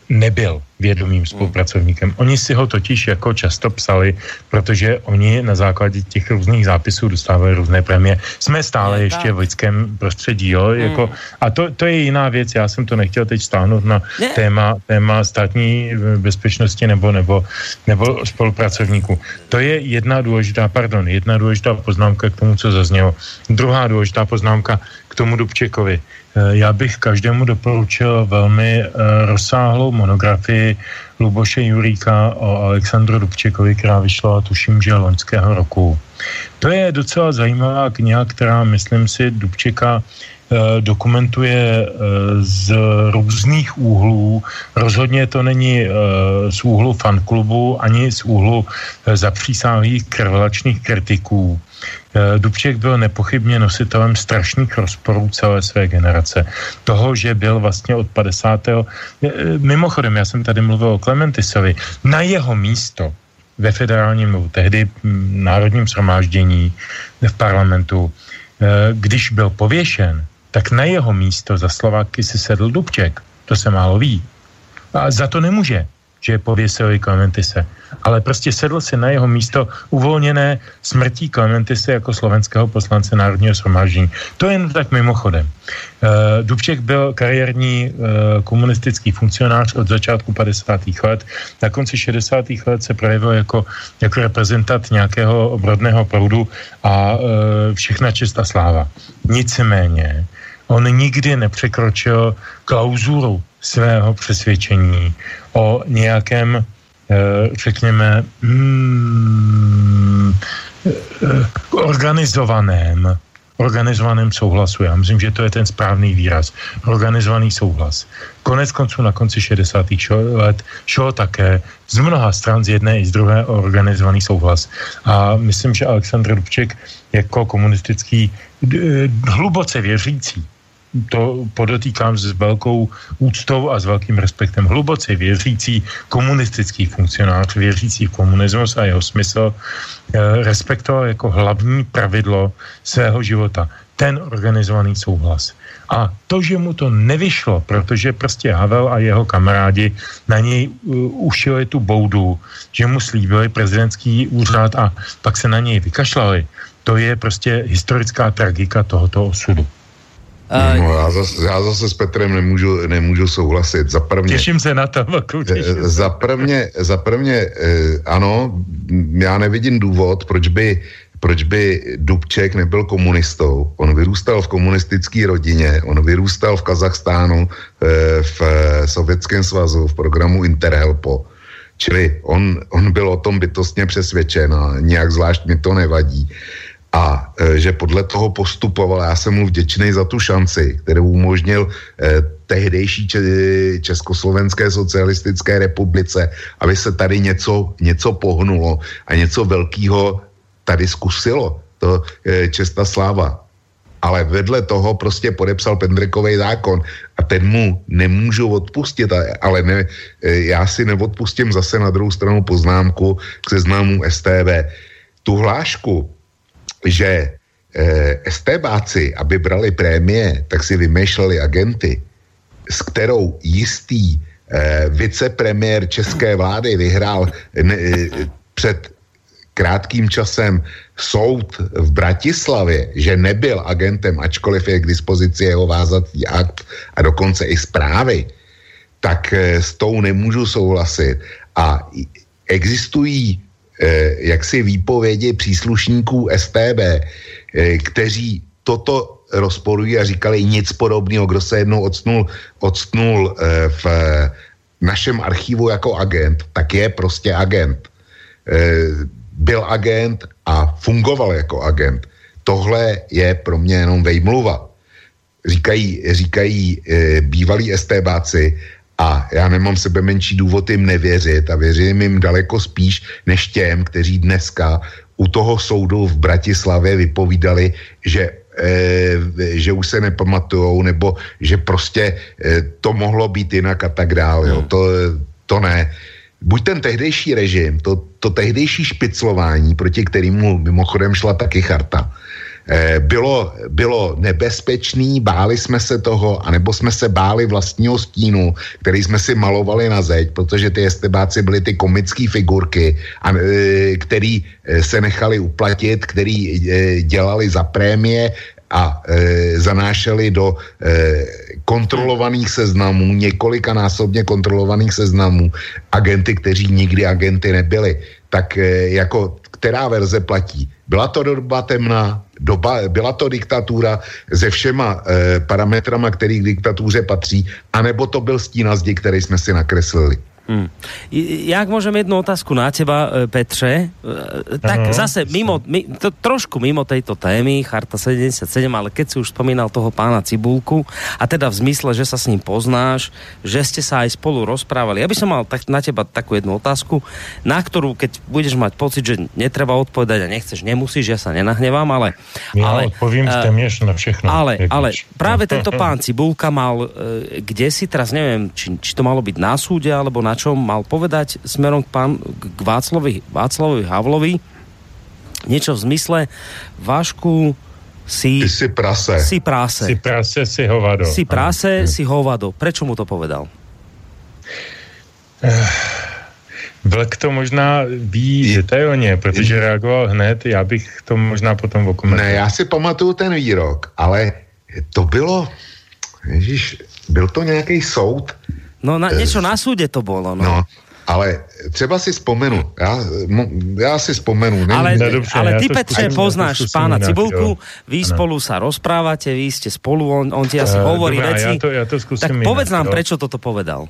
nebyl vědomým spolupracovníkem. Oni si ho totiž jako často psali, protože oni na základě těch různých zápisů dostávají různé prémie. Jsme stále je ještě v lidském prostředí, jo? Hmm. Jako, a to, to je jiná věc, já jsem to nechtěl teď stáhnout na téma, téma státní bezpečnosti nebo, nebo, nebo spolupracovníků. To je jedna důležitá, pardon, jedna důležitá poznámka k tomu, co zaznělo. Druhá důležitá poznámka k tomu Dubčekovi. Eh, já bych každému doporučil velmi eh, rozsáhlou monografii Luboše Juríka o Alexandru Dubčekovi, která vyšla, tuším, že loňského roku. To je docela zajímavá kniha, která, myslím si, Dubčeka dokumentuje z různých úhlů. Rozhodně to není z úhlu fanklubu ani z úhlu zapřísáhlých krvelačných kritiků. Eh, Dubček byl nepochybně nositelem strašných rozporů celé své generace. Toho, že byl vlastně od 50. Eh, mimochodem, já jsem tady mluvil o Klementisovi. Na jeho místo ve federálním, tehdy hm, národním shromáždění v parlamentu, eh, když byl pověšen, tak na jeho místo za Slováky si sedl Dubček. To se málo ví. A za to nemůže že pověsili Klementise. Ale prostě sedl si na jeho místo uvolněné smrtí Klementise jako slovenského poslance Národního shromáždění. To jen tak mimochodem. Uh, Dubček byl kariérní uh, komunistický funkcionář od začátku 50. let. Na konci 60. let se projevil jako, jako reprezentant nějakého obrodného proudu a uh, všechna čest a sláva. Nicméně, on nikdy nepřekročil klauzuru svého přesvědčení o nějakém, eh, řekněme, mm, eh, organizovaném organizovaném souhlasu. Já myslím, že to je ten správný výraz. Organizovaný souhlas. Konec konců na konci 60. let šlo také z mnoha stran, z jedné i z druhé, o organizovaný souhlas. A myslím, že Aleksandr Dubček jako komunistický hluboce věřící to podotýkám s velkou úctou a s velkým respektem. Hluboce věřící komunistický funkcionář, věřící v komunismus a jeho smysl, eh, respektoval jako hlavní pravidlo svého života ten organizovaný souhlas. A to, že mu to nevyšlo, protože prostě Havel a jeho kamarádi na něj uh, ušili tu boudu, že mu slíbili prezidentský úřad a pak se na něj vykašlali, to je prostě historická tragika tohoto osudu. Uh, no, já, zase, já zase s Petrem nemůžu, nemůžu souhlasit. Za prvně, těším se na to. Těším za prvně, za prvně eh, ano, já nevidím důvod, proč by, proč by Dubček nebyl komunistou. On vyrůstal v komunistické rodině, on vyrůstal v Kazachstánu, eh, v Sovětském svazu, v programu Interhelpo. Čili on, on byl o tom bytostně přesvědčen a nějak zvlášť mi to nevadí a e, že podle toho postupoval. Já jsem mu vděčný za tu šanci, kterou umožnil e, tehdejší Československé socialistické republice, aby se tady něco, něco pohnulo a něco velkého tady zkusilo. To e, česta sláva. Ale vedle toho prostě podepsal Pendrekový zákon a ten mu nemůžu odpustit, ale ne, já si neodpustím zase na druhou stranu poznámku k seznamu STV. Tu hlášku že eh, estébáci, aby brali prémie, tak si vymýšleli agenty, s kterou jistý eh, vicepremiér české vlády vyhrál ne, eh, před krátkým časem soud v Bratislavě, že nebyl agentem, ačkoliv je k dispozici jeho vázací akt a dokonce i zprávy, tak eh, s tou nemůžu souhlasit. A existují jaksi výpovědi příslušníků STB, eh, kteří toto rozporují a říkali nic podobného, kdo se jednou odstnul, odstnul eh, v eh, našem archivu jako agent, tak je prostě agent. Eh, byl agent a fungoval jako agent. Tohle je pro mě jenom vejmluva. Říkají, říkají bývalí estébáci a já nemám sebe menší důvod jim nevěřit a věřím jim daleko spíš než těm, kteří dneska u toho soudu v Bratislavě vypovídali, že e, že už se nepamatujou, nebo že prostě e, to mohlo být jinak a tak dále. Hmm. To, to ne. Buď ten tehdejší režim, to, to tehdejší špiclování, proti kterému mimochodem šla taky charta, eh, bylo, bylo nebezpečný, báli jsme se toho, anebo jsme se báli vlastního stínu, který jsme si malovali na zeď, protože ty estebáci byly ty komické figurky, a, eh, který eh, se nechali uplatit, který dělali za prémie a e, zanášeli do e, kontrolovaných seznamů, několika násobně kontrolovaných seznamů agenty, kteří nikdy agenty nebyli. Tak e, jako která verze platí? Byla to doba temná, doba, byla to diktatura se všema e, parametrama, který k diktatuře patří, anebo to byl stín zdi, který jsme si nakreslili. Hmm. Jak môžem jednu otázku na teba, e, Petře? E, tak ano. zase mimo, mi, to, trošku mimo tejto témy, Charta 77, ale keď si už spomínal toho pána Cibulku, a teda v zmysle, že sa s ním poznáš, že ste sa aj spolu rozprávali. Ja by som mal tak, na teba takú jednu otázku, na ktorú, keď budeš mať pocit, že netreba odpovedať a nechceš, nemusíš, ja sa nenahnevám, ale... Ja ale odpovím uh, téměř na všechno. Ale, ale práve tento pán Cibulka mal, uh, kde si teraz, neviem, či, či to malo byť na súde, alebo na čom mal povedať smerom k, pán, k Václovi, Václavovi Havlovi niečo v zmysle Vášku si... Ty si prase. Si prase. Si prase, si hovado. Si prase, ano. si hovado. Prečo mu to povedal? Eh, Vlk to možná ví detailně, protože reagoval hned, já bych to možná potom okomentoval. Ne, já si pamatuju ten výrok, ale to bylo, ježiš, byl to nějaký soud, No na, niečo na súde to bolo. No. no ale třeba si vzpomenu, já, já si vzpomenu. Nevím, ale, dobře, ale ty, Petře, poznáš pána Cibulku, vy ano. spolu sa rozprávate, vy ste spolu, on, on ti asi uh, hovorí dobrá, veci. Já to, já to tak povedz nám, jo. prečo toto povedal.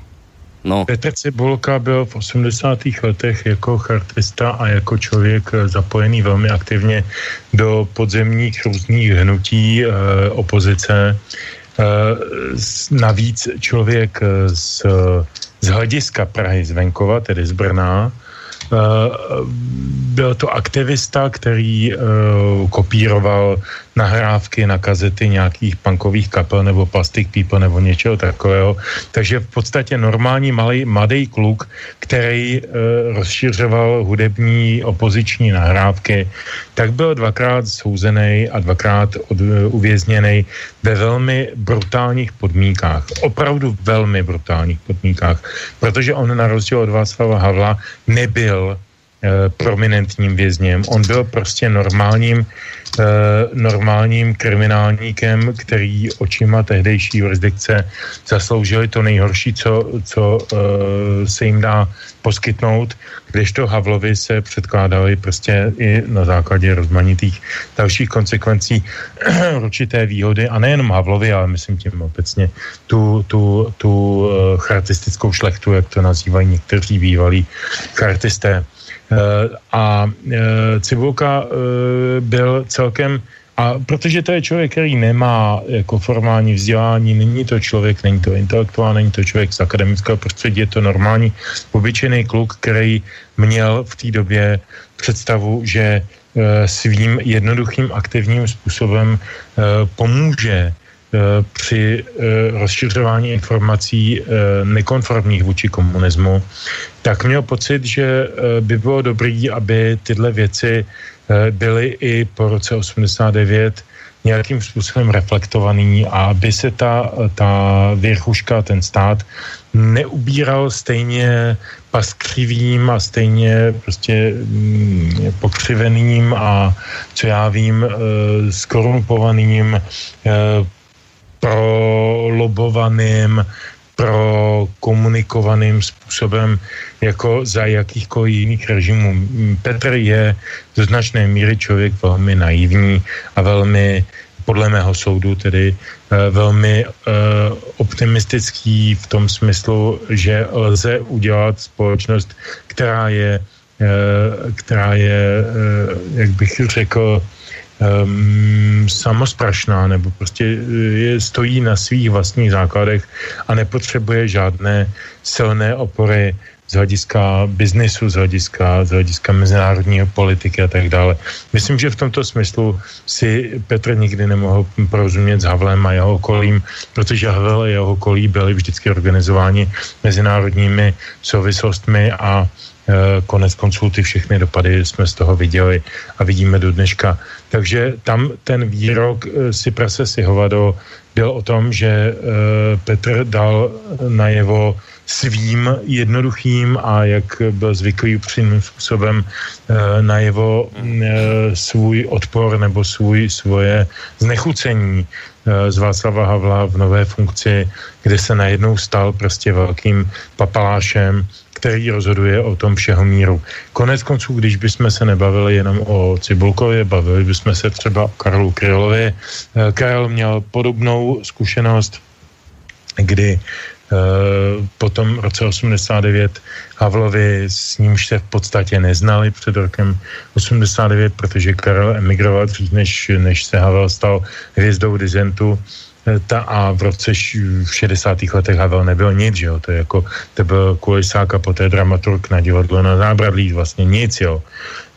No. Petr Cibulka byl v 80. letech jako chartista a jako člověk zapojený velmi aktivně do podzemních různých hnutí e, opozice. Eh, navíc člověk z, z hlediska Prahy z venkova, tedy z Brna, Eh, byl to aktivista, který eh, kopíroval nahrávky na kazety nějakých punkových kapel nebo Plastic People nebo něčeho takového. Takže v podstatě normální malý, mladý kluk, který uh, rozšiřoval hudební opoziční nahrávky, tak byl dvakrát souzený a dvakrát od, uh, uvězněný ve velmi brutálních podmínkách. Opravdu velmi brutálních podmínkách. Protože on na rozdíl od Václava Havla nebyl Eh, prominentním vězněm. On byl prostě normálním, eh, normálním kriminálníkem, který očima tehdejší jurisdikce zasloužili to nejhorší, co, co eh, se jim dá poskytnout, kdežto Havlovi se předkládali prostě i na základě rozmanitých dalších konsekvencí určité výhody a nejenom Havlovi, ale myslím tím obecně tu, tu, tu chartistickou šlechtu, jak to nazývají někteří bývalí chartisté. Eh, a eh, Cibulka eh, byl celkem a protože to je člověk, který nemá jako formální vzdělání, není to člověk, není to intelektuál, není to člověk z akademického prostředí, je to normální, obyčejný kluk, který měl v té době představu, že svým jednoduchým aktivním způsobem pomůže při eh, rozšiřování informací eh, nekonformních vůči komunismu, tak měl pocit, že by bylo dobré, aby tyhle věci byly i po roce 89 nějakým způsobem reflektovaný a aby se ta, ta věrchuška, ten stát neubíral stejně paskřivým a stejně prostě mm, pokřiveným a co já vím, skorumpovaným prolobovaným, prokomunikovaným způsobem jako za jakýchkoliv jiných režimů. Petr je do značné míry člověk velmi naivní a velmi podle mého soudu tedy uh, velmi uh, optimistický v tom smyslu, že lze udělat společnost, která je, uh, která je, jak bych řekl, um, samosprašná nebo prostě eh, je, stojí na svých vlastních základech a nepotřebuje žádné silné opory z hlediska biznesu, z hlediska, z hlediska mezinárodní politiky a tak dále. Myslím, že v tomto smyslu si Petr nikdy nemohl porozumět s Havlem a jeho okolím, protože Havel a jeho okolí byli vždycky organizováni mezinárodními souvislostmi a konec konců ty všechny dopady jsme z toho viděli a vidíme do dneška. Takže tam ten výrok si prase si hovado byl o tom, že Petr dal najevo svým jednoduchým a jak byl zvyklý upřímným způsobem najevo e, svůj odpor nebo svůj, svoje znechucení z Václava Havla v nové funkci, kde se najednou stal prostě velkým papalášem, který rozhoduje o tom všeho míru. Konec konců, když bychom se nebavili jenom o Cibulkově, bavili bychom se třeba o Karlu Krylovi. Karel měl podobnou zkušenost, kdy Eh, potom v roce 89 Havlovi s nímž se v podstatě neznali před rokem 89, protože Karel emigroval dřív, než, než se Havel stal hvězdou dizentu eh, ta a v roce v 60. letech Havel nebyl nic, že jo, to je jako, to byl kulisák a poté dramaturg na divadlo na zábradlí, vlastně nic, jo,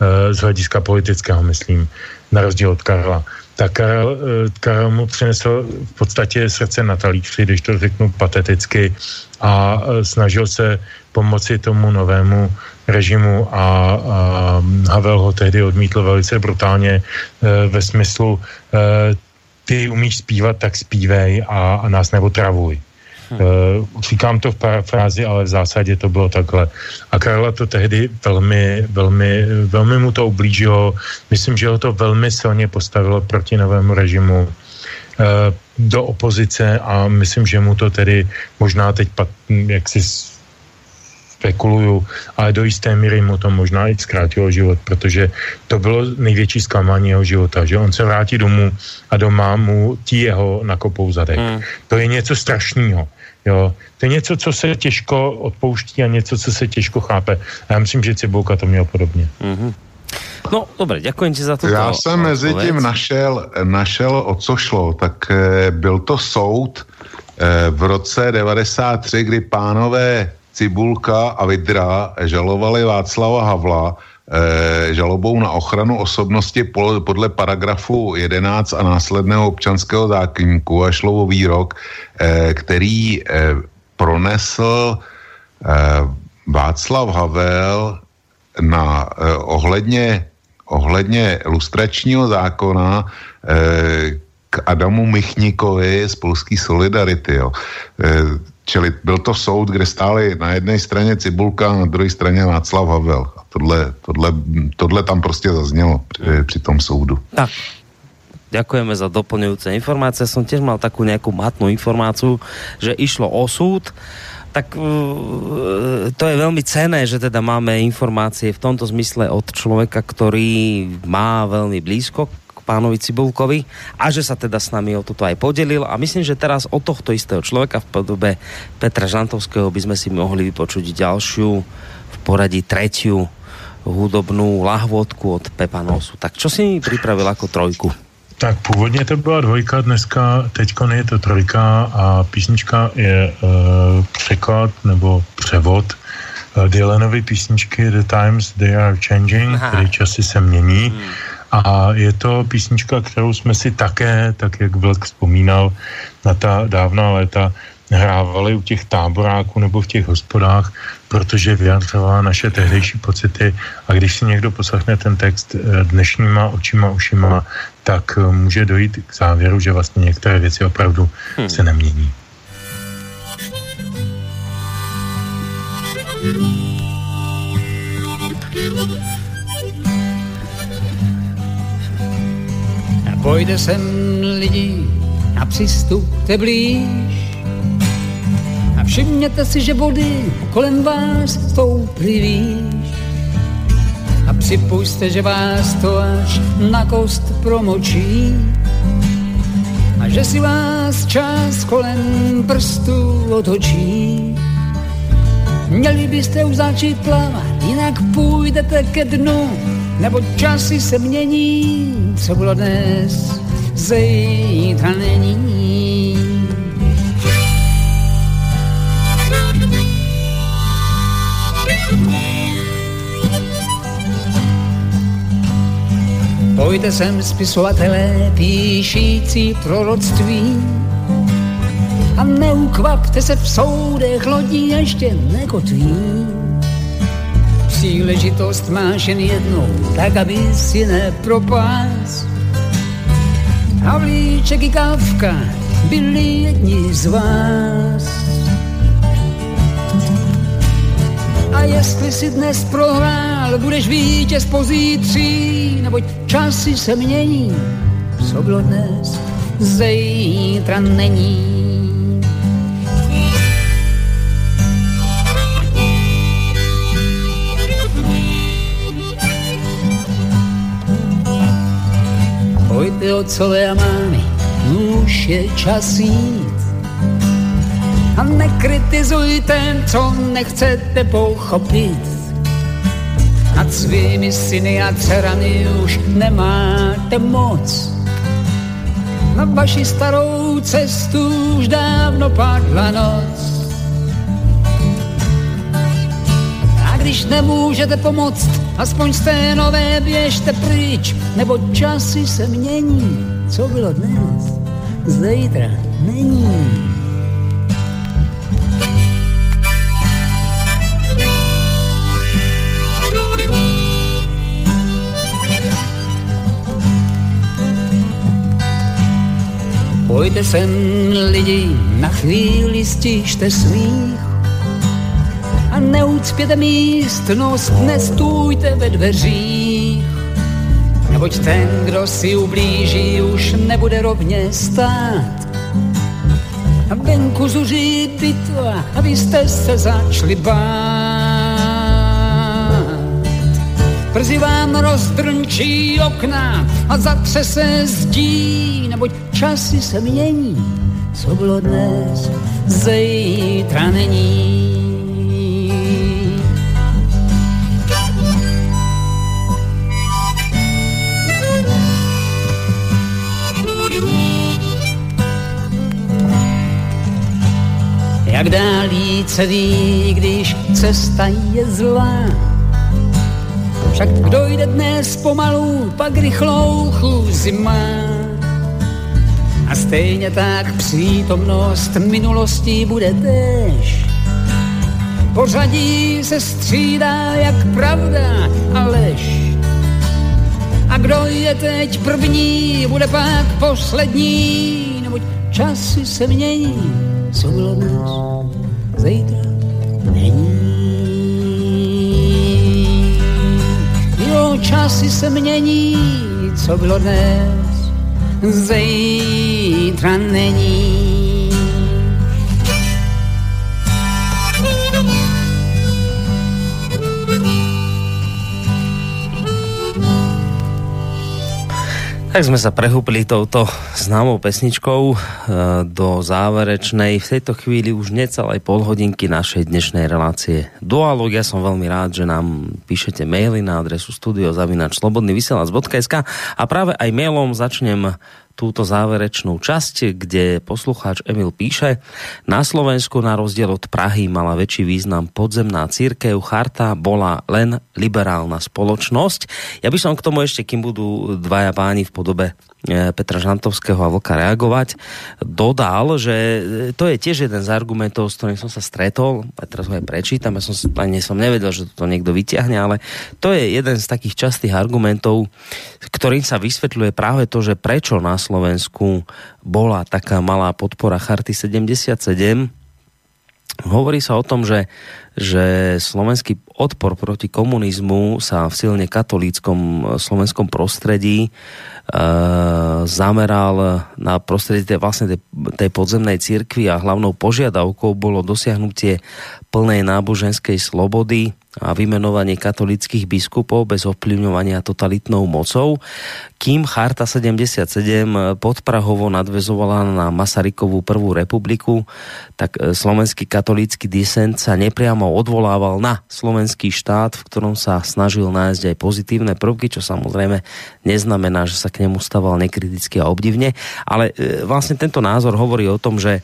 eh, z hlediska politického, myslím, na rozdíl od Karla tak Karel, eh, Karel mu přinesl v podstatě srdce na talíři, když to řeknu pateticky, a eh, snažil se pomoci tomu novému režimu a, a Havel ho tehdy odmítl velice brutálně e, ve smyslu e, ty umíš zpívat, tak zpívej a, a nás neotravuj. Uh, říkám to v parafrázi, ale v zásadě to bylo takhle. A Karla to tehdy velmi, velmi, velmi mu to ublížilo. Myslím, že ho to velmi silně postavilo proti novému režimu uh, do opozice a myslím, že mu to tedy možná teď, jak si spekuluju, ale do jisté míry mu to možná i zkrátilo život, protože to bylo největší zklamání jeho života, že on se vrátí domů a doma mu ti jeho nakopou zadek. Hmm. To je něco strašného. Jo. To je něco, co se těžko odpouští a něco, co se těžko chápe. A já myslím, že Cibulka to měl podobně. Mm-hmm. No, dobře, děkuji ti za to. Já jsem mezi tím našel, našel, o co šlo. Tak e, byl to soud e, v roce 93, kdy pánové Cibulka a Vidra žalovali Václava Havla e, žalobou na ochranu osobnosti podle paragrafu 11 a následného občanského zákonníku a šlo o výrok, e, který e, pronesl Václav Havel na ohledně, ohledně lustračního zákona k Adamu Michníkovi z Polské Solidarity. Jo. E, čili byl to soud, kde stáli na jedné straně Cibulka a na druhé straně Václav Havel tohle, tohle, tohle tam prostě zaznělo při, při tom soudu. Tak. Ďakujeme za doplňujúce informácie. Som tiež mal takú nejakú matnú informáciu, že išlo o súd. Tak uh, to je veľmi cené, že teda máme informácie v tomto zmysle od človeka, ktorý má veľmi blízko pánovi Cibulkovi a že sa teda s nami o toto aj podelil. A myslím, že teraz od tohto istého človeka v podobe Petra Žantovského by sme si mohli vypočuť ďalšiu v poradí tretiu hudobnou lahvodku od Pepa Nosu. Tak čo si připravil jako trojku? Tak původně to byla dvojka, dneska teďko je to trojka a písnička je uh, překlad nebo převod uh, Dylanovy písničky The Times They Are Changing, Aha. tedy časy se mění. Hmm. A je to písnička, kterou jsme si také, tak jak Vlk vzpomínal na ta dávná léta, hrávali u těch táboráků nebo v těch hospodách, protože vyjadřovala naše tehdejší pocity a když si někdo poslechne ten text eh, dnešníma očima, ušima, tak eh, může dojít k závěru, že vlastně některé věci opravdu hmm. se nemění. Pojde sem lidi a přistupte blíž a všimněte si, že vody kolem vás stouply výš. A připujste, že vás to až na kost promočí. A že si vás čas kolem prstu otočí. Měli byste už začít plavat, jinak půjdete ke dnu, nebo časy se mění, co bylo dnes, zítra není. Pojďte sem spisovatelé, píšící proroctví a neukvapte se v soudech lodí ještě nekotví. příležitost máš jen jednou, tak aby si nepropás. Havlíček i kávka byli jedni z vás. A jestli si dnes prohrál, budeš vítěz pozítří, neboť časy se mění, co bylo dnes, zítra není. Pojďte otcové a mámy, už je čas jít. A nekritizujte, co nechcete pochopit. Nad svými syny a dcerami už nemáte moc. Na vaši starou cestu už dávno padla noc. Když nemůžete pomoct, aspoň té nové běžte pryč, nebo časy se mění. Co bylo dnes, zítra není. Pojďte sem lidi, na chvíli stište smích neucpěte místnost, nestůjte ve dveřích. Neboť ten, kdo si ublíží, už nebude rovně stát. A venku zuří bitva, abyste se začali bát. Brzy vám rozdrnčí okna a zatře se zdí, neboť časy se mění, co bylo dnes, zítra není. Jak dálí se ví, když cesta je zlá. Však kdo jde dnes pomalu, pak rychlou chůzi má. A stejně tak přítomnost minulostí bude tež. Pořadí se střídá jak pravda a lež. A kdo je teď první, bude pak poslední, neboť časy se mění bylo dnes, zítra není. Jo, časy se mění, co bylo dnes, zítra není. Tak sme sa prehúpili touto známou pesničkou e, do záverečnej, v tejto chvíli už necelej pol hodinky našej dnešnej relácie Dualog. Ja som veľmi rád, že nám píšete maily na adresu studiozavinačslobodnyvysielac.sk a práve aj mailom začnem túto záverečnú časť, kde poslucháč Emil píše, na Slovensku na rozdiel od Prahy mala väčší význam podzemná církev, charta bola len liberálna spoločnosť. Ja by som k tomu ešte, kým budú dvaja páni v podobe E, Petra Žantovského a Vlka reagovať, dodal, že to je tiež jeden z argumentov, s ktorým som sa stretol, a teraz ho aj prečítam, ja som ani som nevedel, že to niekto vyťahne, ale to je jeden z takých častých argumentov, ktorým sa vysvetľuje práve to, že prečo na Slovensku bola taká malá podpora Charty 77. Hovorí sa o tom, že že slovenský odpor proti komunizmu sa v silne katolíckom slovenskom prostredí Eh, zameral na prostredí tej, vlastne tej, tej podzemnej cirkvi a hlavnou požiadavkou bolo dosiahnutie plnej náboženskej slobody a vymenovanie katolických biskupov bez ovplyvňovania totalitnou mocou, kým Charta 77 podprahovo nadvezovala na Masarykovú prvú republiku, tak e, slovenský katolícky disent sa nepriamo odvolával na slovenský štát, v ktorom sa snažil nájsť aj pozitívne prvky, čo samozrejme neznamená, že sa k nemu staval nekriticky a obdivne, ale e, vlastne tento názor hovorí o tom, že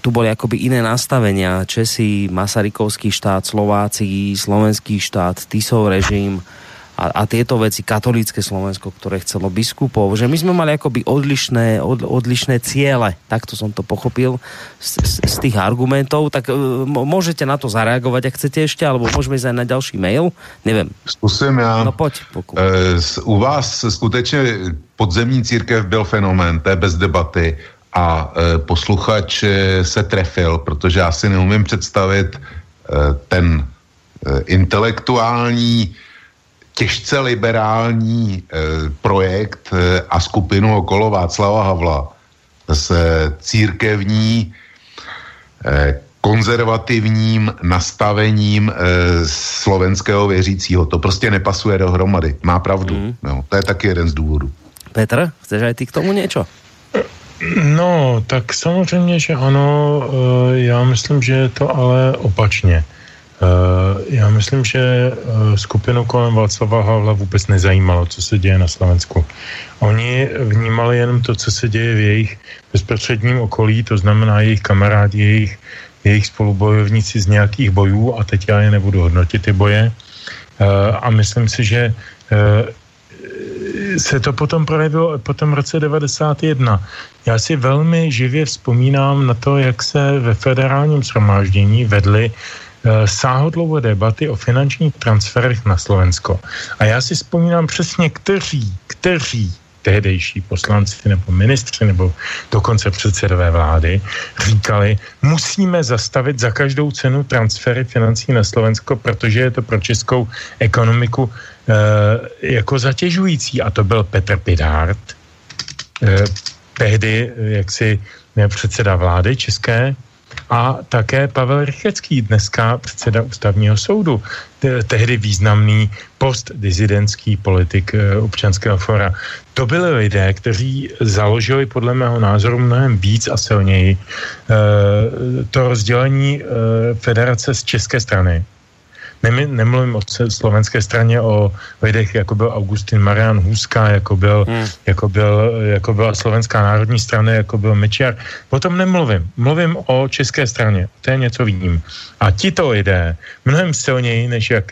tu boli akoby iné nastavenia. Česi, Masarykovský štát, Slováci, slovenský štát, Tisov režim a, a tieto veci, katolícke Slovensko, ktoré chcelo biskupov, že my sme mali akoby odlišné, od, odlišné ciele, takto som to pochopil z, z, z tých argumentov, tak uh, môžete na to zareagovať, ak chcete ešte, alebo môžeme ísť aj na ďalší mail, neviem. Zkusím já. No poď. Pokud. E, u vás skutečně podzemní církev byl fenomén, to je bez debaty a e, posluchač se trefil, protože já si neumím představit e, ten e, intelektuální těžce liberální eh, projekt eh, a skupinu okolo Václava Havla s církevní eh, konzervativním nastavením e, slovenského věřícího. To prostě nepasuje dohromady. Má pravdu. Mm. No, to je taky jeden z důvodů. Petr, chceš aj ty k tomu něco? No, tak samozřejmě, že ano, já myslím, že je to ale opačně. Eh, já myslím, že eh, skupinu kolem Václava Havla vůbec nezajímalo, co se děje na Slovensku. Oni vnímali jenom to, co se děje v jejich bezprostředním okolí, to znamená jejich kamarádi, jejich, jejich spolubojovníci z nějakých bojů a teď já je nebudu hodnotit ty boje. Eh, a myslím si, že se to potom projevilo po tom roce 91. Já si velmi živě vzpomínám na to, jak se ve federálním shromáždění vedly Eh, sáhodlouhé debaty o finančních transferech na Slovensko. A já si vzpomínám přesně, kteří, kteří tehdejší poslanci nebo ministři nebo dokonce předsedové vlády říkali, musíme zastavit za každou cenu transfery financí na Slovensko, protože je to pro českou ekonomiku e, jako zatěžující. A to byl Petr Pidhart, e, tehdy jaksi předseda vlády české, a také Pavel Rychecký, dneska předseda ústavního soudu, tehdy významný postdizidentský politik eh, občanského fora. To byli lidé, kteří založili podle mého názoru mnohem víc a silněji eh, to rozdělení eh, federace z české strany nemluvím o slovenské straně o lidech, jako byl Augustin Marian Hůzka, jako, byl, hmm. jako, byl, jako byla slovenská národní strana, jako byl Mečiar. O tom nemluvím. Mluvím o české straně. To je něco vím. A tito lidé, mnohem silněji než jak,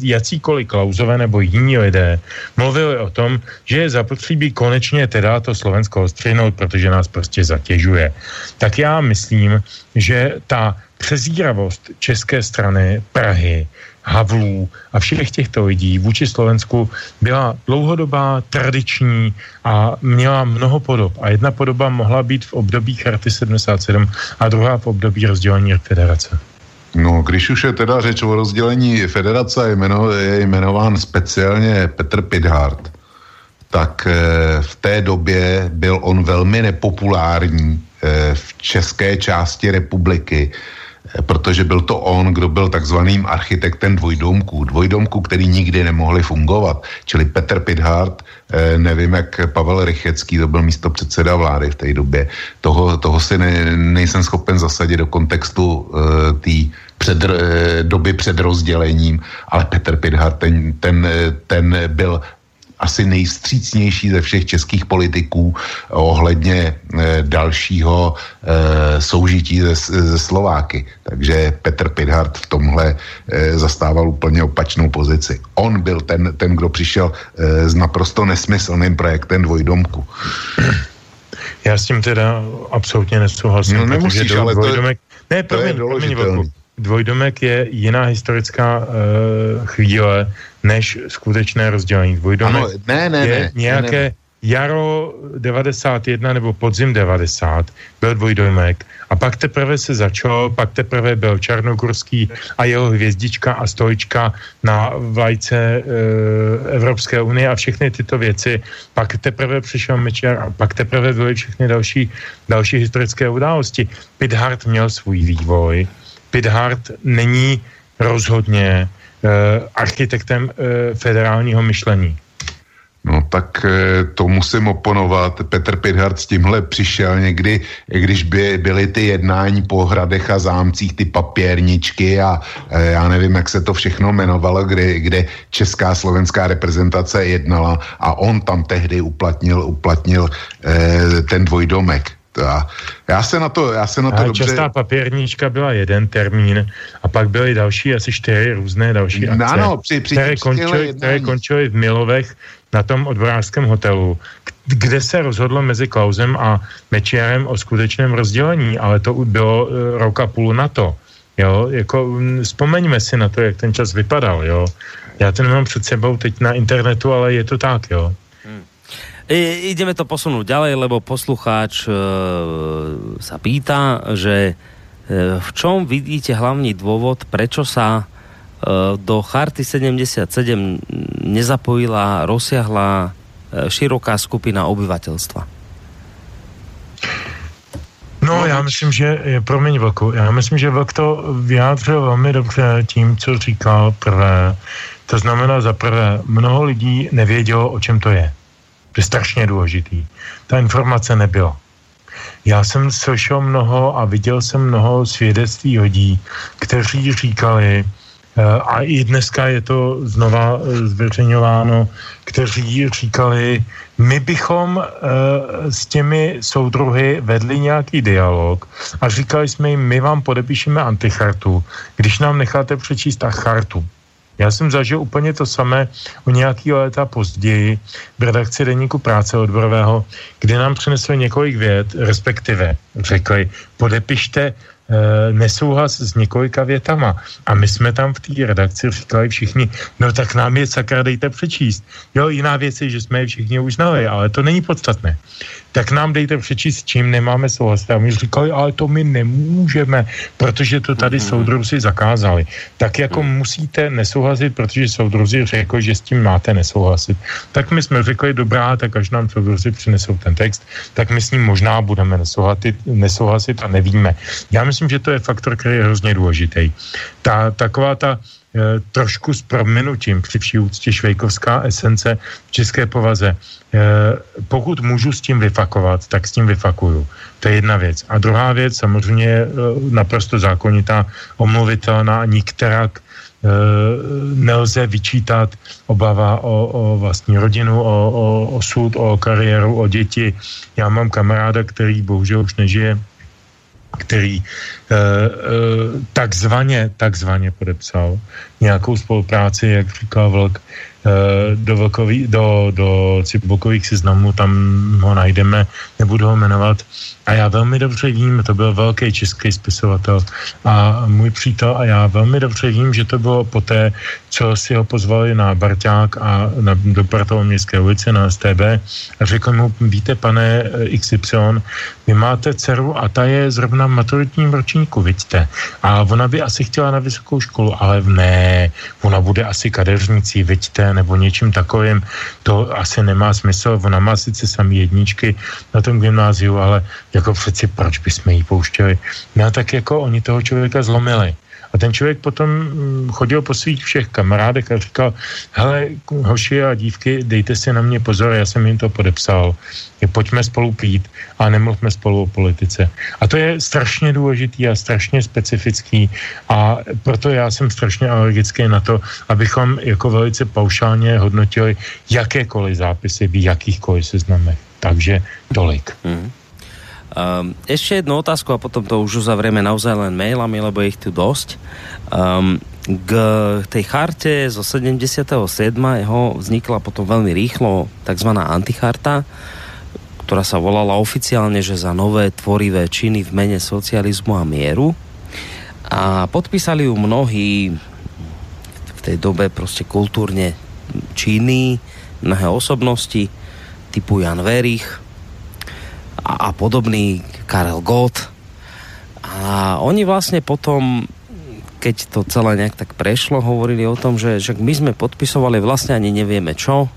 jacíkoliv klauzové nebo jiní lidé, mluvili o tom, že je zapotřebí konečně teda to Slovensko ostřihnout, protože nás prostě zatěžuje. Tak já myslím, že ta přezíravost české strany Prahy, Havlů a všech těchto lidí vůči Slovensku byla dlouhodobá, tradiční a měla mnoho podob. A jedna podoba mohla být v období Charty 77 a druhá v období rozdělení federace. No, když už je teda řeč o rozdělení federace, jmeno, je jmenován speciálně Petr Pidhart, tak eh, v té době byl on velmi nepopulární eh, v české části republiky, protože byl to on, kdo byl takzvaným architektem dvojdomků. Dvojdomků, který nikdy nemohli fungovat. Čili Petr Pidhart, eh, nevím jak Pavel Rychecký, to byl místo předseda vlády v té době. Toho, toho si ne, nejsem schopen zasadit do kontextu uh, té před, eh, doby před rozdělením, ale Petr Pidhart, ten, ten, ten byl asi nejstřícnější ze všech českých politiků ohledně eh, dalšího eh, soužití ze, ze Slováky. Takže Petr Pidhart v tomhle eh, zastával úplně opačnou pozici. On byl ten, ten kdo přišel s naprosto nesmyslným projektem dvojdomku. Já s tím teda absolutně nesouhlasím. No nemusíš, ale dvojdomek, to, ne, promiň, to je promiň, Dvojdomek je jiná historická uh, chvíle, než skutečné rozdělení. Dvojdomek ano, ne, ne, je ne, nějaké ne, ne. jaro 91 nebo podzim 90 byl dvojdomek a pak teprve se začalo, pak teprve byl Čarnogorský a jeho hvězdička a stolička na vlajce e, Evropské unie a všechny tyto věci. Pak teprve přišel Mečiar a pak teprve byly všechny další, další historické události. Pithart měl svůj vývoj. Pithart není rozhodně architektem eh, federálního myšlení. No tak eh, to musím oponovat. Petr Pidhart s tímhle přišel někdy, když by byly ty jednání po hradech a zámcích, ty papěrničky a já nevím, jak se to všechno jmenovalo, kde, kde česká slovenská reprezentace jednala a on tam tehdy uplatnil, uplatnil ten dvojdomek. A já se na to, já se na to a dobře... Častá papírnička byla jeden termín a pak byly další asi čtyři různé další no, akce, ano, při, při které, končily, které končily v Milovech na tom odborářském hotelu, kde se rozhodlo mezi Klausem a Mečiarem o skutečném rozdělení, ale to bylo e, roka půl na to. Jo, jako vzpomeňme si na to, jak ten čas vypadal, jo. Já to nemám před sebou teď na internetu, ale je to tak, jo. I, ideme to posunúť ďalej, lebo poslucháč e, sa pýta, že e, v čom vidíte hlavný dôvod, prečo sa e, do Charty 77 nezapojila rozsiahla e, široká skupina obyvateľstva? No, já myslím, že, promiň Vlku, já myslím, že Vlk to vyjádřil velmi dobře tím, co říkal prvé. To znamená, za prvé, mnoho lidí nevědělo, o čem to je. To je strašně důležitý. Ta informace nebyla. Já jsem slyšel mnoho a viděl jsem mnoho svědectví lidí, kteří říkali, eh, a i dneska je to znova eh, zveřejňováno, kteří říkali, my bychom e, s těmi soudruhy vedli nějaký dialog a říkali jsme jim, my vám podepíšeme antichartu, když nám necháte přečíst a chartu. Já jsem zažil úplně to samé o nějaký léta později v redakci Deníku práce odborového, kde nám přinesli několik věd, respektive řekli, podepište Eh, nesouhlas s několika větama. A my jsme tam v té redakci říkali všichni, no tak nám je sakra dejte přečíst. Jo, jiná věc je, že jsme je všichni už znali, ale to není podstatné tak nám dejte přečíst, s čím nemáme souhlasit. A my říkali, ale to my nemůžeme, protože to tady mm-hmm. soudruzi zakázali. Tak jako mm. musíte nesouhlasit, protože soudruzi řekli, že s tím máte nesouhlasit. Tak my jsme řekli, dobrá, tak až nám soudruzi přinesou ten text, tak my s ním možná budeme nesouhlasit, nesouhlasit a nevíme. Já myslím, že to je faktor, který je hrozně důležitý. Ta, taková ta trošku s proměnutím při vší úctě švejkovská esence v české povaze. Eh, pokud můžu s tím vyfakovat, tak s tím vyfakuju. To je jedna věc. A druhá věc, samozřejmě eh, naprosto zákonitá, omluvitelná, nikterak nelze vyčítat obava o, o vlastní rodinu, o, o, o soud, o kariéru, o děti. Já mám kamaráda, který bohužel už nežije, který eh, eh, takzvaně, takzvaně podepsal nějakou spolupráci, jak říkal Vlk, do, vlkový, do, do cibukových seznamů, tam ho najdeme, nebudu ho jmenovat. A já velmi dobře vím, to byl velký český spisovatel a můj přítel a já velmi dobře vím, že to bylo poté, co si ho pozvali na Barťák a na, do Bartolomějské ulice na STB a řekl mu, víte, pane eh, XY, vy máte dceru a ta je zrovna v maturitním ročníku, vidíte. A ona by asi chtěla na vysokou školu, ale ne, ona bude asi kadeřnicí, vidíte, nebo něčím takovým, to asi nemá smysl. Ona má sice samý jedničky na tom gymnáziu, ale jako přeci proč bychom jí pouštěli? No tak jako oni toho člověka zlomili. A ten člověk potom mm, chodil po svých všech kamarádech a říkal, hele, hoši a dívky, dejte si na mě pozor, já jsem jim to podepsal. Pojďme spolu pít a nemluvme spolu o politice. A to je strašně důležitý a strašně specifický a proto já jsem strašně alergický na to, abychom jako velice paušálně hodnotili jakékoliv zápisy v jakýchkoliv seznamech. Takže tolik. Mm. Um, ešte jednu otázku a potom to už uzavrieme naozaj len mailami, lebo ich tu dosť. Um, k tej charte zo 77. vznikla potom veľmi rýchlo tzv. anticharta, ktorá sa volala oficiálne, že za nové tvorivé činy v mene socializmu a mieru. A podpísali ju mnohí v tej dobe prostě kultúrne činy, mnohé osobnosti typu Jan Verich, a, a podobný Karel Gott. A oni vlastne potom keď to celé nejak tak prešlo, hovorili o tom, že, že my sme podpisovali vlastne ani nevieme čo.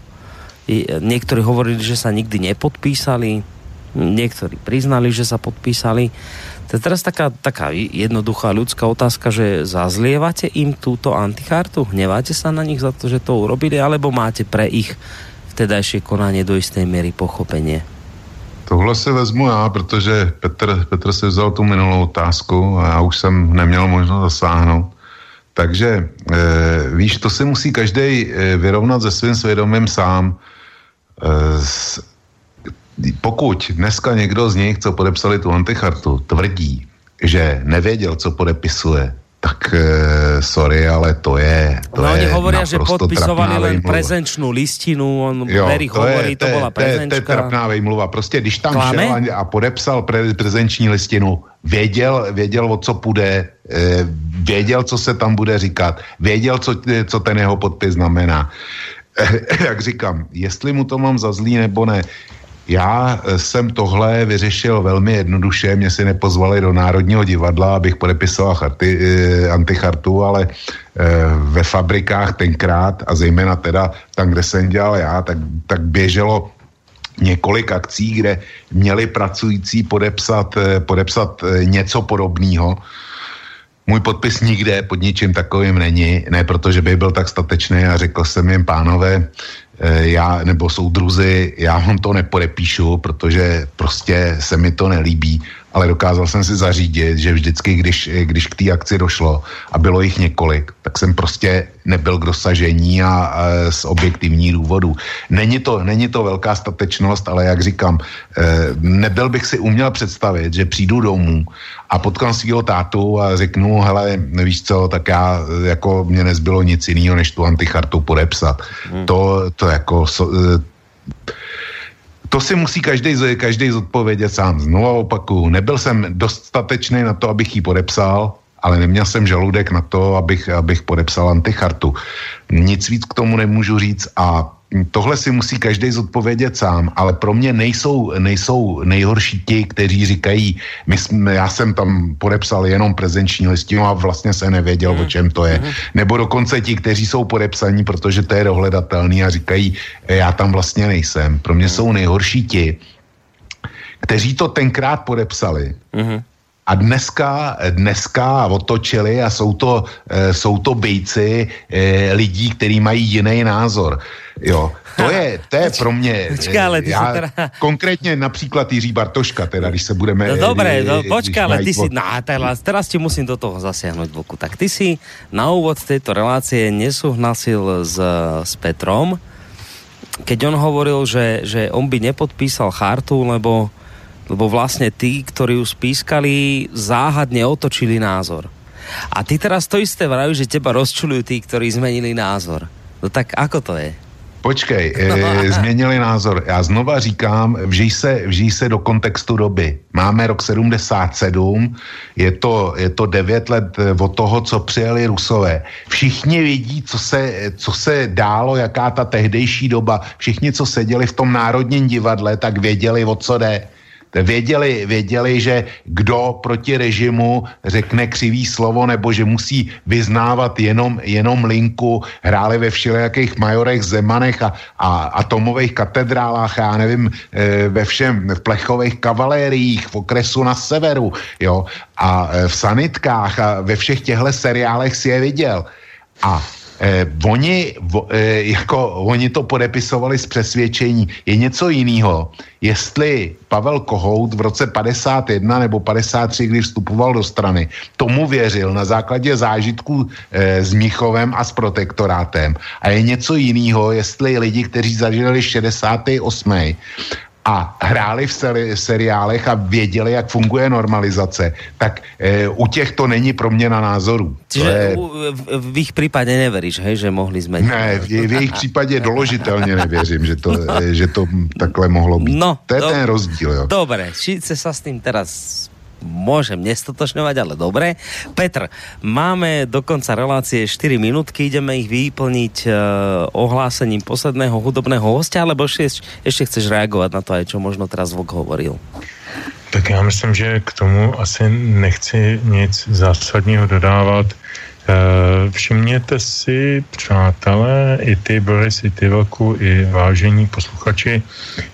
I, niektorí hovorili, že sa nikdy nepodpísali, niektorí priznali, že sa podpísali. To je teraz taká, taká jednoduchá ľudská otázka, že zazlievate im túto antichartu? Hneváte sa na nich za to, že to urobili, alebo máte pre ich vtedajšie konanie do istej miery pochopenie? Tohle si vezmu já, protože Petr, Petr si vzal tu minulou otázku a já už jsem neměl možnost zasáhnout. Takže e, víš, to si musí každý e, vyrovnat se svým svědomím sám. E, s, pokud dneska někdo z nich, co podepsali tu antichartu, tvrdí, že nevěděl, co podepisuje, tak uh, sorry, ale to je to no, je oni hovoria, že podpisovali len prezenčnú listinu, on jo, Mary to hovorí, je, to, to bola prezenčka. To je, to je trapná vejmluva. Prostě když tam Klame? šel a podepsal pre, prezenční listinu, věděl, věděl, o co půjde, eh, věděl, co se tam bude říkat, věděl, co, co ten jeho podpis znamená. Eh, jak říkám, jestli mu to mám za zlý nebo ne, já eh, jsem tohle vyřešil velmi jednoduše, mě si nepozvali do Národního divadla, abych podepisoval charty, eh, antichartu, ale eh, ve fabrikách tenkrát a zejména teda tam, kde jsem dělal já, tak, tak běželo několik akcí, kde měli pracující podepsat, podepsat něco podobného. Můj podpis nikde pod ničím takovým není, ne protože by byl tak statečný a řekl jsem jim, pánové, já, nebo soudruzi, já vám to nepodepíšu, protože prostě se mi to nelíbí, ale dokázal jsem si zařídit, že vždycky, když, když k té akci došlo a bylo jich několik, tak jsem prostě nebyl k dosažení a, a z objektivních důvodů. Není to, není to velká statečnost, ale jak říkám, e, nebyl bych si uměl představit, že přijdu domů a potkám svého tátu a řeknu, hele, nevíš co, tak já, jako mě nezbylo nic jiného, než tu antichartu podepsat. Hmm. To, to jako... So, e, to si musí každý, každý zodpovědět sám. Znovu opakuju, nebyl jsem dostatečný na to, abych ji podepsal, ale neměl jsem žaludek na to, abych, abych podepsal antichartu. Nic víc k tomu nemůžu říct a tohle si musí každý zodpovědět sám, ale pro mě nejsou, nejsou nejhorší ti, kteří říkají, my jsme, já jsem tam podepsal jenom prezenční listinu a vlastně se nevěděl, mm. o čem to je. Mm. Nebo dokonce ti, kteří jsou podepsaní, protože to je dohledatelný a říkají, e, já tam vlastně nejsem. Pro mě mm. jsou nejhorší ti, kteří to tenkrát podepsali, mm a dneska, dneska otočili a jsou to, e, jsou to bejci e, lidí, kteří mají jiný názor. Jo, to je, to je pro mě, počká, ale ty já, teda... konkrétně například Jiří Bartoška, teda, když se budeme... No dobré, no, počká, ale ty si, no, teraz, teraz ti musím do toho zasiahnuť boku. Tak ty si na úvod tejto relácie nesúhlasil s, s Petrom, keď on hovoril, že, že on by nepodpísal chartu, lebo lebo vlastne tí, ktorí ju spískali, záhadne otočili názor. A ty teraz to isté vrajú, že teba rozčulujú tí, ktorí zmenili názor. No tak ako to je? Počkej, e, změnili názor. Já znova říkám, vžij se, vžij se do kontextu doby. Máme rok 77, je to, je to 9 let eh, od toho, co přijeli Rusové. Všichni vidí, co se, co se dálo, jaká ta tehdejší doba. Všichni, co seděli v tom Národním divadle, tak věděli, o co jde věděli, věděli, že kdo proti režimu řekne křivý slovo nebo že musí vyznávat jenom, jenom linku, hráli ve všelijakých majorech, zemanech a, a atomových katedrálách, já nevím, e, ve všem, v plechových kavalériích, v okresu na severu, jo, a e, v sanitkách a ve všech těchto seriálech si je viděl. A eh, oni, eh, jako, oni to podepisovali z přesvědčení. Je něco jiného, jestli Pavel Kohout v roce 51 nebo 53, když vstupoval do strany, tomu věřil na základě zážitků eh, s Míchovem a s protektorátem. A je něco jiného, jestli lidi, kteří zažili 68 a hráli v seri- seriálech a věděli, jak funguje normalizace, tak e, u těch to není proměna názorů. Čiže je... v, v jejich případě neveríš, hej, že mohli změnit? Ne, v, v jejich případě doložitelně nevěřím, že to, e, že to takhle mohlo být. No, to je do... ten rozdíl. Jo. Dobre, se s tým teraz môžem nestotočňovať, ale dobre. Petr, máme do konca relácie 4 minútky, ideme ich vyplniť uh, ohlásením posledného hudobného hostia, alebo ešte, ešte chceš reagovať na to aj, čo možno teraz Vok hovoril? Tak já myslím, že k tomu asi nechci nic zásadního dodávat. Eh, všimněte si, přátelé, i ty, Boris, i ty velkou, i vážení posluchači,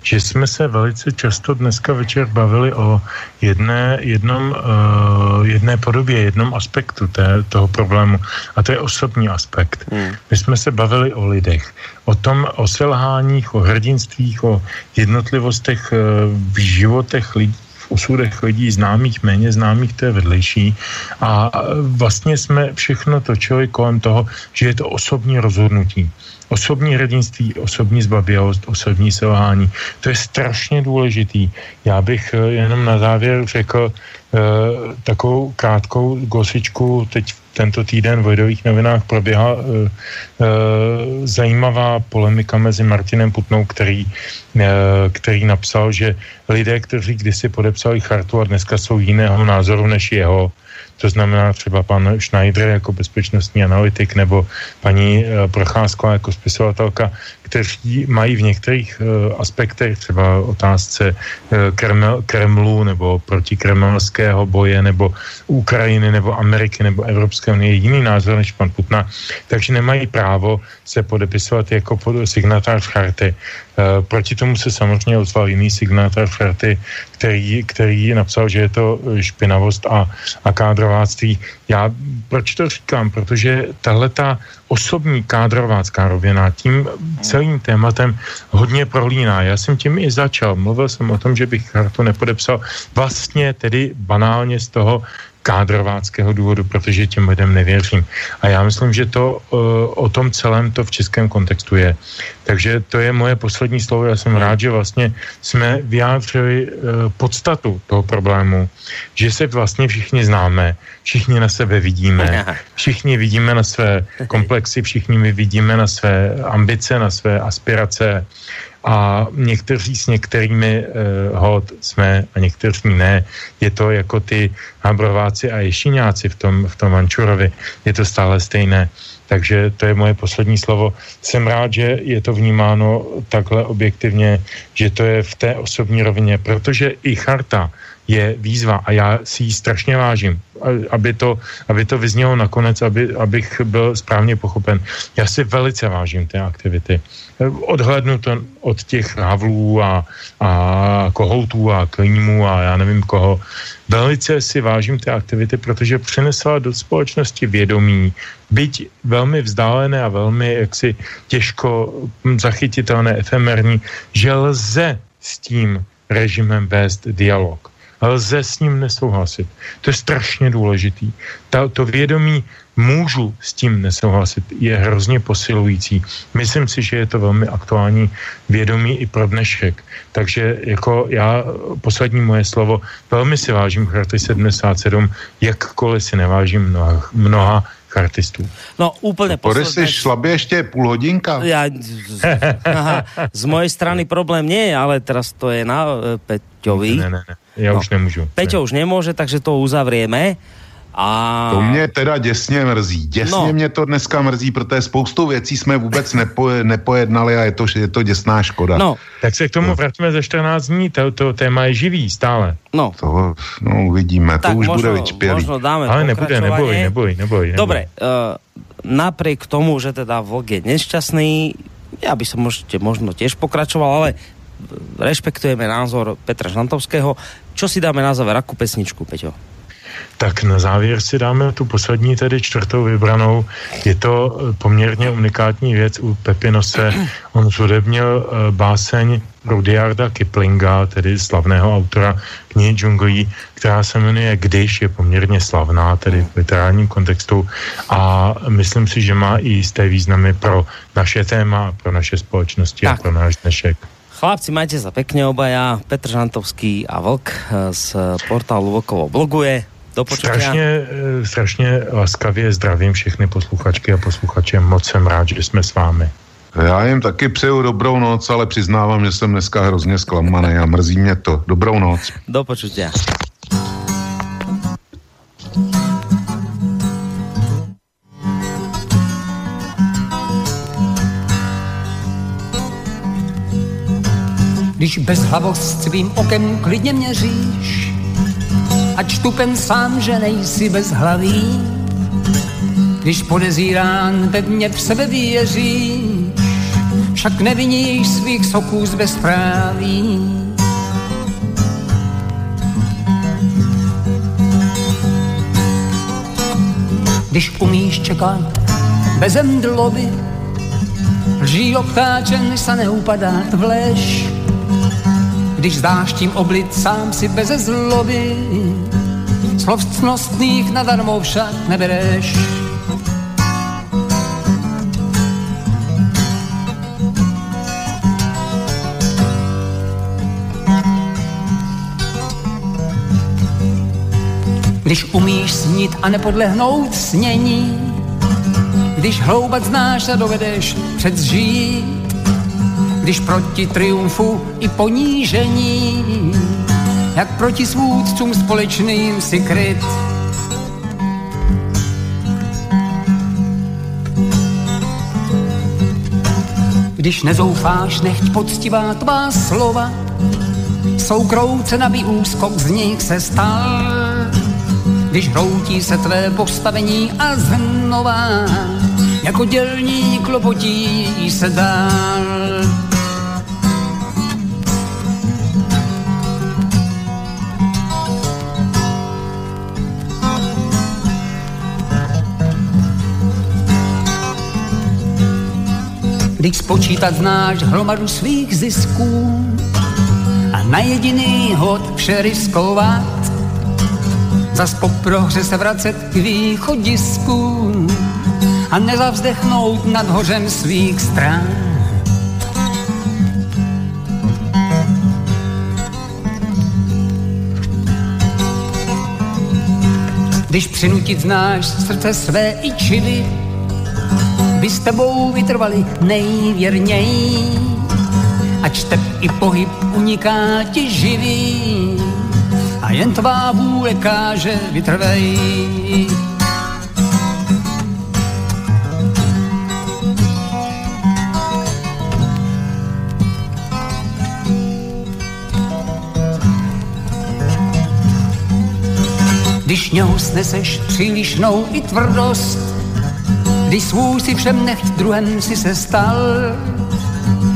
že jsme se velice často dneska večer bavili o jedné, jednom, uh, jedné podobě, jednom aspektu té, toho problému, a to je osobní aspekt. Hmm. My jsme se bavili o lidech, o tom, o selháních, o hrdinstvích, o jednotlivostech uh, v životech lidí, v osudech lidí známých, méně známých, to je vedlejší. A vlastně jsme všechno točili kolem toho, že je to osobní rozhodnutí. Osobní hrdinství, osobní zbavělost, osobní selhání. To je strašně důležitý. Já bych eh, jenom na závěr řekl uh, takovou krátkou gosičku. Teď tento týden v Lidových novinách proběhla uh, uh, zajímavá polemika mezi Martinem Putnou, který, uh, který napsal, že lidé, kteří kdysi podepsali chartu a dneska jsou jiného názoru než jeho, to znamená třeba pan Schneider jako bezpečnostní analytik nebo paní eh, Procházková jako spisovatelka, kteří mají v některých uh, aspektech, třeba otázce uh, Kreml, Kremlu nebo protikremelského boje nebo Ukrajiny nebo Ameriky nebo Evropské unie jiný názor než pan Putna, takže nemají právo se podepisovat jako signatář charty. Uh, proti tomu se samozřejmě ozval jiný signatář charty, který, který napsal, že je to špinavost a, a kádrováctví. Já proč to říkám? Protože tahle ta osobní kádrovácká rovina tím celým tématem hodně prolíná. Já jsem tím i začal. Mluvil jsem o tom, že bych kartu nepodepsal vlastně tedy banálně z toho kádrováckého důvodu, protože těm lidem nevěřím. A já myslím, že to uh, o tom celém to v českém kontextu je. Takže to je moje poslední slovo. Já jsem rád, že vlastně jsme vyjádřili uh, podstatu toho problému, že se vlastně všichni známe, všichni na sebe vidíme, všichni vidíme na své komplexy, všichni my vidíme na své ambice, na své aspirace a někteří s některými uh, hod jsme a někteří ne. Je to jako ty Habrováci a Ješiňáci v tom, v tom Mančurovi. Je to stále stejné. Takže to je moje poslední slovo. Jsem rád, že je to vnímáno takhle objektivně, že to je v té osobní rovině, protože i charta je výzva a já si ji strašně vážím, aby to, aby to vyznělo nakonec, aby, abych byl správně pochopen. Já si velice vážím té aktivity. Odhlednu to od těch havlů a, a kohoutů a klímů a já nevím koho. Velice si vážím té aktivity, protože přinesla do společnosti vědomí, byť velmi vzdálené a velmi jaksi těžko zachytitelné, efemerní, že lze s tím režimem vést dialog lze s ním nesouhlasit. To je strašně důležitý. Ta, to vědomí můžu s tím nesouhlasit je hrozně posilující. Myslím si, že je to velmi aktuální vědomí i pro dnešek. Takže jako já, poslední moje slovo, velmi si vážím Charty 77, jakkoliv si nevážím mnoha, mnoha chartistů. No úplně posledné... si šlabě ještě půl hodinka. Ja, z, aha, z mojej strany problém nie je, ale teraz to je na uh, Peťovi. Ne, ne, ne, já no. už nemůžu. Peťo ne. už nemůže, takže to uzavrieme. A... To mě teda děsně mrzí. Děsně no. mě to dneska mrzí, protože spoustu věcí jsme vůbec nepo, nepojednali a je to, je to děsná škoda. No. Tak se k tomu no. vrátíme za 14 dní, to, to téma je živý stále. No. To, no uvidíme, tak to už možno, bude vyčpělý. Možno dáme Ale nebude, neboj, neboj, neboj. Dobre, uh, napriek tomu, že teda Vlk je nešťastný, ja by som možno, možno tiež pokračoval, ale rešpektujeme názor Petra Žantovského. Čo si dáme na záver, akú pesničku, Peťo? Tak na závěr si dáme tu poslední, tedy čtvrtou vybranou. Je to eh, poměrně unikátní věc u Pepinose. On zudebnil eh, báseň Rudyarda Kiplinga, tedy slavného autora knihy džunglí, která se jmenuje Když, je poměrně slavná, tedy v literárním kontextu a myslím si, že má i jisté významy pro naše téma, pro naše společnosti tak. a pro náš dnešek. Chlapci, majte sa pekne obaja. Petr Žantovský a Vlk eh, z portálu Vlkovo bloguje. Do Strašně, eh, strašně laskavě zdravím všechny posluchačky a posluchače. Moc jsem rád, že jsme s vámi. Já jim taky přeju dobrou noc, ale přiznávám, že jsem dneska hrozně zklamaný a mrzí mě to. Dobrou noc. Do počutia. Když bez hlavost svým okem klidně měříš, ať štupen sám, že nejsi bez hlaví. Když podezírán pevně v sebe věříš, však neviníš svých soků z bezpráví. Když umíš čekat bez mdloby, lží obtáčen sa neupadá v lež, když zdáš tím oblit sám si bez zloby. Slov cnostných nadarmo však nebereš. Když umíš snít a nepodlehnout snění, když hloubat znáš a dovedeš předzžít, když proti triumfu i ponížení, jak proti svůdcům společným si kryt. Když nezoufáš, nechť poctivá tvá slova, jsou krouce na úskok z nich se stal. Když hroutí se tvé postavení a znova, jako dělník lopotí se dál. Když spočítat znáš hromadu svých zisků a na jediný hod vše riskovat, zas po prohře se vracet k východisku a nezavzdechnout nad hořem svých strán. Když přinutit znáš srdce své i čivy, by s tebou vytrvali nejvěrněji. Ač tep i pohyb uniká ti živý a jen tvá vůle káže vytrvej. Když něho sneseš přílišnou i tvrdost, když svůj si všem nechť druhem si se stal,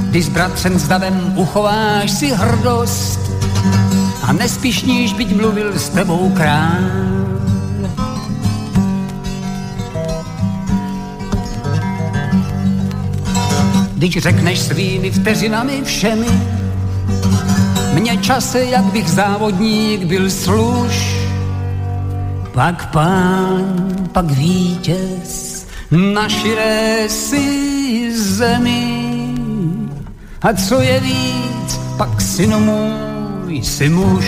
když s bratřem s davem uchováš si hrdost a nespišníš, byť mluvil s tebou král. Když řekneš svými vteřinami všemi, mě čase, jak bych závodník byl služ, pak pán, pak vítěz, na širé si zemi. A co je víc, pak synu můj, si muž.